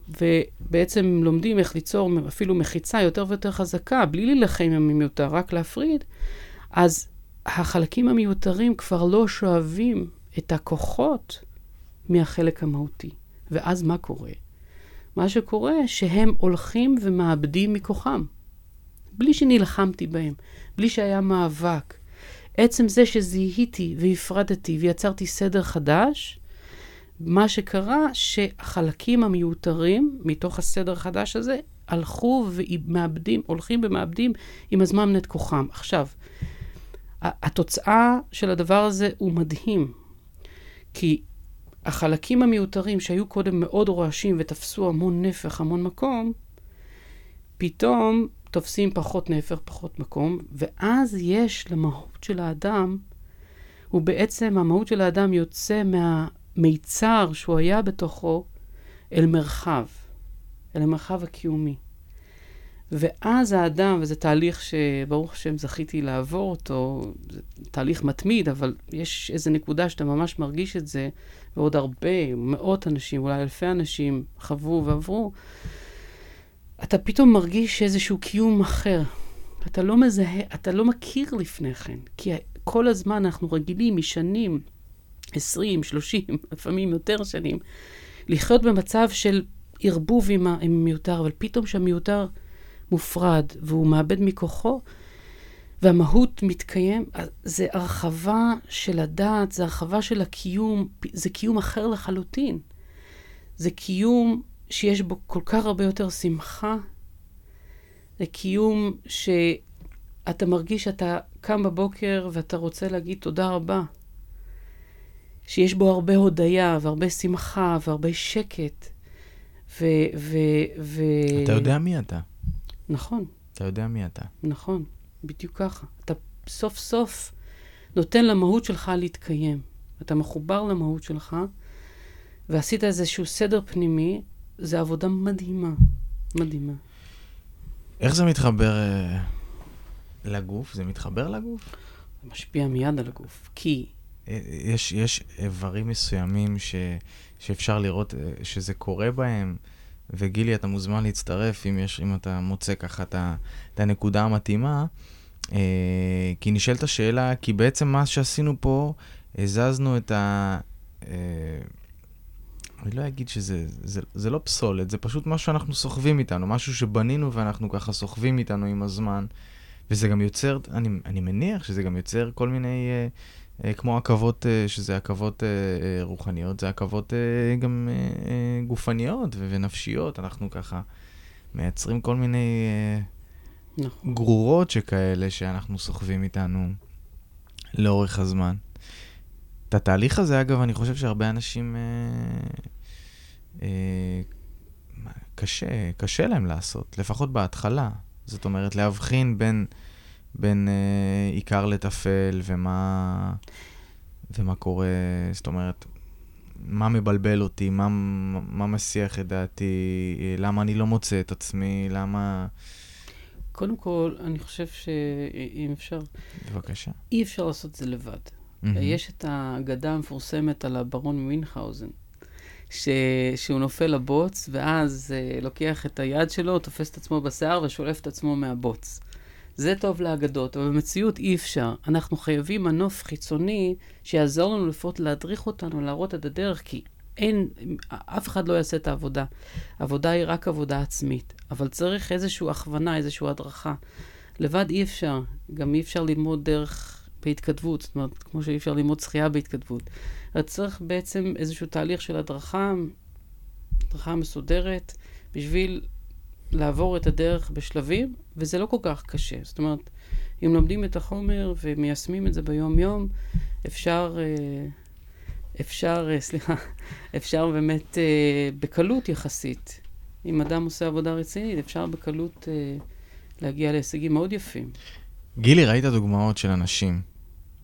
ובעצם לומדים איך ליצור אפילו מחיצה יותר ויותר חזקה, בלי להילחם עם המיותר, רק להפריד, אז החלקים המיותרים כבר לא שואבים את הכוחות מהחלק המהותי. ואז מה קורה? מה שקורה, שהם הולכים ומאבדים מכוחם. בלי שנלחמתי בהם, בלי שהיה מאבק. עצם זה שזיהיתי והפרדתי ויצרתי סדר חדש, מה שקרה, שהחלקים המיותרים מתוך הסדר החדש הזה, הלכו ומאבדים, הולכים ומאבדים עם הזמן את כוחם. עכשיו, התוצאה של הדבר הזה הוא מדהים, כי החלקים המיותרים שהיו קודם מאוד רועשים ותפסו המון נפח, המון מקום, פתאום תופסים פחות נפח, פחות מקום, ואז יש למהות של האדם, הוא בעצם, המהות של האדם יוצא מהמיצר שהוא היה בתוכו אל מרחב, אל המרחב הקיומי. ואז האדם, וזה תהליך שברוך השם זכיתי לעבור אותו, זה תהליך מתמיד, אבל יש איזו נקודה שאתה ממש מרגיש את זה, ועוד הרבה, מאות אנשים, אולי אלפי אנשים חוו ועברו, אתה פתאום מרגיש איזשהו קיום אחר. אתה לא מזהה, אתה לא מכיר לפני כן, כי כל הזמן אנחנו רגילים משנים, 20, 30, לפעמים יותר שנים, לחיות במצב של ערבוב עם המיותר, אבל פתאום שהמיותר מופרד והוא מאבד מכוחו, והמהות מתקיים, זה הרחבה של הדעת, זה הרחבה של הקיום, זה קיום אחר לחלוטין. זה קיום שיש בו כל כך הרבה יותר שמחה. זה קיום שאתה מרגיש שאתה קם בבוקר ואתה רוצה להגיד תודה רבה. שיש בו הרבה הודיה והרבה שמחה והרבה שקט. ו... ו, ו... אתה יודע מי אתה. נכון. אתה יודע מי אתה. נכון, בדיוק ככה. אתה סוף סוף נותן למהות שלך להתקיים. אתה מחובר למהות שלך, ועשית איזשהו סדר פנימי, זו עבודה מדהימה. מדהימה. איך זה מתחבר uh, לגוף? זה מתחבר לגוף? זה משפיע מיד על הגוף, כי... אה, יש, יש איברים מסוימים ש, שאפשר לראות uh, שזה קורה בהם, וגילי, אתה מוזמן להצטרף אם, יש, אם אתה מוצא ככה את, את הנקודה המתאימה. Uh, כי נשאלת השאלה, כי בעצם מה שעשינו פה, הזזנו את, ה, אני לא אגיד שזה זה, זה לא פסולת, זה פשוט משהו שאנחנו סוחבים איתנו, משהו שבנינו ואנחנו ככה סוחבים איתנו עם הזמן. וזה גם יוצר, אני, אני מניח שזה גם יוצר כל מיני, אה, אה, כמו עכבות, אה, שזה עכבות אה, אה, רוחניות, זה עכבות אה, גם אה, אה, גופניות ונפשיות, אנחנו ככה מייצרים כל מיני אה, נכון. גרורות שכאלה שאנחנו סוחבים איתנו לאורך הזמן. את התהליך הזה, אגב, אני חושב שהרבה אנשים... אה, אה, קשה, קשה להם לעשות, לפחות בהתחלה. זאת אומרת, להבחין בין, בין אה, עיקר לטפל ומה, ומה קורה, זאת אומרת, מה מבלבל אותי, מה, מה מסיח את דעתי, אה, למה אני לא מוצא את עצמי, למה... קודם כל, אני חושב שאם אפשר, בבקשה. אי אפשר לעשות את זה לבד. מהמם. יש את האגדה המפורסמת על הברון ממינכהאוזן, ש... שהוא נופל לבוץ, ואז uh, לוקח את היד שלו, תופס את עצמו בשיער ושולף את עצמו מהבוץ. זה טוב לאגדות, אבל במציאות אי אפשר. אנחנו חייבים מנוף חיצוני שיעזור לנו לפחות להדריך אותנו, להראות את הדרך, כי אין, אף אחד לא יעשה את העבודה. העבודה היא רק עבודה עצמית, אבל צריך איזושהי הכוונה, איזושהי הדרכה. לבד אי אפשר, גם אי אפשר ללמוד דרך בהתכתבות, זאת אומרת, כמו שאי אפשר ללמוד שחייה בהתכתבות. אז צריך בעצם איזשהו תהליך של הדרכה, הדרכה מסודרת, בשביל לעבור את הדרך בשלבים, וזה לא כל כך קשה. זאת אומרת, אם לומדים את החומר ומיישמים את זה ביום-יום, אפשר, אה, אפשר, אה, סליחה, אפשר באמת אה, בקלות יחסית. אם אדם עושה עבודה רצינית, אפשר בקלות להגיע להישגים מאוד יפים. גילי, ראית דוגמאות של אנשים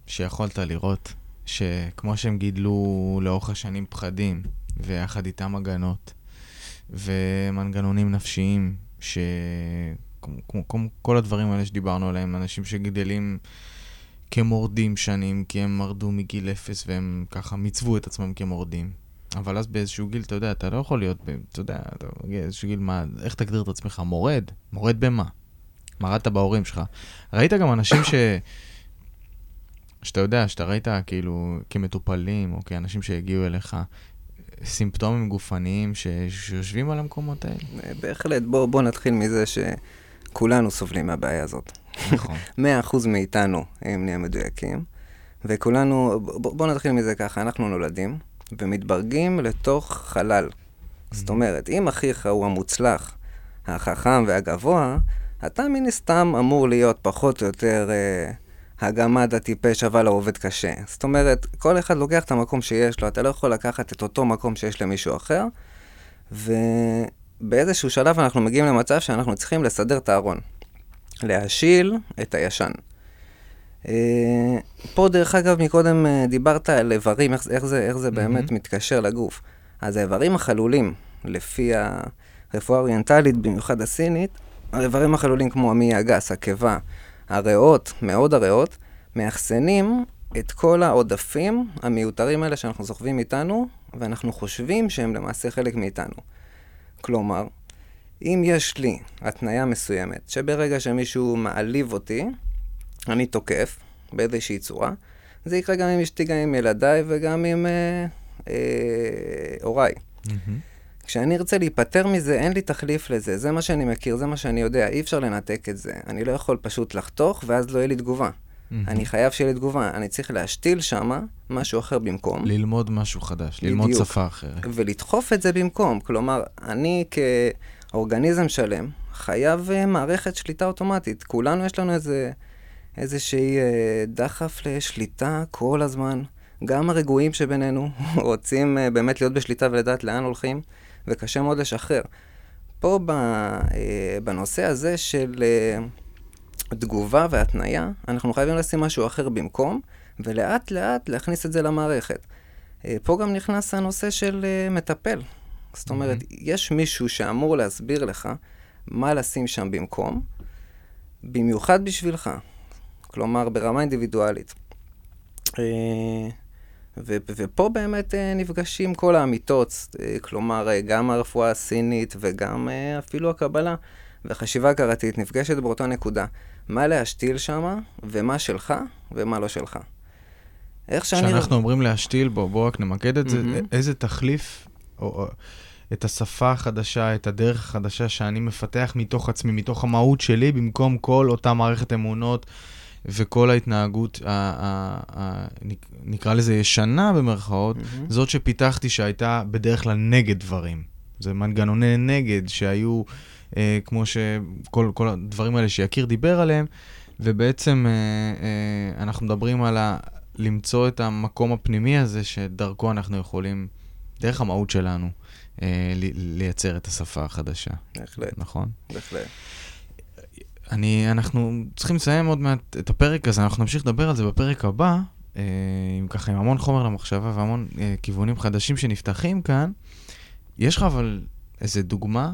שיכולת לראות, שכמו שהם גידלו לאורך השנים פחדים, ויחד איתם הגנות, ומנגנונים נפשיים, ש... כמו, כמו, כמו כל הדברים האלה שדיברנו עליהם, אנשים שגדלים כמורדים שנים, כי הם מרדו מגיל אפס והם ככה מיצבו את עצמם כמורדים. אבל אז באיזשהו גיל, אתה יודע, אתה לא יכול להיות, אתה יודע, אתה מגיע לאיזשהו גיל, מה, איך תגדיר את עצמך? מורד? מורד במה? מרדת בהורים שלך. ראית גם אנשים ש... שאתה יודע, שאתה ראית כאילו כמטופלים, או כאנשים שהגיעו אליך, סימפטומים גופניים ש... שיושבים על המקומות האלה. אה, בהחלט, בוא, בוא נתחיל מזה שכולנו סובלים מהבעיה הזאת. נכון. (laughs) 100% מאיתנו, אם נהיה מדויקים, וכולנו, בוא, בוא נתחיל מזה ככה, אנחנו נולדים ומתברגים לתוך חלל. זאת אומרת, אם אחיך הוא המוצלח, החכם והגבוה, אתה מן הסתם אמור להיות פחות או יותר אה, הגמד הטיפש, אבל העובד קשה. זאת אומרת, כל אחד לוקח את המקום שיש לו, אתה לא יכול לקחת את אותו מקום שיש למישהו אחר, ובאיזשהו שלב אנחנו מגיעים למצב שאנחנו צריכים לסדר את הארון. להשיל את הישן. אה, פה, דרך אגב, מקודם אה, דיברת על איברים, איך, איך זה, איך זה באמת מתקשר לגוף. אז האיברים החלולים, לפי הרפואה האוריינטלית, במיוחד הסינית, האיברים החלולים כמו המעי הגס, הקיבה, הריאות, מאוד הריאות, מאחסנים את כל העודפים המיותרים האלה שאנחנו סוחבים איתנו, ואנחנו חושבים שהם למעשה חלק מאיתנו. כלומר, אם יש לי התניה מסוימת, שברגע שמישהו מעליב אותי, אני תוקף באיזושהי צורה, זה יקרה גם עם אשתי, גם עם ילדיי וגם עם אה, אה, הוריי. כשאני ארצה להיפטר מזה, אין לי תחליף לזה. זה מה שאני מכיר, זה מה שאני יודע. אי אפשר לנתק את זה. אני לא יכול פשוט לחתוך, ואז לא יהיה לי תגובה. אני חייב שיהיה לי תגובה. אני צריך להשתיל שמה משהו אחר במקום. ללמוד משהו חדש, ללמוד בדיוק. שפה אחרת. ולדחוף את זה במקום. כלומר, אני כאורגניזם שלם חייב אה, מערכת שליטה אוטומטית. כולנו יש לנו איזה, איזושהי אה, דחף לשליטה כל הזמן. גם הרגועים שבינינו (laughs) רוצים אה, באמת להיות בשליטה ולדעת לאן הולכים, וקשה מאוד לשחרר. פה ב, אה, בנושא הזה של אה, תגובה והתניה, אנחנו חייבים לשים משהו אחר במקום, ולאט לאט להכניס את זה למערכת. אה, פה גם נכנס הנושא של אה, מטפל. זאת אומרת, יש מישהו שאמור להסביר לך מה לשים שם במקום, במיוחד בשבילך. כלומר, ברמה אינדיבידואלית. ו- ופה באמת אה, נפגשים כל האמיתות, אה, כלומר, אה, גם הרפואה הסינית וגם אפילו הקבלה והחשיבה הכרתית נפגשת באותה נקודה. מה להשתיל שמה, ומה שלך, ומה לא שלך. איך שאני... כשאנחנו אומרים להשתיל, בוא, בוא רק נמקד את זה, מהמם. איזה תחליף, או, או את השפה החדשה, את הדרך החדשה שאני מפתח מתוך עצמי, מתוך המהות שלי, במקום כל אותה מערכת אמונות וכל ההתנהגות, ה, ה, ה, נק- נקרא לזה ישנה במרכאות, מהמם. זאת שפיתחתי שהייתה בדרך כלל נגד דברים. זה מנגנוני נגד שהיו, אה, כמו שכל כל הדברים האלה שיקיר דיבר עליהם, ובעצם אה, אה, אנחנו מדברים על ה, למצוא את המקום הפנימי הזה שדרכו אנחנו יכולים, דרך המהות שלנו, אה, ל- לייצר את השפה החדשה, בהחלט, נכון? בהחלט. אני, אנחנו צריכים לסיים עוד מעט את הפרק הזה, אנחנו נמשיך לדבר על זה בפרק הבא, אה, עם ככה, עם המון חומר למחשבה והמון אה, כיוונים חדשים שנפתחים כאן. יש לך אבל איזה דוגמה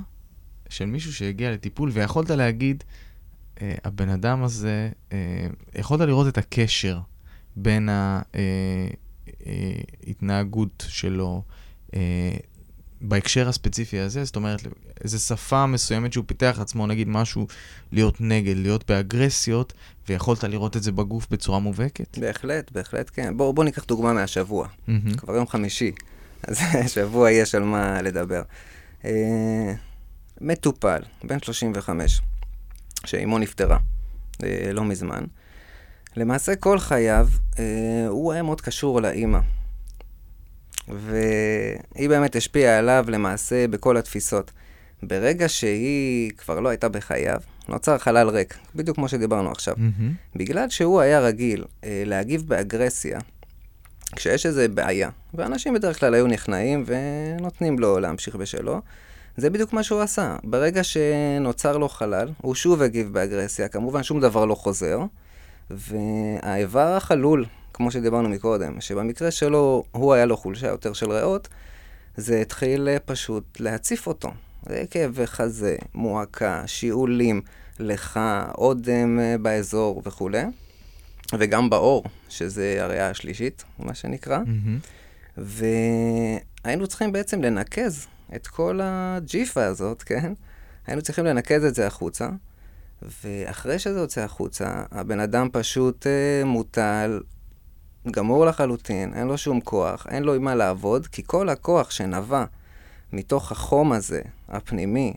של מישהו שהגיע לטיפול ויכולת להגיד, אה, הבן אדם הזה, אה, יכולת לראות את הקשר בין ההתנהגות שלו, אה, בהקשר הספציפי הזה, זאת אומרת, איזו שפה מסוימת שהוא פיתח עצמו, נגיד משהו להיות נגד, להיות באגרסיות, ויכולת לראות את זה בגוף בצורה מובהקת. בהחלט, בהחלט כן. בואו בוא ניקח דוגמה מהשבוע. מהמם. כבר יום חמישי, אז (laughs) השבוע יש על מה לדבר. אה, מטופל, בן 35, שאימו נפטרה אה, לא מזמן. למעשה כל חייו אה, הוא היה מאוד קשור לאימא. והיא באמת השפיעה עליו למעשה בכל התפיסות. ברגע שהיא כבר לא הייתה בחייו, נוצר חלל ריק, בדיוק כמו שדיברנו עכשיו. מהמם. בגלל שהוא היה רגיל אה, להגיב באגרסיה כשיש איזו בעיה, ואנשים בדרך כלל היו נכנעים ונותנים לו להמשיך בשלו, זה בדיוק מה שהוא עשה. ברגע שנוצר לו חלל, הוא שוב הגיב באגרסיה, כמובן שום דבר לא חוזר, והאיבר החלול, כמו שדיברנו מקודם, שבמקרה שלו הוא היה לו חולשה יותר של ריאות, זה התחיל אה, פשוט להציף אותו. זה כאבי חזה, מועקה, שיעולים, לך, אודם אה, באזור וכולי, וגם בעור, שזה הריאה השלישית, מה שנקרא. מהמם. והיינו צריכים בעצם לנקז את כל הג'יפה הזאת, כן? היינו צריכים לנקז את זה החוצה, ואחרי שזה יוצא החוצה, הבן אדם פשוט אה, מוטל, גמור לחלוטין, אין לו שום כוח, אין לו עם מה לעבוד, כי כל הכוח שנבע מתוך החום הזה, הפנימי,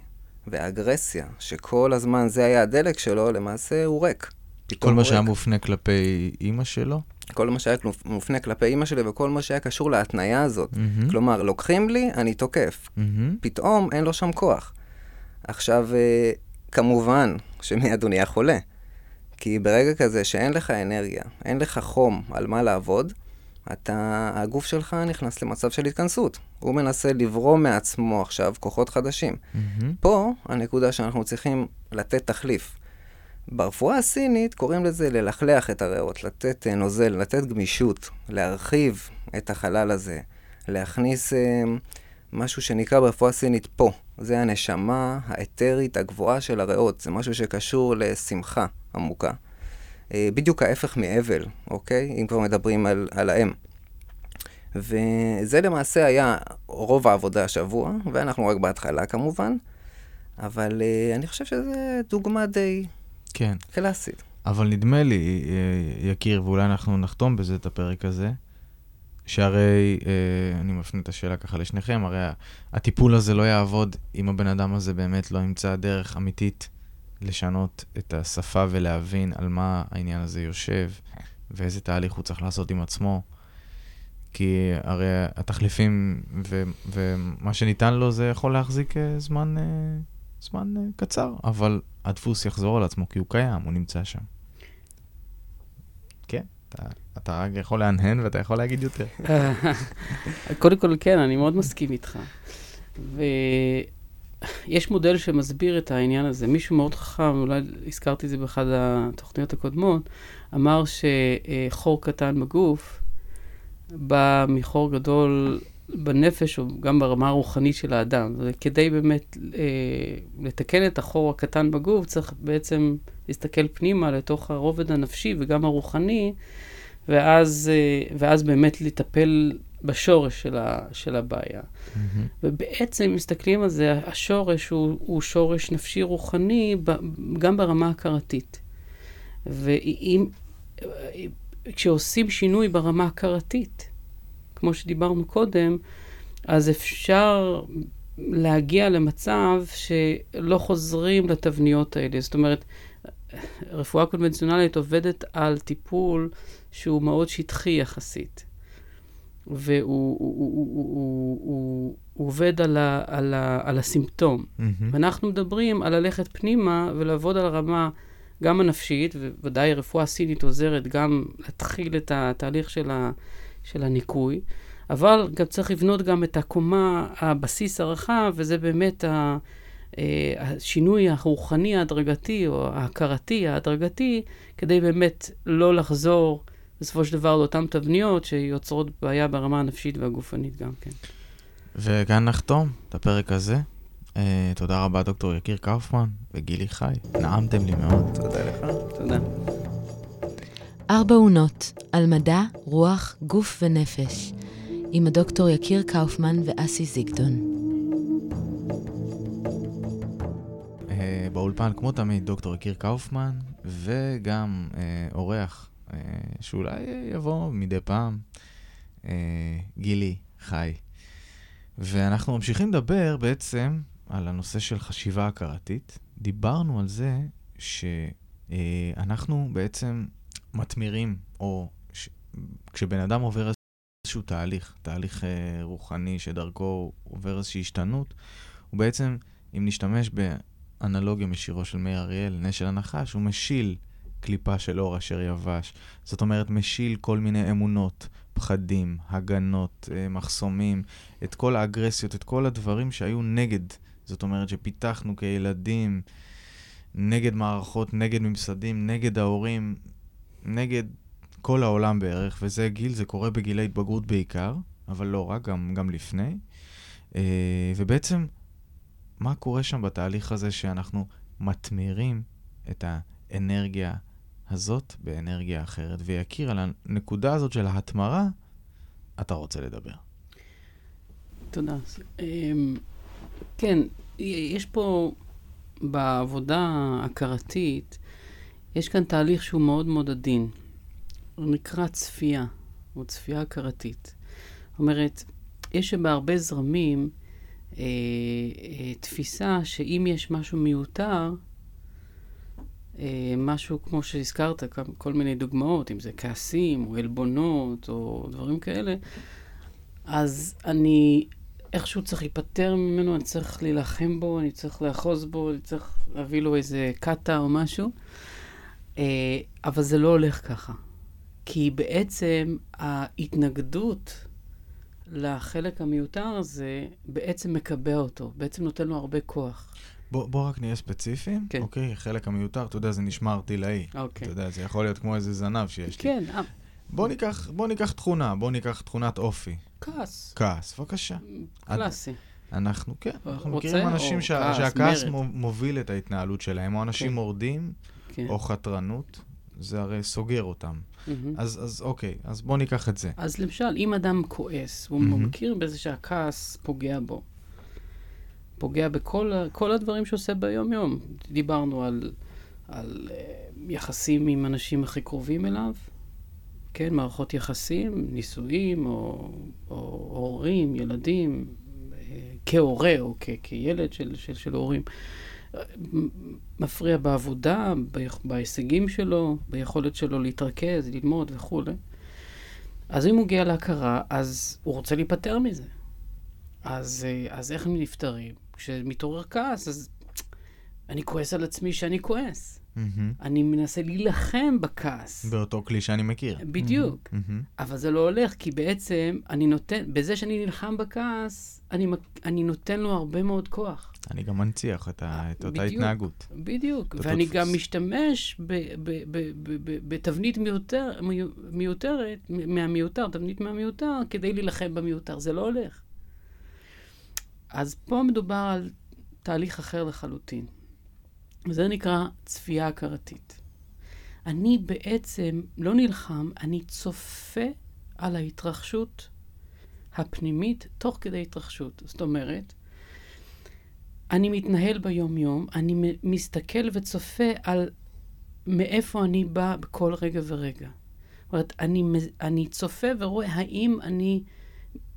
והאגרסיה, שכל הזמן זה היה הדלק שלו, למעשה הוא ריק. כל מה שהיה. מופנה כלפי אימא שלו. כל מה שהיה מופנה כלפי אימא שלי וכל מה שהיה קשור להתניה הזאת. מהמם. כלומר, לוקחים לי, אני תוקף. מהמם. פתאום אין לו שם כוח. עכשיו, אה, כמובן שמיד הוא נהיה חולה. כי ברגע כזה שאין לך אנרגיה, אין לך חום על מה לעבוד, אתה, הגוף שלך נכנס למצב של התכנסות. הוא מנסה לברום מעצמו עכשיו כוחות חדשים. מהמם. פה הנקודה שאנחנו צריכים לתת תחליף. ברפואה הסינית קוראים לזה ללכלח את הריאות, לתת אה, נוזל, לתת גמישות, להרחיב את החלל הזה, להכניס אה, משהו שנקרא ברפואה הסינית פה. זה הנשמה האתרית הגבוהה של הריאות, זה משהו שקשור לשמחה עמוקה. אה, בדיוק ההפך מאבל, אוקיי? אם כבר מדברים על, על האם. וזה למעשה היה רוב העבודה השבוע, ואנחנו רק בהתחלה כמובן, אבל uh, אני חושב שזו דוגמה די כן. קלאסית. אבל נדמה לי, אה, יקיר, ואולי אנחנו נחתום בזה את הפרק הזה, שהרי, אה, אני מפנה את השאלה ככה לשניכם, הרי הטיפול הזה לא יעבוד אם הבן אדם הזה באמת לא ימצא דרך אמיתית לשנות את השפה ולהבין על מה העניין הזה יושב, ואיזה תהליך הוא צריך לעשות עם עצמו. כי הרי התחליפים ו- ומה שניתן לו זה יכול להחזיק אה, זמן, אה, זמן אה, קצר, אבל הדפוס יחזור על עצמו כי הוא קיים, הוא נמצא שם. כן, אתה, אתה רק יכול להנהן ואתה יכול להגיד יותר. (laughs) קודם כל, כן, אני מאוד מסכים איתך. ויש מודל שמסביר את העניין הזה. מישהו מאוד חכם, אולי הזכרתי את זה באחת התוכניות הקודמות, אמר שחור קטן בגוף בא מחור גדול בנפש, או גם ברמה הרוחנית של האדם. וכדי באמת אה, לתקן את החור הקטן בגוף, צריך בעצם להסתכל פנימה לתוך הרובד הנפשי וגם הרוחני, ואז, אה, ואז באמת לטפל בשורש של, ה, של הבעיה. מהמם. ובעצם, אם מסתכלים על זה, השורש הוא, הוא שורש נפשי רוחני ב, גם ברמה הכרתית. ואם, כשעושים שינוי ברמה הכרתית, כמו שדיברנו קודם, אז אפשר להגיע למצב שלא חוזרים לתבניות האלה. זאת אומרת, רפואה קונבנציונלית עובדת על טיפול שהוא מאוד שטחי יחסית. והוא הוא, הוא, הוא, הוא, הוא, עובד על, ה, על, ה, על הסימפטום. Mm-hmm. ואנחנו מדברים על ללכת פנימה ולעבוד על הרמה גם הנפשית, וודאי רפואה סינית עוזרת גם להתחיל את התהליך של, ה, של הניקוי, אבל גם צריך לבנות גם את הקומה, הבסיס הרחב, וזה באמת ה, אה, השינוי הרוחני ההדרגתי, או ההכרתי ההדרגתי, כדי באמת לא לחזור בסופו של דבר לאותן תבניות שיוצרות בעיה ברמה הנפשית והגופנית גם כן. וכאן נחתום את הפרק הזה. Uh, תודה רבה, דוקטור יקיר קאופמן וגילי חי. נעמתם לי מאוד. תודה לך. תודה. ארבע עונות על מדע, רוח, גוף ונפש, עם הדוקטור יקיר קאופמן ואסי זיגדון. Uh, באולפן, כמו תמיד, דוקטור יקיר קאופמן, וגם uh, אורח שאולי יבוא מדי פעם, uh, גילי חי. ואנחנו ממשיכים לדבר בעצם על הנושא של חשיבה הכרתית. דיברנו על זה שאנחנו בעצם מתמירים, או ש... כשבן אדם עובר איזשהו תהליך, תהליך אה, רוחני שדרכו עובר איזושהי השתנות, הוא בעצם, אם נשתמש באנלוגיה משירו של מאיר אריאל, נשל הנחש, הוא משיל קליפה של אור אשר יבש. זאת אומרת, משיל כל מיני אמונות, פחדים, הגנות, אה, מחסומים, את כל האגרסיות, את כל הדברים שהיו נגד. זאת אומרת שפיתחנו כילדים נגד מערכות, נגד ממסדים, נגד ההורים, נגד כל העולם בערך, וזה גיל, זה קורה בגילי התבגרות בעיקר, אבל לא רק, גם, גם לפני. אה, ובעצם, מה קורה שם בתהליך הזה שאנחנו מתמירים את האנרגיה הזאת באנרגיה אחרת? ויקיר, על הנקודה הזאת של ההתמרה, אתה רוצה לדבר. תודה. אמ, כן, יש פה בעבודה ההכרתית, יש כאן תהליך שהוא מאוד מאוד עדין. הוא נקרא צפייה, או צפייה הכרתית. זאת אומרת, יש בהרבה זרמים אה, אה, תפיסה שאם יש משהו מיותר, משהו כמו שהזכרת, כל מיני דוגמאות, אם זה כעסים או עלבונות או דברים כאלה, אז אני איכשהו צריך להיפטר ממנו, אני צריך להילחם בו, אני צריך לאחוז בו, אני צריך להביא לו איזה קאטה או משהו. אה, אבל זה לא הולך ככה. כי בעצם ההתנגדות לחלק המיותר הזה בעצם מקבע אותו, בעצם נותן לו הרבה כוח. בוא, בוא רק נהיה ספציפיים. כן. אוקיי, חלק המיותר, אתה יודע, זה נשמע ארטילאי. אוקיי. אתה יודע, זה יכול להיות כמו איזה זנב שיש לי. כן, אה, בוא ניקח, בוא ניקח תכונה, בוא ניקח תכונת אופי. כעס. כעס, בבקשה. קלאסי. אנחנו, כן, אנחנו מכירים אנשים שה, כעס, שהכעס מוביל את ההתנהלות שלהם, או אנשים כן. מורדים, כן. או חתרנות, זה הרי סוגר אותם. מהמם. אז, אז אוקיי, אז בוא ניקח את זה. אז למשל, אם אדם כועס, הוא מהמם. מכיר בזה שהכעס פוגע בו. פוגע בכל הדברים שעושה ביום-יום. דיברנו על, על uh, יחסים עם אנשים הכי קרובים אליו, כן, מערכות יחסים, נישואים, או, או הורים, ילדים, אה, כהורה או כ, כילד של, של, של הורים. אה, מפריע בעבודה, בהישגים שלו, ביכולת שלו להתרכז, ללמוד וכולי. אז אם הוא מגיע להכרה, אז הוא רוצה להיפטר מזה. אז, אה, אז איך הם נפטרים? כשמתעורר כעס, אז אני כועס על עצמי שאני כועס. מהמם. אני מנסה להילחם בכעס. באותו כלי שאני מכיר. בדיוק. מהמם. אבל זה לא הולך, כי בעצם אני נותן, בזה שאני נלחם בכעס, אני, אני נותן לו הרבה מאוד כוח. אני גם מנציח את, ה, את אותה בדיוק. התנהגות. בדיוק. ואני דפוס. גם משתמש בתבנית מיותר, מיו- מיותרת, מהמיותר, תבנית מהמיותר, כדי להילחם במיותר. זה לא הולך. אז פה מדובר על תהליך אחר לחלוטין. וזה נקרא צפייה הכרתית. אני בעצם לא נלחם, אני צופה על ההתרחשות הפנימית תוך כדי התרחשות. זאת אומרת, אני מתנהל ביום-יום, אני מסתכל וצופה על מאיפה אני בא בכל רגע ורגע. זאת אומרת, אני, אני צופה ורואה האם אני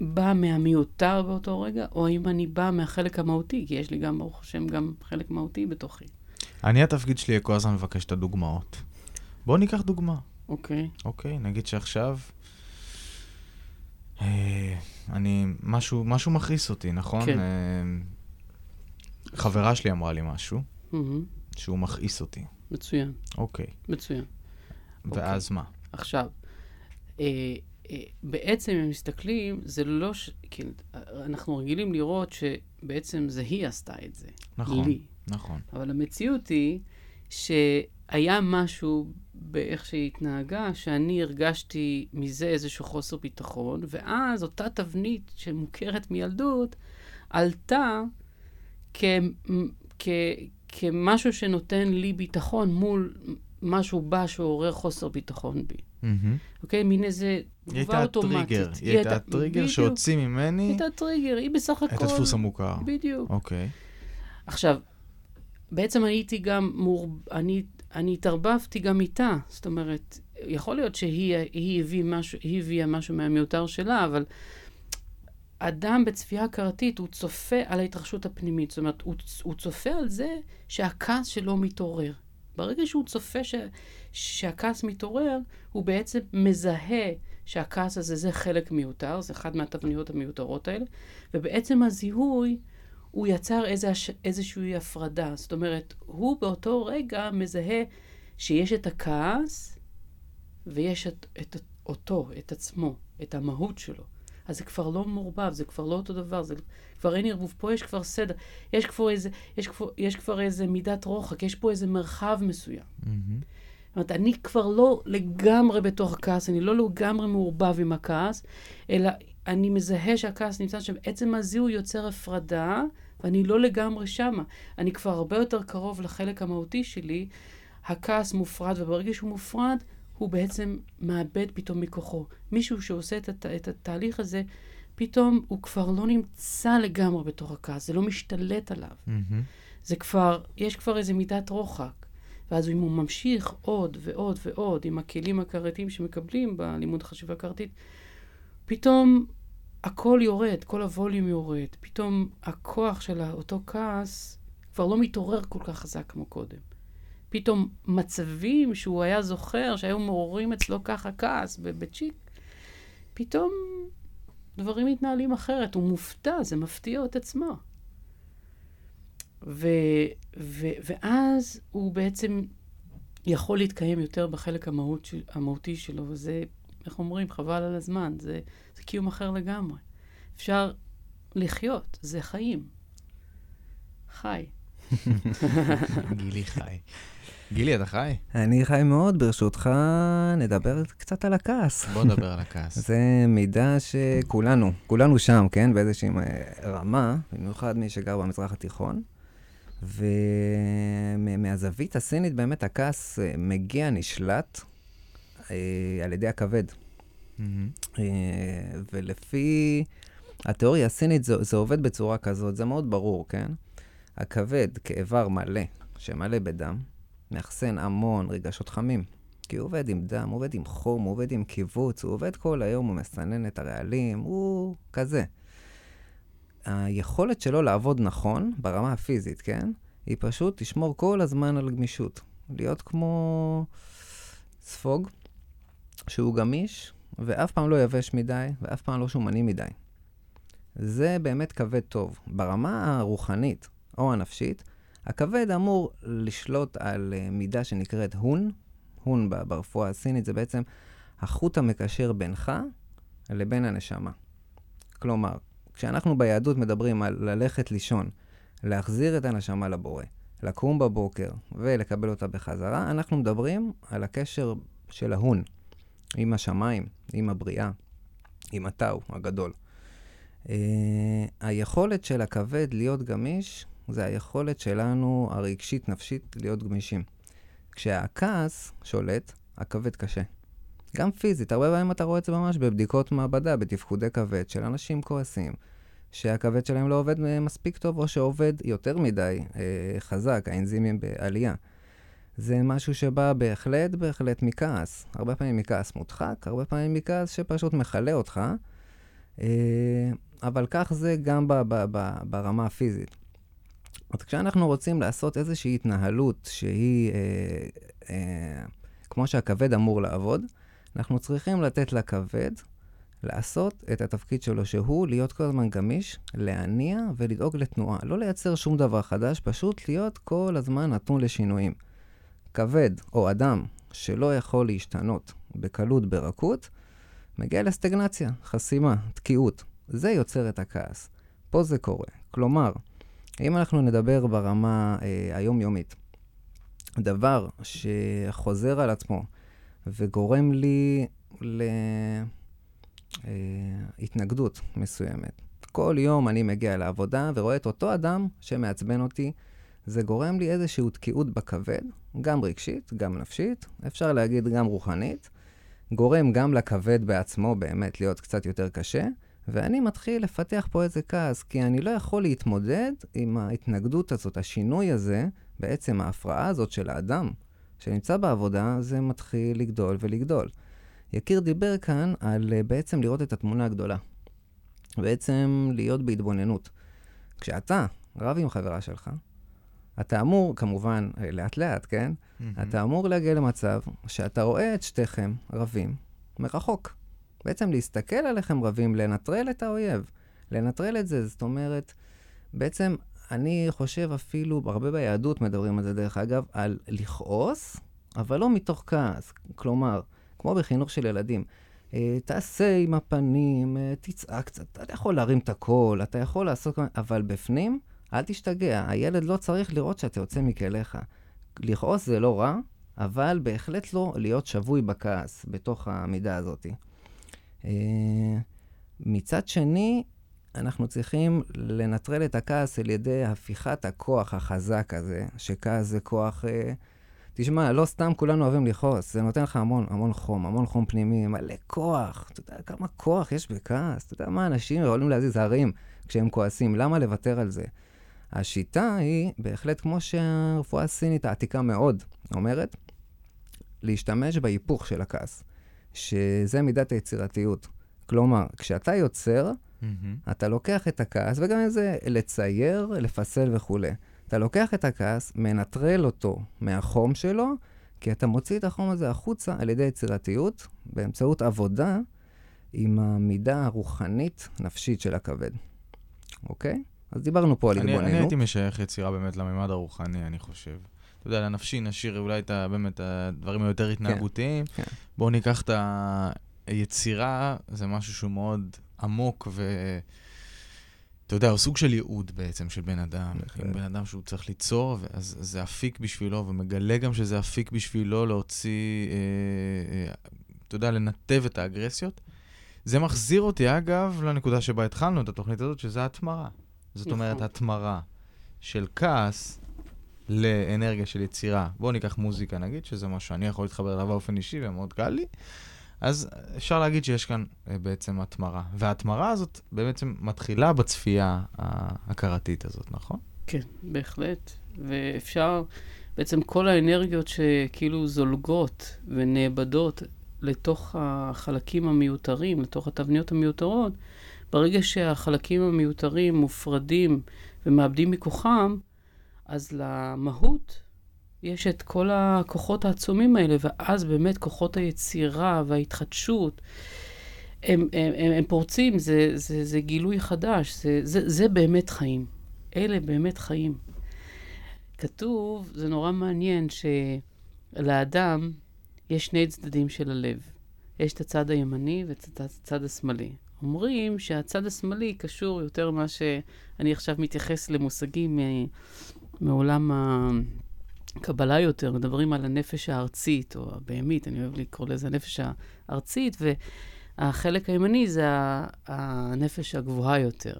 בא מהמיותר באותו רגע, או האם אני בא מהחלק המהותי, כי יש לי גם, ברוך השם, גם חלק מהותי בתוכי. אני, התפקיד שלי כל הזמן מבקש את הדוגמאות. בואו ניקח דוגמה. אוקיי. אוקיי, נגיד שעכשיו... אה, אני... משהו, משהו מכעיס אותי, נכון? כן. אה, חברה שלי אמרה לי משהו, מהמם. שהוא מכעיס אותי. מצוין, אוקיי. מצוין. ואז מה? עכשיו, אה, בעצם אם מסתכלים, זה לא ש... כאילו, אנחנו רגילים לראות שבעצם זה היא עשתה את זה. נכון. לי. נכון. אבל המציאות היא שהיה משהו באיך שהיא התנהגה, שאני הרגשתי מזה איזשהו חוסר ביטחון, ואז אותה תבנית שמוכרת מילדות עלתה כ, כ, כמשהו שנותן לי ביטחון מול משהו בא שעורר חוסר ביטחון בי. מהמם. אוקיי? מין איזה היא תגובה הייתה אוטומטית. הטריגר. היא הייתה הטריגר. שהוציא היא ממני הייתה טריגר, היא בסך הכל... את הדפוס המוכר. בדיוק. אוקיי. עכשיו, בעצם הייתי גם מור... אני, אני התערבבתי גם איתה. זאת אומרת, יכול להיות שהיא היא הביא משהו, היא הביאה משהו מהמיותר שלה, אבל אדם בצפייה הכרתית, הוא צופה על ההתרחשות הפנימית. זאת אומרת, הוא, הוא צופה על זה שהכעס שלו מתעורר. ברגע שהוא צופה ש, שהכעס מתעורר, הוא בעצם מזהה שהכעס הזה זה חלק מיותר, זה אחת מהתבניות המיותרות האלה, ובעצם הזיהוי, הוא יצר איזה, איזושהי הפרדה. זאת אומרת, הוא באותו רגע מזהה שיש את הכעס, ויש את, את אותו, את עצמו, את המהות שלו. אז זה כבר לא מעורבב, זה כבר לא אותו דבר, זה כבר אין ערבוב. פה יש כבר סדר, יש כבר איזה, יש כבר, יש כבר איזה מידת רוחק, יש פה איזה מרחב מסוים. מהמם. זאת אומרת, אני כבר לא לגמרי בתוך הכעס, אני לא לגמרי מעורבב עם הכעס, אלא אני מזהה שהכעס נמצא שם. עצם הזיהוי יוצר הפרדה, ואני לא לגמרי שמה. אני כבר הרבה יותר קרוב לחלק המהותי שלי, הכעס מופרד, וברגע שהוא מופרד, הוא בעצם מאבד פתאום מכוחו. מישהו שעושה את, הת... את התהליך הזה, פתאום הוא כבר לא נמצא לגמרי בתוך הכעס, זה לא משתלט עליו. מהמם. זה כבר, יש כבר איזה מידת רוחק. ואז אם הוא ממשיך עוד ועוד ועוד עם הכלים הכרתיים שמקבלים בלימוד חשיבה כרתית, פתאום הכל יורד, כל הווליום יורד. פתאום הכוח של אותו כעס כבר לא מתעורר כל כך חזק כמו קודם. פתאום מצבים שהוא היה זוכר, שהיו מעוררים אצלו ככה כעס בצ'יק, פתאום דברים מתנהלים אחרת. הוא מופתע, זה מפתיע את עצמו. ו, ו, ואז הוא בעצם יכול להתקיים יותר בחלק המהות של, המהותי שלו, וזה, איך אומרים, חבל על הזמן, זה, זה קיום אחר לגמרי. אפשר לחיות, זה חיים. חי. גילי חי. גילי, אתה חי? אני חי מאוד, ברשותך, נדבר קצת על הכעס. בוא נדבר על הכעס. (laughs) זה מידה שכולנו, כולנו שם, כן? באיזושהי אה, רמה, במיוחד מי שגר במזרח התיכון. ומהזווית הסינית באמת הכעס אה, מגיע, נשלט אה, על ידי הכבד. אה, ולפי התיאוריה הסינית זה, זה עובד בצורה כזאת, זה מאוד ברור, כן? הכבד כאיבר מלא, שמלא בדם, מאחסן המון רגשות חמים. כי הוא עובד עם דם, הוא עובד עם חום, הוא עובד עם קיבוץ, הוא עובד כל היום, הוא מסנן את הרעלים, הוא כזה. היכולת שלו לעבוד נכון, ברמה הפיזית, כן? היא פשוט תשמור כל הזמן על גמישות. להיות כמו ספוג, שהוא גמיש, ואף פעם לא יבש מדי, ואף פעם לא שומני מדי. זה באמת כבד טוב. ברמה הרוחנית או הנפשית, הכבד אמור לשלוט על אה, מידה שנקראת הון. הון ברפואה הסינית זה בעצם החוט המקשר בינך לבין הנשמה. כלומר, כשאנחנו ביהדות מדברים על ללכת לישון, להחזיר את הנשמה לבורא, לקום בבוקר ולקבל אותה בחזרה, אנחנו מדברים על הקשר של ההון עם השמיים, עם הבריאה, עם הטאו הגדול. Uh, היכולת של הכבד להיות גמיש, זה היכולת שלנו, הרגשית-נפשית, להיות גמישים. כשהכעס שולט, הכבד קשה. גם פיזית, הרבה פעמים אתה רואה את זה ממש בבדיקות מעבדה, בתפקודי כבד של אנשים כועסים, שהכבד שלהם לא עובד אה, מספיק טוב, או שעובד יותר מדי אה, חזק, האנזימים בעלייה. זה משהו שבא בהחלט, בהחלט מכעס. הרבה פעמים מכעס מודחק, הרבה פעמים מכעס שפשוט מכלה אותך, אה, אבל כך זה גם ב- ב- ב- ברמה הפיזית. אז כשאנחנו רוצים לעשות איזושהי התנהלות שהיא אה, אה, כמו שהכבד אמור לעבוד, אנחנו צריכים לתת לכבד לעשות את התפקיד שלו, שהוא להיות כל הזמן גמיש, להניע ולדאוג לתנועה. לא לייצר שום דבר חדש, פשוט להיות כל הזמן נתון לשינויים. כבד או אדם שלא יכול להשתנות בקלות, ברכות, מגיע לסטגנציה, חסימה, תקיעות. זה יוצר את הכעס. פה זה קורה. כלומר, אם אנחנו נדבר ברמה אה, היומיומית, דבר שחוזר על עצמו וגורם לי להתנגדות מסוימת. כל יום אני מגיע לעבודה ורואה את אותו אדם שמעצבן אותי, זה גורם לי איזושהי תקיעות בכבד, גם רגשית, גם נפשית, אפשר להגיד גם רוחנית, גורם גם לכבד בעצמו באמת להיות קצת יותר קשה, ואני מתחיל לפתח פה איזה כעס, כי אני לא יכול להתמודד עם ההתנגדות הזאת, השינוי הזה, בעצם ההפרעה הזאת של האדם שנמצא בעבודה, זה מתחיל לגדול ולגדול. יקיר דיבר כאן על uh, בעצם לראות את התמונה הגדולה. בעצם להיות בהתבוננות. כשאתה רב עם חברה שלך, אתה אמור, כמובן, לאט לאט, כן? Mm-hmm. אתה אמור להגיע למצב שאתה רואה את שתיכם רבים מרחוק. בעצם להסתכל עליכם רבים, לנטרל את האויב. לנטרל את זה, זאת אומרת, בעצם אני חושב אפילו, הרבה ביהדות מדברים על זה דרך אגב, על לכעוס, אבל לא מתוך כעס. כלומר, כמו בחינוך של ילדים, אה, תעשה עם הפנים, אה, תצעק קצת, אתה יכול להרים את הקול, אתה יכול לעשות, אבל בפנים, אל תשתגע, הילד לא צריך לראות שאתה יוצא מכליך. לכעוס זה לא רע, אבל בהחלט לא להיות שבוי בכעס בתוך המידה הזאת. אה, מצד שני, אנחנו צריכים לנטרל את הכעס על ידי הפיכת הכוח החזק הזה, שכעס זה כוח... אה, תשמע, לא סתם כולנו אוהבים לכעוס, זה נותן לך המון, המון חום, המון חום פנימי, מלא כוח. אתה יודע כמה כוח יש בכעס? אתה יודע מה אנשים יכולים להזיז הרים כשהם כועסים, למה לוותר על זה? השיטה היא בהחלט כמו שהרפואה הסינית העתיקה מאוד אומרת, להשתמש בהיפוך של הכעס, שזה מידת היצירתיות. כלומר, כשאתה יוצר, mm-hmm. אתה לוקח את הכעס, וגם איזה לצייר, לפסל וכולי. אתה לוקח את הכעס, מנטרל אותו מהחום שלו, כי אתה מוציא את החום הזה החוצה על ידי יצירתיות, באמצעות עבודה עם המידה הרוחנית-נפשית של הכבד. אוקיי? אז דיברנו פה על התבוננות. אני הייתי משייך יצירה באמת לממד הרוחני, אני חושב. אתה יודע, לנפשי נשאיר אולי את ה, באמת הדברים היותר התנהגותיים. כן, כן. בואו ניקח את היצירה, זה משהו שהוא מאוד עמוק ו... אתה יודע, הוא סוג של ייעוד בעצם של בן אדם. אם בן אדם שהוא צריך ליצור, אז זה אפיק בשבילו, ומגלה גם שזה אפיק בשבילו להוציא, אה, אה, אתה יודע, לנתב את האגרסיות. זה מחזיר אותי, אגב, לנקודה שבה התחלנו את התוכנית הזאת, שזה התמרה. זאת נכון. אומרת, התמרה של כעס לאנרגיה של יצירה. בואו ניקח מוזיקה, נגיד, שזה משהו שאני יכול להתחבר אליו באופן אישי ומאוד קל לי. אז אפשר להגיד שיש כאן uh, בעצם התמרה. וההתמרה הזאת בעצם מתחילה בצפייה ההכרתית הזאת, נכון? כן, בהחלט. ואפשר, בעצם כל האנרגיות שכאילו זולגות ונאבדות לתוך החלקים המיותרים, לתוך התבניות המיותרות, ברגע שהחלקים המיותרים מופרדים ומאבדים מכוחם, אז למהות יש את כל הכוחות העצומים האלה, ואז באמת כוחות היצירה וההתחדשות, הם, הם, הם, הם פורצים, זה, זה, זה גילוי חדש, זה, זה, זה באמת חיים. אלה באמת חיים. כתוב, זה נורא מעניין, שלאדם יש שני צדדים של הלב. יש את הצד הימני ואת הצד השמאלי. אומרים שהצד השמאלי קשור יותר מה שאני עכשיו מתייחס למושגים מעולם הקבלה יותר, מדברים על הנפש הארצית, או הבהמית, אני אוהב לקרוא לזה הנפש הארצית, והחלק הימני זה הנפש הגבוהה יותר.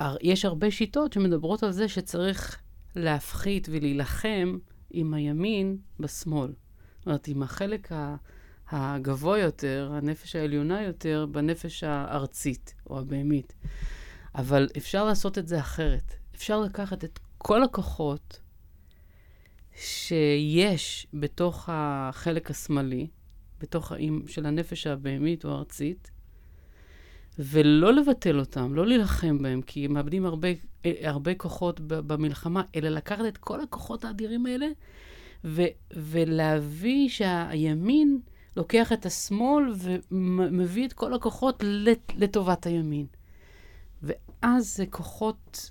ויש הרבה שיטות שמדברות על זה שצריך להפחית ולהילחם עם הימין בשמאל. זאת אומרת, עם החלק ה... הגבוה יותר, הנפש העליונה יותר, בנפש הארצית או הבהמית. אבל אפשר לעשות את זה אחרת. אפשר לקחת את כל הכוחות שיש בתוך החלק השמאלי, בתוך האם של הנפש הבהמית או הארצית, ולא לבטל אותם, לא להילחם בהם, כי הם מאבדים הרבה, הרבה כוחות במלחמה, אלא לקחת את כל הכוחות האדירים האלה ו- ולהביא שהימין לוקח את השמאל ומביא את כל הכוחות לטובת הימין. ואז זה כוחות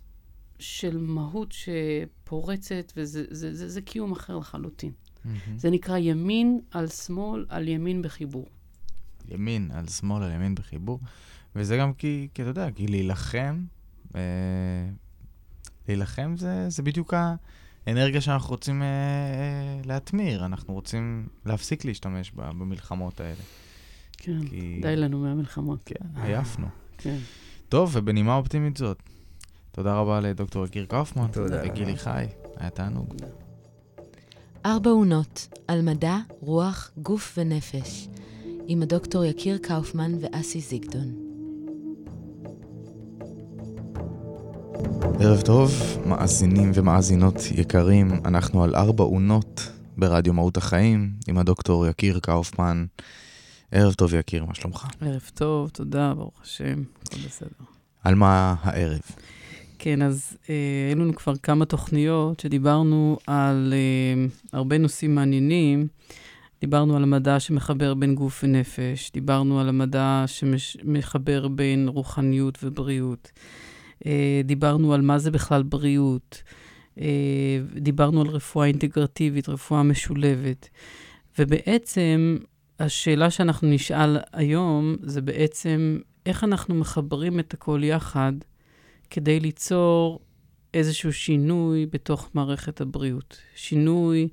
של מהות שפורצת, וזה זה, זה, זה קיום אחר לחלוטין. Mm-hmm. זה נקרא ימין על שמאל על ימין בחיבור. ימין על שמאל על ימין בחיבור, וזה גם כי, כי אתה יודע, כי להילחם, אה, להילחם זה, זה בדיוק האנרגיה שאנחנו רוצים אה, אה, להטמיר, אנחנו רוצים להפסיק להשתמש במלחמות האלה. כן, כי... די לנו מהמלחמות. כן, עייפנו. כן. טוב, ובנימה אופטימית זאת, תודה רבה לדוקטור יקיר קאופמן. תודה. וגילי חי, היה תענוג. ארבע עונות על מדע, רוח, גוף ונפש, עם הדוקטור יקיר קאופמן ואסי זיגדון. ערב טוב, מאזינים ומאזינות יקרים, אנחנו על ארבע עונות ברדיו מהות החיים עם הדוקטור יקיר קאופמן. ערב טוב יקיר, מה שלומך? ערב טוב, תודה, ברוך השם, הכל בסדר. על מה הערב? כן, אז אה, היו לנו כבר כמה תוכניות שדיברנו על אה, הרבה נושאים מעניינים. דיברנו על המדע שמחבר בין גוף ונפש, דיברנו על המדע שמחבר בין רוחניות ובריאות, אה, דיברנו על מה זה בכלל בריאות, אה, דיברנו על רפואה אינטגרטיבית, רפואה משולבת, ובעצם השאלה שאנחנו נשאל היום זה בעצם איך אנחנו מחברים את הכל יחד כדי ליצור איזשהו שינוי בתוך מערכת הבריאות. שינוי,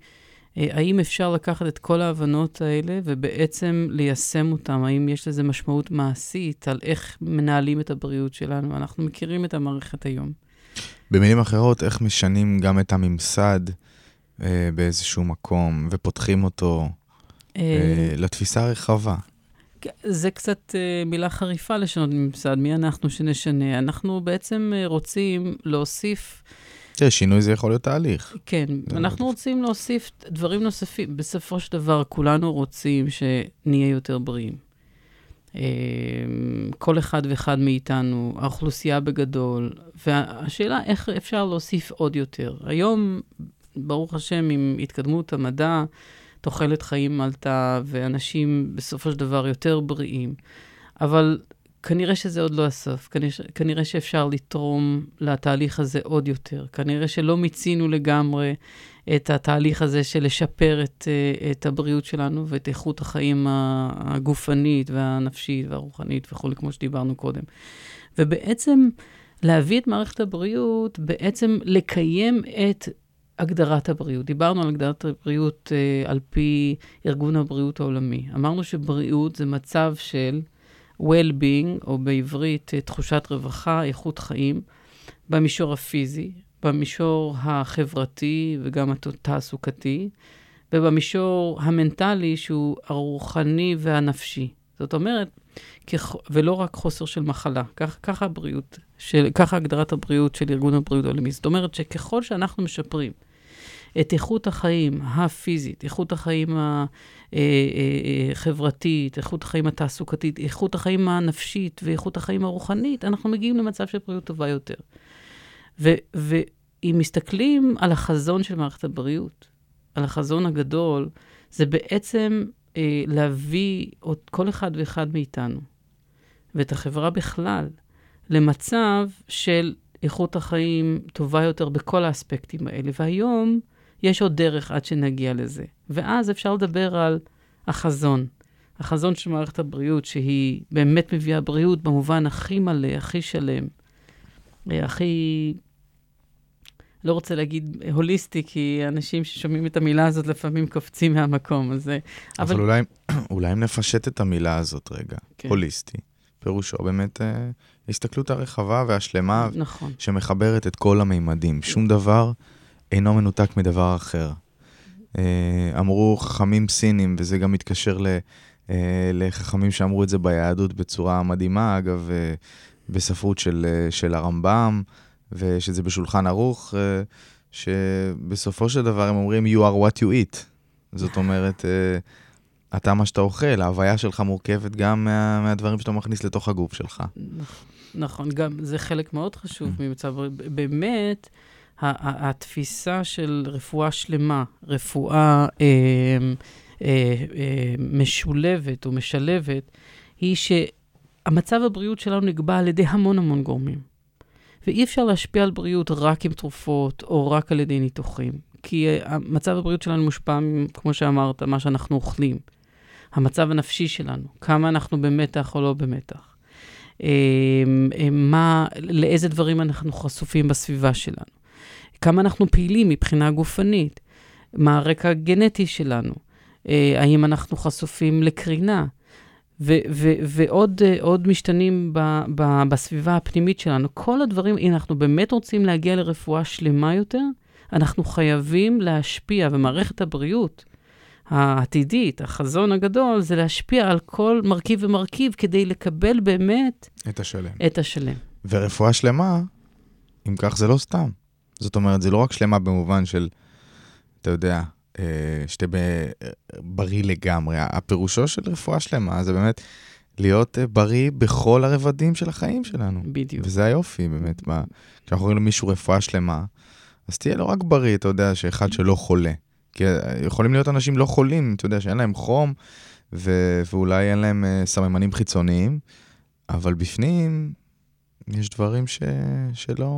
אה, האם אפשר לקחת את כל ההבנות האלה ובעצם ליישם אותן? האם יש לזה משמעות מעשית על איך מנהלים את הבריאות שלנו? אנחנו מכירים את המערכת היום. במילים אחרות, איך משנים גם את הממסד אה, באיזשהו מקום ופותחים אותו לתפיסה הרחבה? זה קצת uh, מילה חריפה לשנות ממסד, מי אנחנו שנשנה? אנחנו בעצם רוצים להוסיף... כן, שינוי זה יכול להיות תהליך. כן, אנחנו לא רוצים להוסיף דברים נוספים. בסופו של דבר, כולנו רוצים שנהיה יותר בריאים. כל אחד ואחד מאיתנו, האוכלוסייה בגדול, והשאלה איך אפשר להוסיף עוד יותר. היום, ברוך השם, עם התקדמות המדע, תוחלת חיים עלתה, ואנשים בסופו של דבר יותר בריאים. אבל כנראה שזה עוד לא הסוף, כנראה, כנראה שאפשר לתרום לתהליך הזה עוד יותר. כנראה שלא מיצינו לגמרי את התהליך הזה של לשפר את, אה, את הבריאות שלנו ואת איכות החיים הגופנית והנפשית והרוחנית וכולי, כמו שדיברנו קודם. ובעצם להביא את מערכת הבריאות, בעצם לקיים את הגדרת הבריאות. דיברנו על הגדרת הבריאות uh, על פי ארגון הבריאות העולמי. אמרנו שבריאות זה מצב של well-being, או בעברית uh, תחושת רווחה, איכות חיים, במישור הפיזי, במישור החברתי וגם התעסוקתי, ובמישור המנטלי, שהוא הרוחני והנפשי. זאת אומרת, כח... ולא רק חוסר של מחלה. כך, הבריאות, של, ככה הגדרת הבריאות של ארגון הבריאות העולמי. זאת אומרת שככל שאנחנו משפרים את איכות החיים הפיזית, איכות החיים החברתית, אה, אה, אה, איכות החיים התעסוקתית, איכות החיים הנפשית ואיכות החיים הרוחנית, אנחנו מגיעים למצב של בריאות טובה יותר. ואם מסתכלים על החזון של מערכת הבריאות, על החזון הגדול, זה בעצם אה, להביא עוד כל אחד ואחד מאיתנו, ואת החברה בכלל, למצב של איכות החיים טובה יותר בכל האספקטים האלה. והיום, יש עוד דרך עד שנגיע לזה. ואז אפשר לדבר על החזון. החזון של מערכת הבריאות, שהיא באמת מביאה בריאות במובן הכי מלא, הכי שלם, אה, הכי... לא רוצה להגיד הוליסטי, כי אנשים ששומעים את המילה הזאת לפעמים קופצים מהמקום הזה. אבל, אבל אולי, (clears throat) אולי אם נפשט את המילה הזאת רגע, כן. הוליסטי, פירושו באמת אה, ההסתכלות הרחבה והשלמה, נכון. שמחברת את כל המימדים. שום דבר אינו מנותק מדבר אחר. אה, אמרו חכמים סינים, וזה גם מתקשר ל, אה, לחכמים שאמרו את זה ביהדות בצורה מדהימה, אגב, אה, בספרות של, של הרמב"ם, ושזה בשולחן ערוך, שבסופו של דבר הם אומרים you are what you eat. זאת אומרת, אתה מה שאתה אוכל, ההוויה שלך מורכבת גם מה, מהדברים שאתה מכניס לתוך הגוף שלך. נכון, גם זה חלק מאוד חשוב mm. ממצב, באמת, התפיסה של רפואה שלמה, רפואה אה, אה, אה, משולבת או משלבת, היא שהמצב הבריאות שלנו נקבע על ידי המון המון גורמים. ואי אפשר להשפיע על בריאות רק עם תרופות או רק על ידי ניתוחים. כי מצב הבריאות שלנו מושפע, כמו שאמרת, מה שאנחנו אוכלים. המצב הנפשי שלנו, כמה אנחנו במתח או לא במתח. מה, לאיזה דברים אנחנו חשופים בסביבה שלנו. כמה אנחנו פעילים מבחינה גופנית. מה הרקע הגנטי שלנו. אה, האם אנחנו חשופים לקרינה. ו- ו- ועוד uh, משתנים ב- ב- בסביבה הפנימית שלנו. כל הדברים, אם אנחנו באמת רוצים להגיע לרפואה שלמה יותר, אנחנו חייבים להשפיע, ומערכת הבריאות העתידית, החזון הגדול, זה להשפיע על כל מרכיב ומרכיב כדי לקבל באמת... את השלם. את השלם. ורפואה שלמה, אם כך זה לא סתם. זאת אומרת, זה לא רק שלמה במובן של, אתה יודע, אה, שתהיה בריא לגמרי. הפירושו של רפואה שלמה זה באמת להיות אה, בריא בכל הרבדים של החיים שלנו. בדיוק. וזה היופי, באמת. כשאנחנו רואים למישהו רפואה שלמה, אז תהיה לא רק בריא, אתה יודע, שאחד שלא חולה. כי אה, יכולים להיות אנשים לא חולים, אתה יודע, שאין להם חום, ו- ואולי אין להם סממנים חיצוניים, אבל בפנים יש דברים ש- שלא...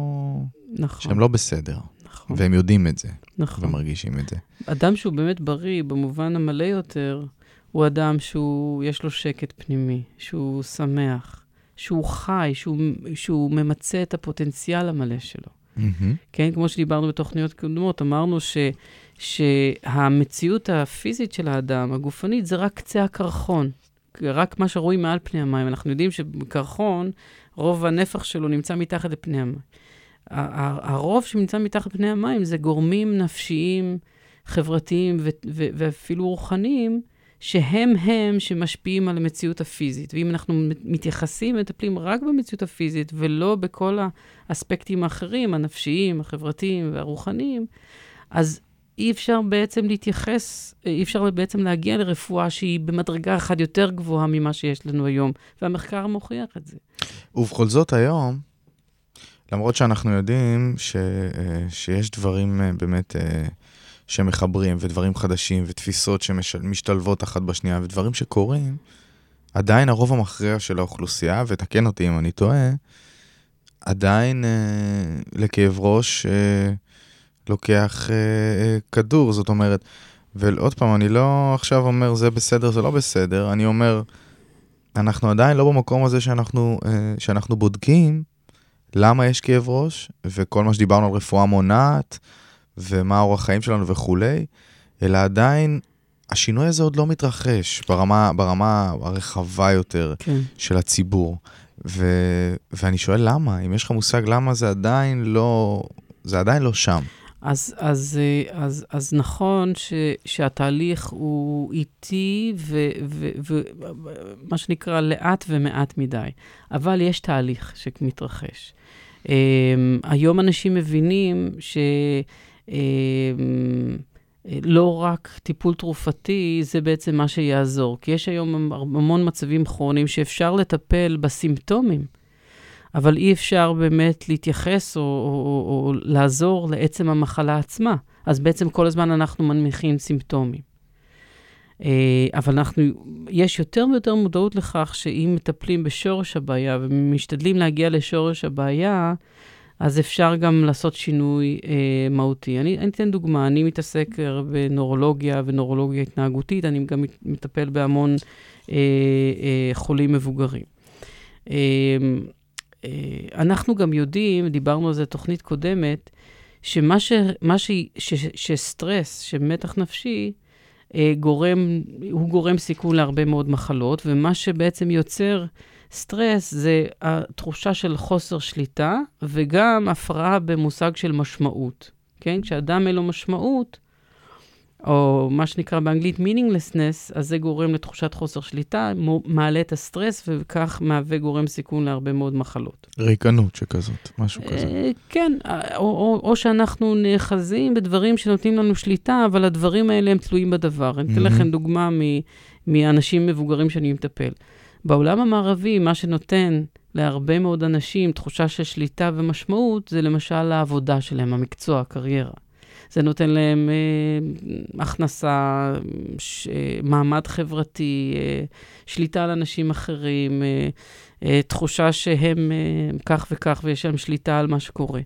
נכון. שהם לא בסדר. נכון. והם יודעים את זה. נכון. ומרגישים את זה. אדם שהוא באמת בריא, במובן המלא יותר, הוא אדם שהוא, יש לו שקט פנימי, שהוא שמח, שהוא חי, שהוא, שהוא ממצה את הפוטנציאל המלא שלו. Mm-hmm. כן, כמו שדיברנו בתוכניות קודמות, אמרנו ש, שהמציאות הפיזית של האדם, הגופנית, זה רק קצה הקרחון. רק מה שרואים מעל פני המים. אנחנו יודעים שבקרחון, רוב הנפח שלו נמצא מתחת לפני המים. הרוב שנמצא מתחת פני המים זה גורמים נפשיים, חברתיים ו- ו- ואפילו רוחניים, שהם הם שמשפיעים על המציאות הפיזית. ואם אנחנו מתייחסים, מטפלים רק במציאות הפיזית ולא בכל האספקטים האחרים, הנפשיים, החברתיים והרוחניים, אז אי אפשר בעצם להתייחס, אי אפשר בעצם להגיע לרפואה שהיא במדרגה אחת יותר גבוהה ממה שיש לנו היום, והמחקר מוכיח את זה. ובכל זאת היום, למרות שאנחנו יודעים ש, אה, שיש דברים אה, באמת אה, שמחברים, ודברים חדשים, ותפיסות שמשתלבות אחת בשנייה, ודברים שקורים, עדיין הרוב המכריע של האוכלוסייה, ותקן אותי אם אני טועה, עדיין לכאב ראש לוקח כדור, זאת אומרת, ועוד פעם, אני לא עכשיו אומר זה בסדר, זה לא בסדר, אני אומר, אנחנו עדיין לא במקום הזה שאנחנו, שאנחנו בודקים למה יש כאב ראש, וכל מה שדיברנו על רפואה מונעת, ומה האורח חיים שלנו וכולי, אלא עדיין השינוי הזה עוד לא מתרחש ברמה, ברמה הרחבה יותר כן. של הציבור. ו, ואני שואל למה, אם יש לך מושג למה זה עדיין לא, זה עדיין לא שם. אז, אז, אז, אז נכון ש, שהתהליך הוא איטי ומה שנקרא לאט ומעט מדי, אבל יש תהליך שמתרחש. Um, היום אנשים מבינים שלא um, רק טיפול תרופתי זה בעצם מה שיעזור, כי יש היום המון מצבים כרוניים שאפשר לטפל בסימפטומים, אבל אי אפשר באמת להתייחס או, או, או, או לעזור לעצם המחלה עצמה. אז בעצם כל הזמן אנחנו מנמיכים סימפטומים. אה, אבל אנחנו, יש יותר ויותר מודעות לכך שאם מטפלים בשורש הבעיה ומשתדלים להגיע לשורש הבעיה, אז אפשר גם לעשות שינוי אה, מהותי. אני, אני אתן דוגמה, אני מתעסק בנורולוגיה ונורולוגיה התנהגותית, אני גם מטפל בהמון אה, אה, חולים מבוגרים. אה, אנחנו גם יודעים, דיברנו על זה בתוכנית קודמת, שמה ש, ש, ש, שסטרס, שמתח נפשי, אה, גורם, הוא גורם סיכון להרבה מאוד מחלות, ומה שבעצם יוצר סטרס זה התחושה של חוסר שליטה, וגם הפרעה במושג של משמעות. כן? כשאדם אין לו משמעות, או מה שנקרא באנגלית meaninglessness, אז זה גורם לתחושת חוסר שליטה, מעלה את הסטרס, וכך מהווה גורם סיכון להרבה מאוד מחלות. ריקנות שכזאת, משהו כזה. אה, כן, או, או, או שאנחנו נאחזים בדברים שנותנים לנו שליטה, אבל הדברים האלה הם תלויים בדבר. אני אתן לכם דוגמה מאנשים מבוגרים שאני מטפל. בעולם המערבי, מה שנותן להרבה מאוד אנשים תחושה של שליטה ומשמעות, זה למשל העבודה שלהם, המקצוע, הקריירה. זה נותן להם אה, הכנסה, ש, אה, מעמד חברתי, אה, שליטה על אנשים אחרים, אה, אה, תחושה שהם אה, כך וכך ויש להם שליטה על מה שקורה.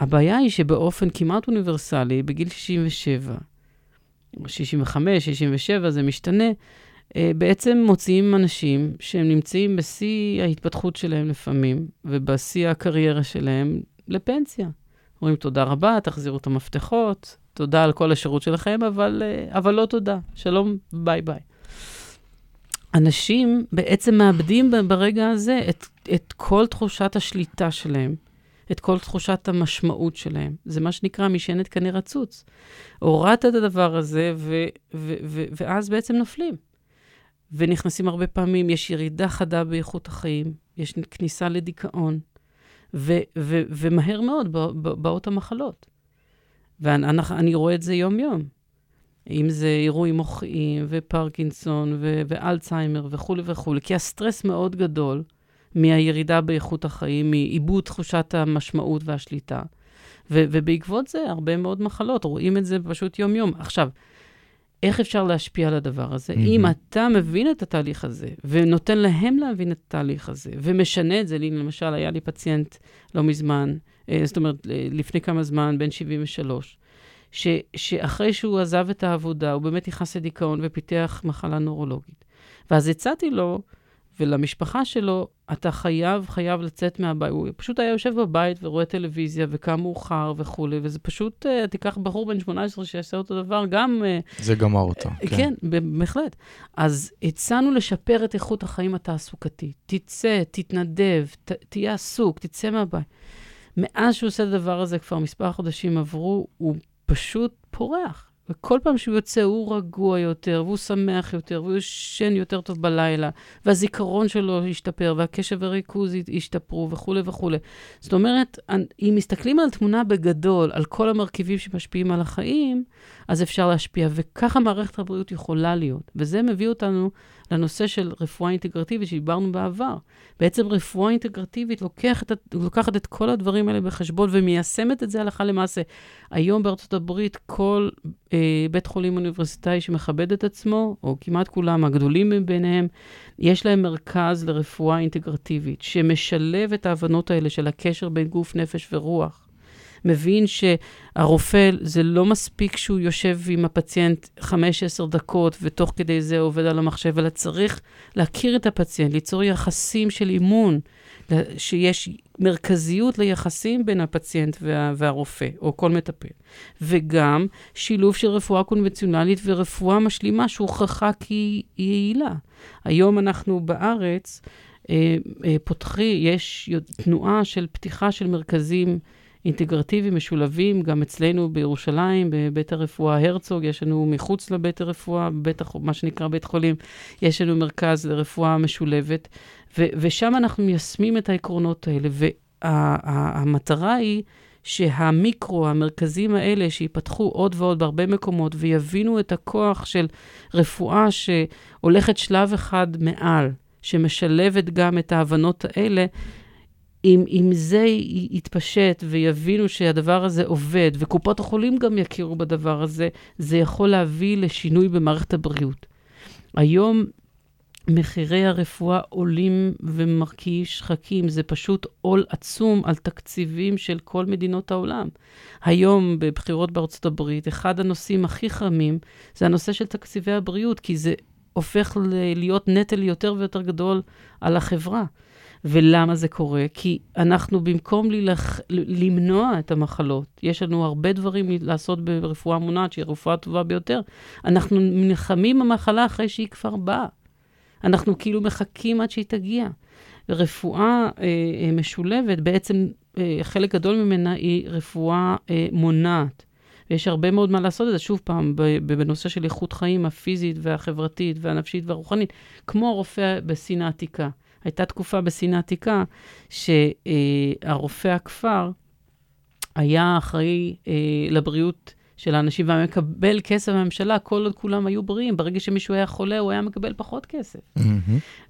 הבעיה היא שבאופן כמעט אוניברסלי, בגיל 67, 65, 67, זה משתנה, אה, בעצם מוציאים אנשים שהם נמצאים בשיא ההתפתחות שלהם לפעמים, ובשיא הקריירה שלהם לפנסיה. אומרים תודה רבה, תחזירו את המפתחות, תודה על כל השירות שלכם, אבל, אה, אבל לא תודה. שלום, ביי ביי. אנשים בעצם מאבדים ברגע הזה את, את כל תחושת השליטה שלהם, את כל תחושת המשמעות שלהם. זה מה שנקרא משענת קנה רצוץ. הורדת את הדבר הזה, ו, ו, ו, ואז בעצם נופלים. ונכנסים הרבה פעמים, יש ירידה חדה באיכות החיים, יש כניסה לדיכאון, ו, ו, ומהר מאוד באות המחלות. ואני רואה את זה יום-יום. אם זה אירועים מוחיים, ופרקינסון, ו- ואלצהיימר וכולי וכולי, כי הסטרס מאוד גדול מהירידה באיכות החיים, מעיבוד תחושת המשמעות והשליטה. ו- ובעקבות זה, הרבה מאוד מחלות, רואים את זה פשוט יום-יום. עכשיו, איך אפשר להשפיע על הדבר הזה? Mm-hmm. אם אתה מבין את התהליך הזה, ונותן להם להבין את התהליך הזה, ומשנה את זה, לי למשל, היה לי פציינט לא מזמן, אה, זאת אומרת, לפני כמה זמן, בן 73, ש, שאחרי שהוא עזב את העבודה, הוא באמת נכנס לדיכאון ופיתח מחלה נורולוגית. ואז הצעתי לו, ולמשפחה שלו, אתה חייב, חייב לצאת מהבית. הוא פשוט היה יושב בבית ורואה טלוויזיה וקם מאוחר וכולי, וזה פשוט, uh, תיקח בחור בן 18 שיעשה אותו דבר, גם... Uh, זה גמר אותו, uh, כן. כן, בהחלט. אז הצענו לשפר את איכות החיים התעסוקתית. תצא, תתנדב, ת, תהיה עסוק, תצא מהבית. מאז שהוא עושה את הדבר הזה, כבר מספר חודשים עברו, הוא פשוט פורח. וכל פעם שהוא יוצא הוא רגוע יותר, והוא שמח יותר, והוא ישן יותר טוב בלילה, והזיכרון שלו ישתפר, והקשב וריכוז ישתפרו וכולי וכולי. זאת אומרת, אם מסתכלים על התמונה בגדול, על כל המרכיבים שמשפיעים על החיים, אז אפשר להשפיע, וככה מערכת הבריאות יכולה להיות. וזה מביא אותנו לנושא של רפואה אינטגרטיבית שדיברנו בעבר. בעצם רפואה אינטגרטיבית לוקחת, לוקחת את כל הדברים האלה בחשבון ומיישמת את זה הלכה למעשה. היום בארצות הברית כל אה, בית חולים אוניברסיטאי שמכבד את עצמו, או כמעט כולם, הגדולים מביניהם, יש להם מרכז לרפואה אינטגרטיבית, שמשלב את ההבנות האלה של הקשר בין גוף, נפש ורוח. מבין שהרופא, זה לא מספיק שהוא יושב עם הפציינט 5-10 דקות, ותוך כדי זה עובד על המחשב, אלא צריך להכיר את הפציינט, ליצור יחסים של אימון, שיש מרכזיות ליחסים בין הפציינט וה, והרופא, או כל מטפל. וגם שילוב של רפואה קונבנציונלית ורפואה משלימה שהוכחה כי היא יעילה. היום אנחנו בארץ, אה, אה, פותחי, יש תנועה של פתיחה של מרכזים אינטגרטיביים משולבים, גם אצלנו בירושלים, בבית הרפואה הרצוג, יש לנו מחוץ לבית הרפואה, בית, מה שנקרא בית חולים, יש לנו מרכז לרפואה משולבת, ו, ושם אנחנו מיישמים את העקרונות האלה, והמטרה וה, היא שהמיקרו, המרכזים האלה, שיפתחו עוד ועוד בהרבה מקומות, ויבינו את הכוח של רפואה שהולכת שלב אחד מעל, שמשלבת גם את ההבנות האלה, אם, אם זה יתפשט ויבינו שהדבר הזה עובד, וקופות החולים גם יכירו בדבר הזה, זה יכול להביא לשינוי במערכת הבריאות. היום מחירי הרפואה עולים ומרקיעי שחקים, זה פשוט עול עצום על תקציבים של כל מדינות העולם. היום, בבחירות בארצות הברית, אחד הנושאים הכי חמים זה הנושא של תקציבי הבריאות, כי זה הופך להיות נטל יותר ויותר גדול על החברה. ולמה זה קורה? כי אנחנו, במקום ללח... למנוע את המחלות, יש לנו הרבה דברים לעשות ברפואה מונעת, שהיא הרפואה הטובה ביותר, אנחנו נלחמים במחלה אחרי שהיא כבר באה. אנחנו כאילו מחכים עד שהיא תגיע. רפואה אה, אה, משולבת, בעצם אה, חלק גדול ממנה היא רפואה אה, מונעת. ויש הרבה מאוד מה לעשות את זה, שוב פעם, בנושא של איכות חיים הפיזית והחברתית והנפשית והרוחנית, כמו רופא בסין העתיקה. הייתה תקופה בסין העתיקה שהרופא הכפר היה אחראי אה, לבריאות של האנשים, והיה מקבל כסף מהממשלה כל עוד כולם היו בריאים. ברגע שמישהו היה חולה, הוא היה מקבל פחות כסף. Mm-hmm.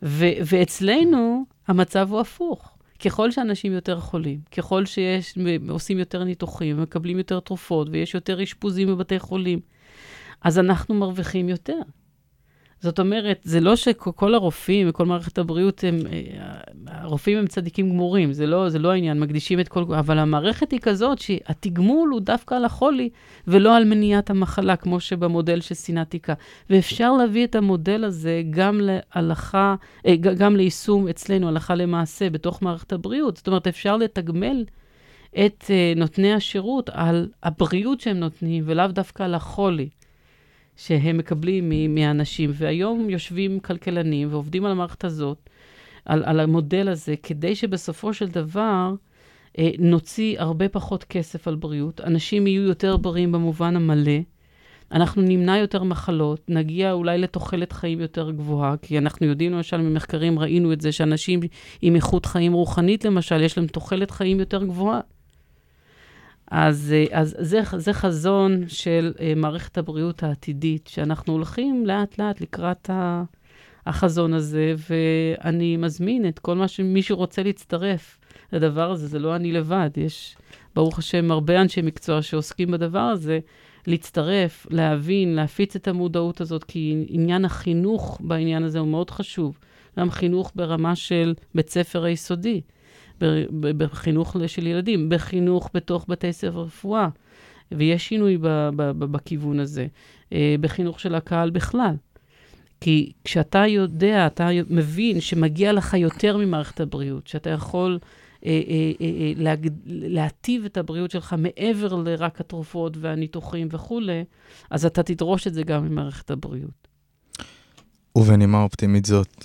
ואצלנו המצב הוא הפוך. ככל שאנשים יותר חולים, ככל שיש, עושים יותר ניתוחים, מקבלים יותר תרופות, ויש יותר אשפוזים בבתי חולים, אז אנחנו מרוויחים יותר. זאת אומרת, זה לא שכל הרופאים וכל מערכת הבריאות, הם, אה, הרופאים הם צדיקים גמורים, זה לא, זה לא העניין, מקדישים את כל... אבל המערכת היא כזאת שהתגמול הוא דווקא על החולי ולא על מניעת המחלה, כמו שבמודל של סינתיקה. ואפשר להביא את המודל הזה גם להלכה, אה, גם ליישום אצלנו, הלכה למעשה, בתוך מערכת הבריאות. זאת אומרת, אפשר לתגמל את uh, נותני השירות על הבריאות שהם נותנים, ולאו דווקא על החולי. שהם מקבלים מאנשים. והיום יושבים כלכלנים ועובדים על המערכת הזאת, על, על המודל הזה, כדי שבסופו של דבר אה, נוציא הרבה פחות כסף על בריאות, אנשים יהיו יותר בריאים במובן המלא. אנחנו נמנע יותר מחלות, נגיע אולי לתוחלת חיים יותר גבוהה, כי אנחנו יודעים למשל ממחקרים, ראינו את זה, שאנשים עם איכות חיים רוחנית למשל, יש להם תוחלת חיים יותר גבוהה. אז, אה, אז זה, זה חזון של uh, מערכת הבריאות העתידית, שאנחנו הולכים לאט-לאט לקראת ה, החזון הזה, ואני מזמין את כל מה שמי שרוצה להצטרף לדבר הזה, זה לא אני לבד, יש, ברוך השם, הרבה אנשי מקצוע שעוסקים בדבר הזה, להצטרף, להבין, להפיץ את המודעות הזאת, כי עניין החינוך בעניין הזה הוא מאוד חשוב. גם חינוך ברמה של בית ספר היסודי. בחינוך של ילדים, בחינוך בתוך בתי ספר רפואה, ויש שינוי בכיוון הזה, אה, בחינוך של הקהל בכלל. כי כשאתה יודע, אתה מבין שמגיע לך יותר ממערכת הבריאות, שאתה יכול אה, אה, אה, אה. להטיב את הבריאות שלך מעבר לרק התרופות והניתוחים וכולי, אז אתה תדרוש את זה גם ממערכת הבריאות. ובנימה אופטימית זאת,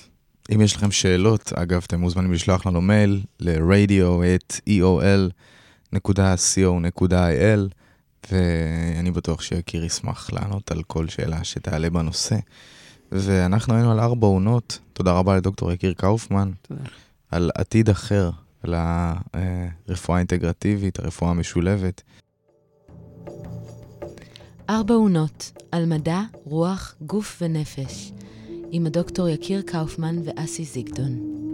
אם יש לכם שאלות, אגב, אתם מוזמנים לשלוח לנו מייל ל-radio@eol.co.il ואני בטוח שיקיר ישמח לענות על כל שאלה שתעלה בנושא. ואנחנו היינו על ארבע עונות, תודה רבה לדוקטור יקיר קאופמן, תודה. על עתיד אחר, על הרפואה האינטגרטיבית, הרפואה המשולבת. ארבע עונות, על מדע, רוח, גוף ונפש. עם הדוקטור יקיר קאופמן ואסי זיגדון.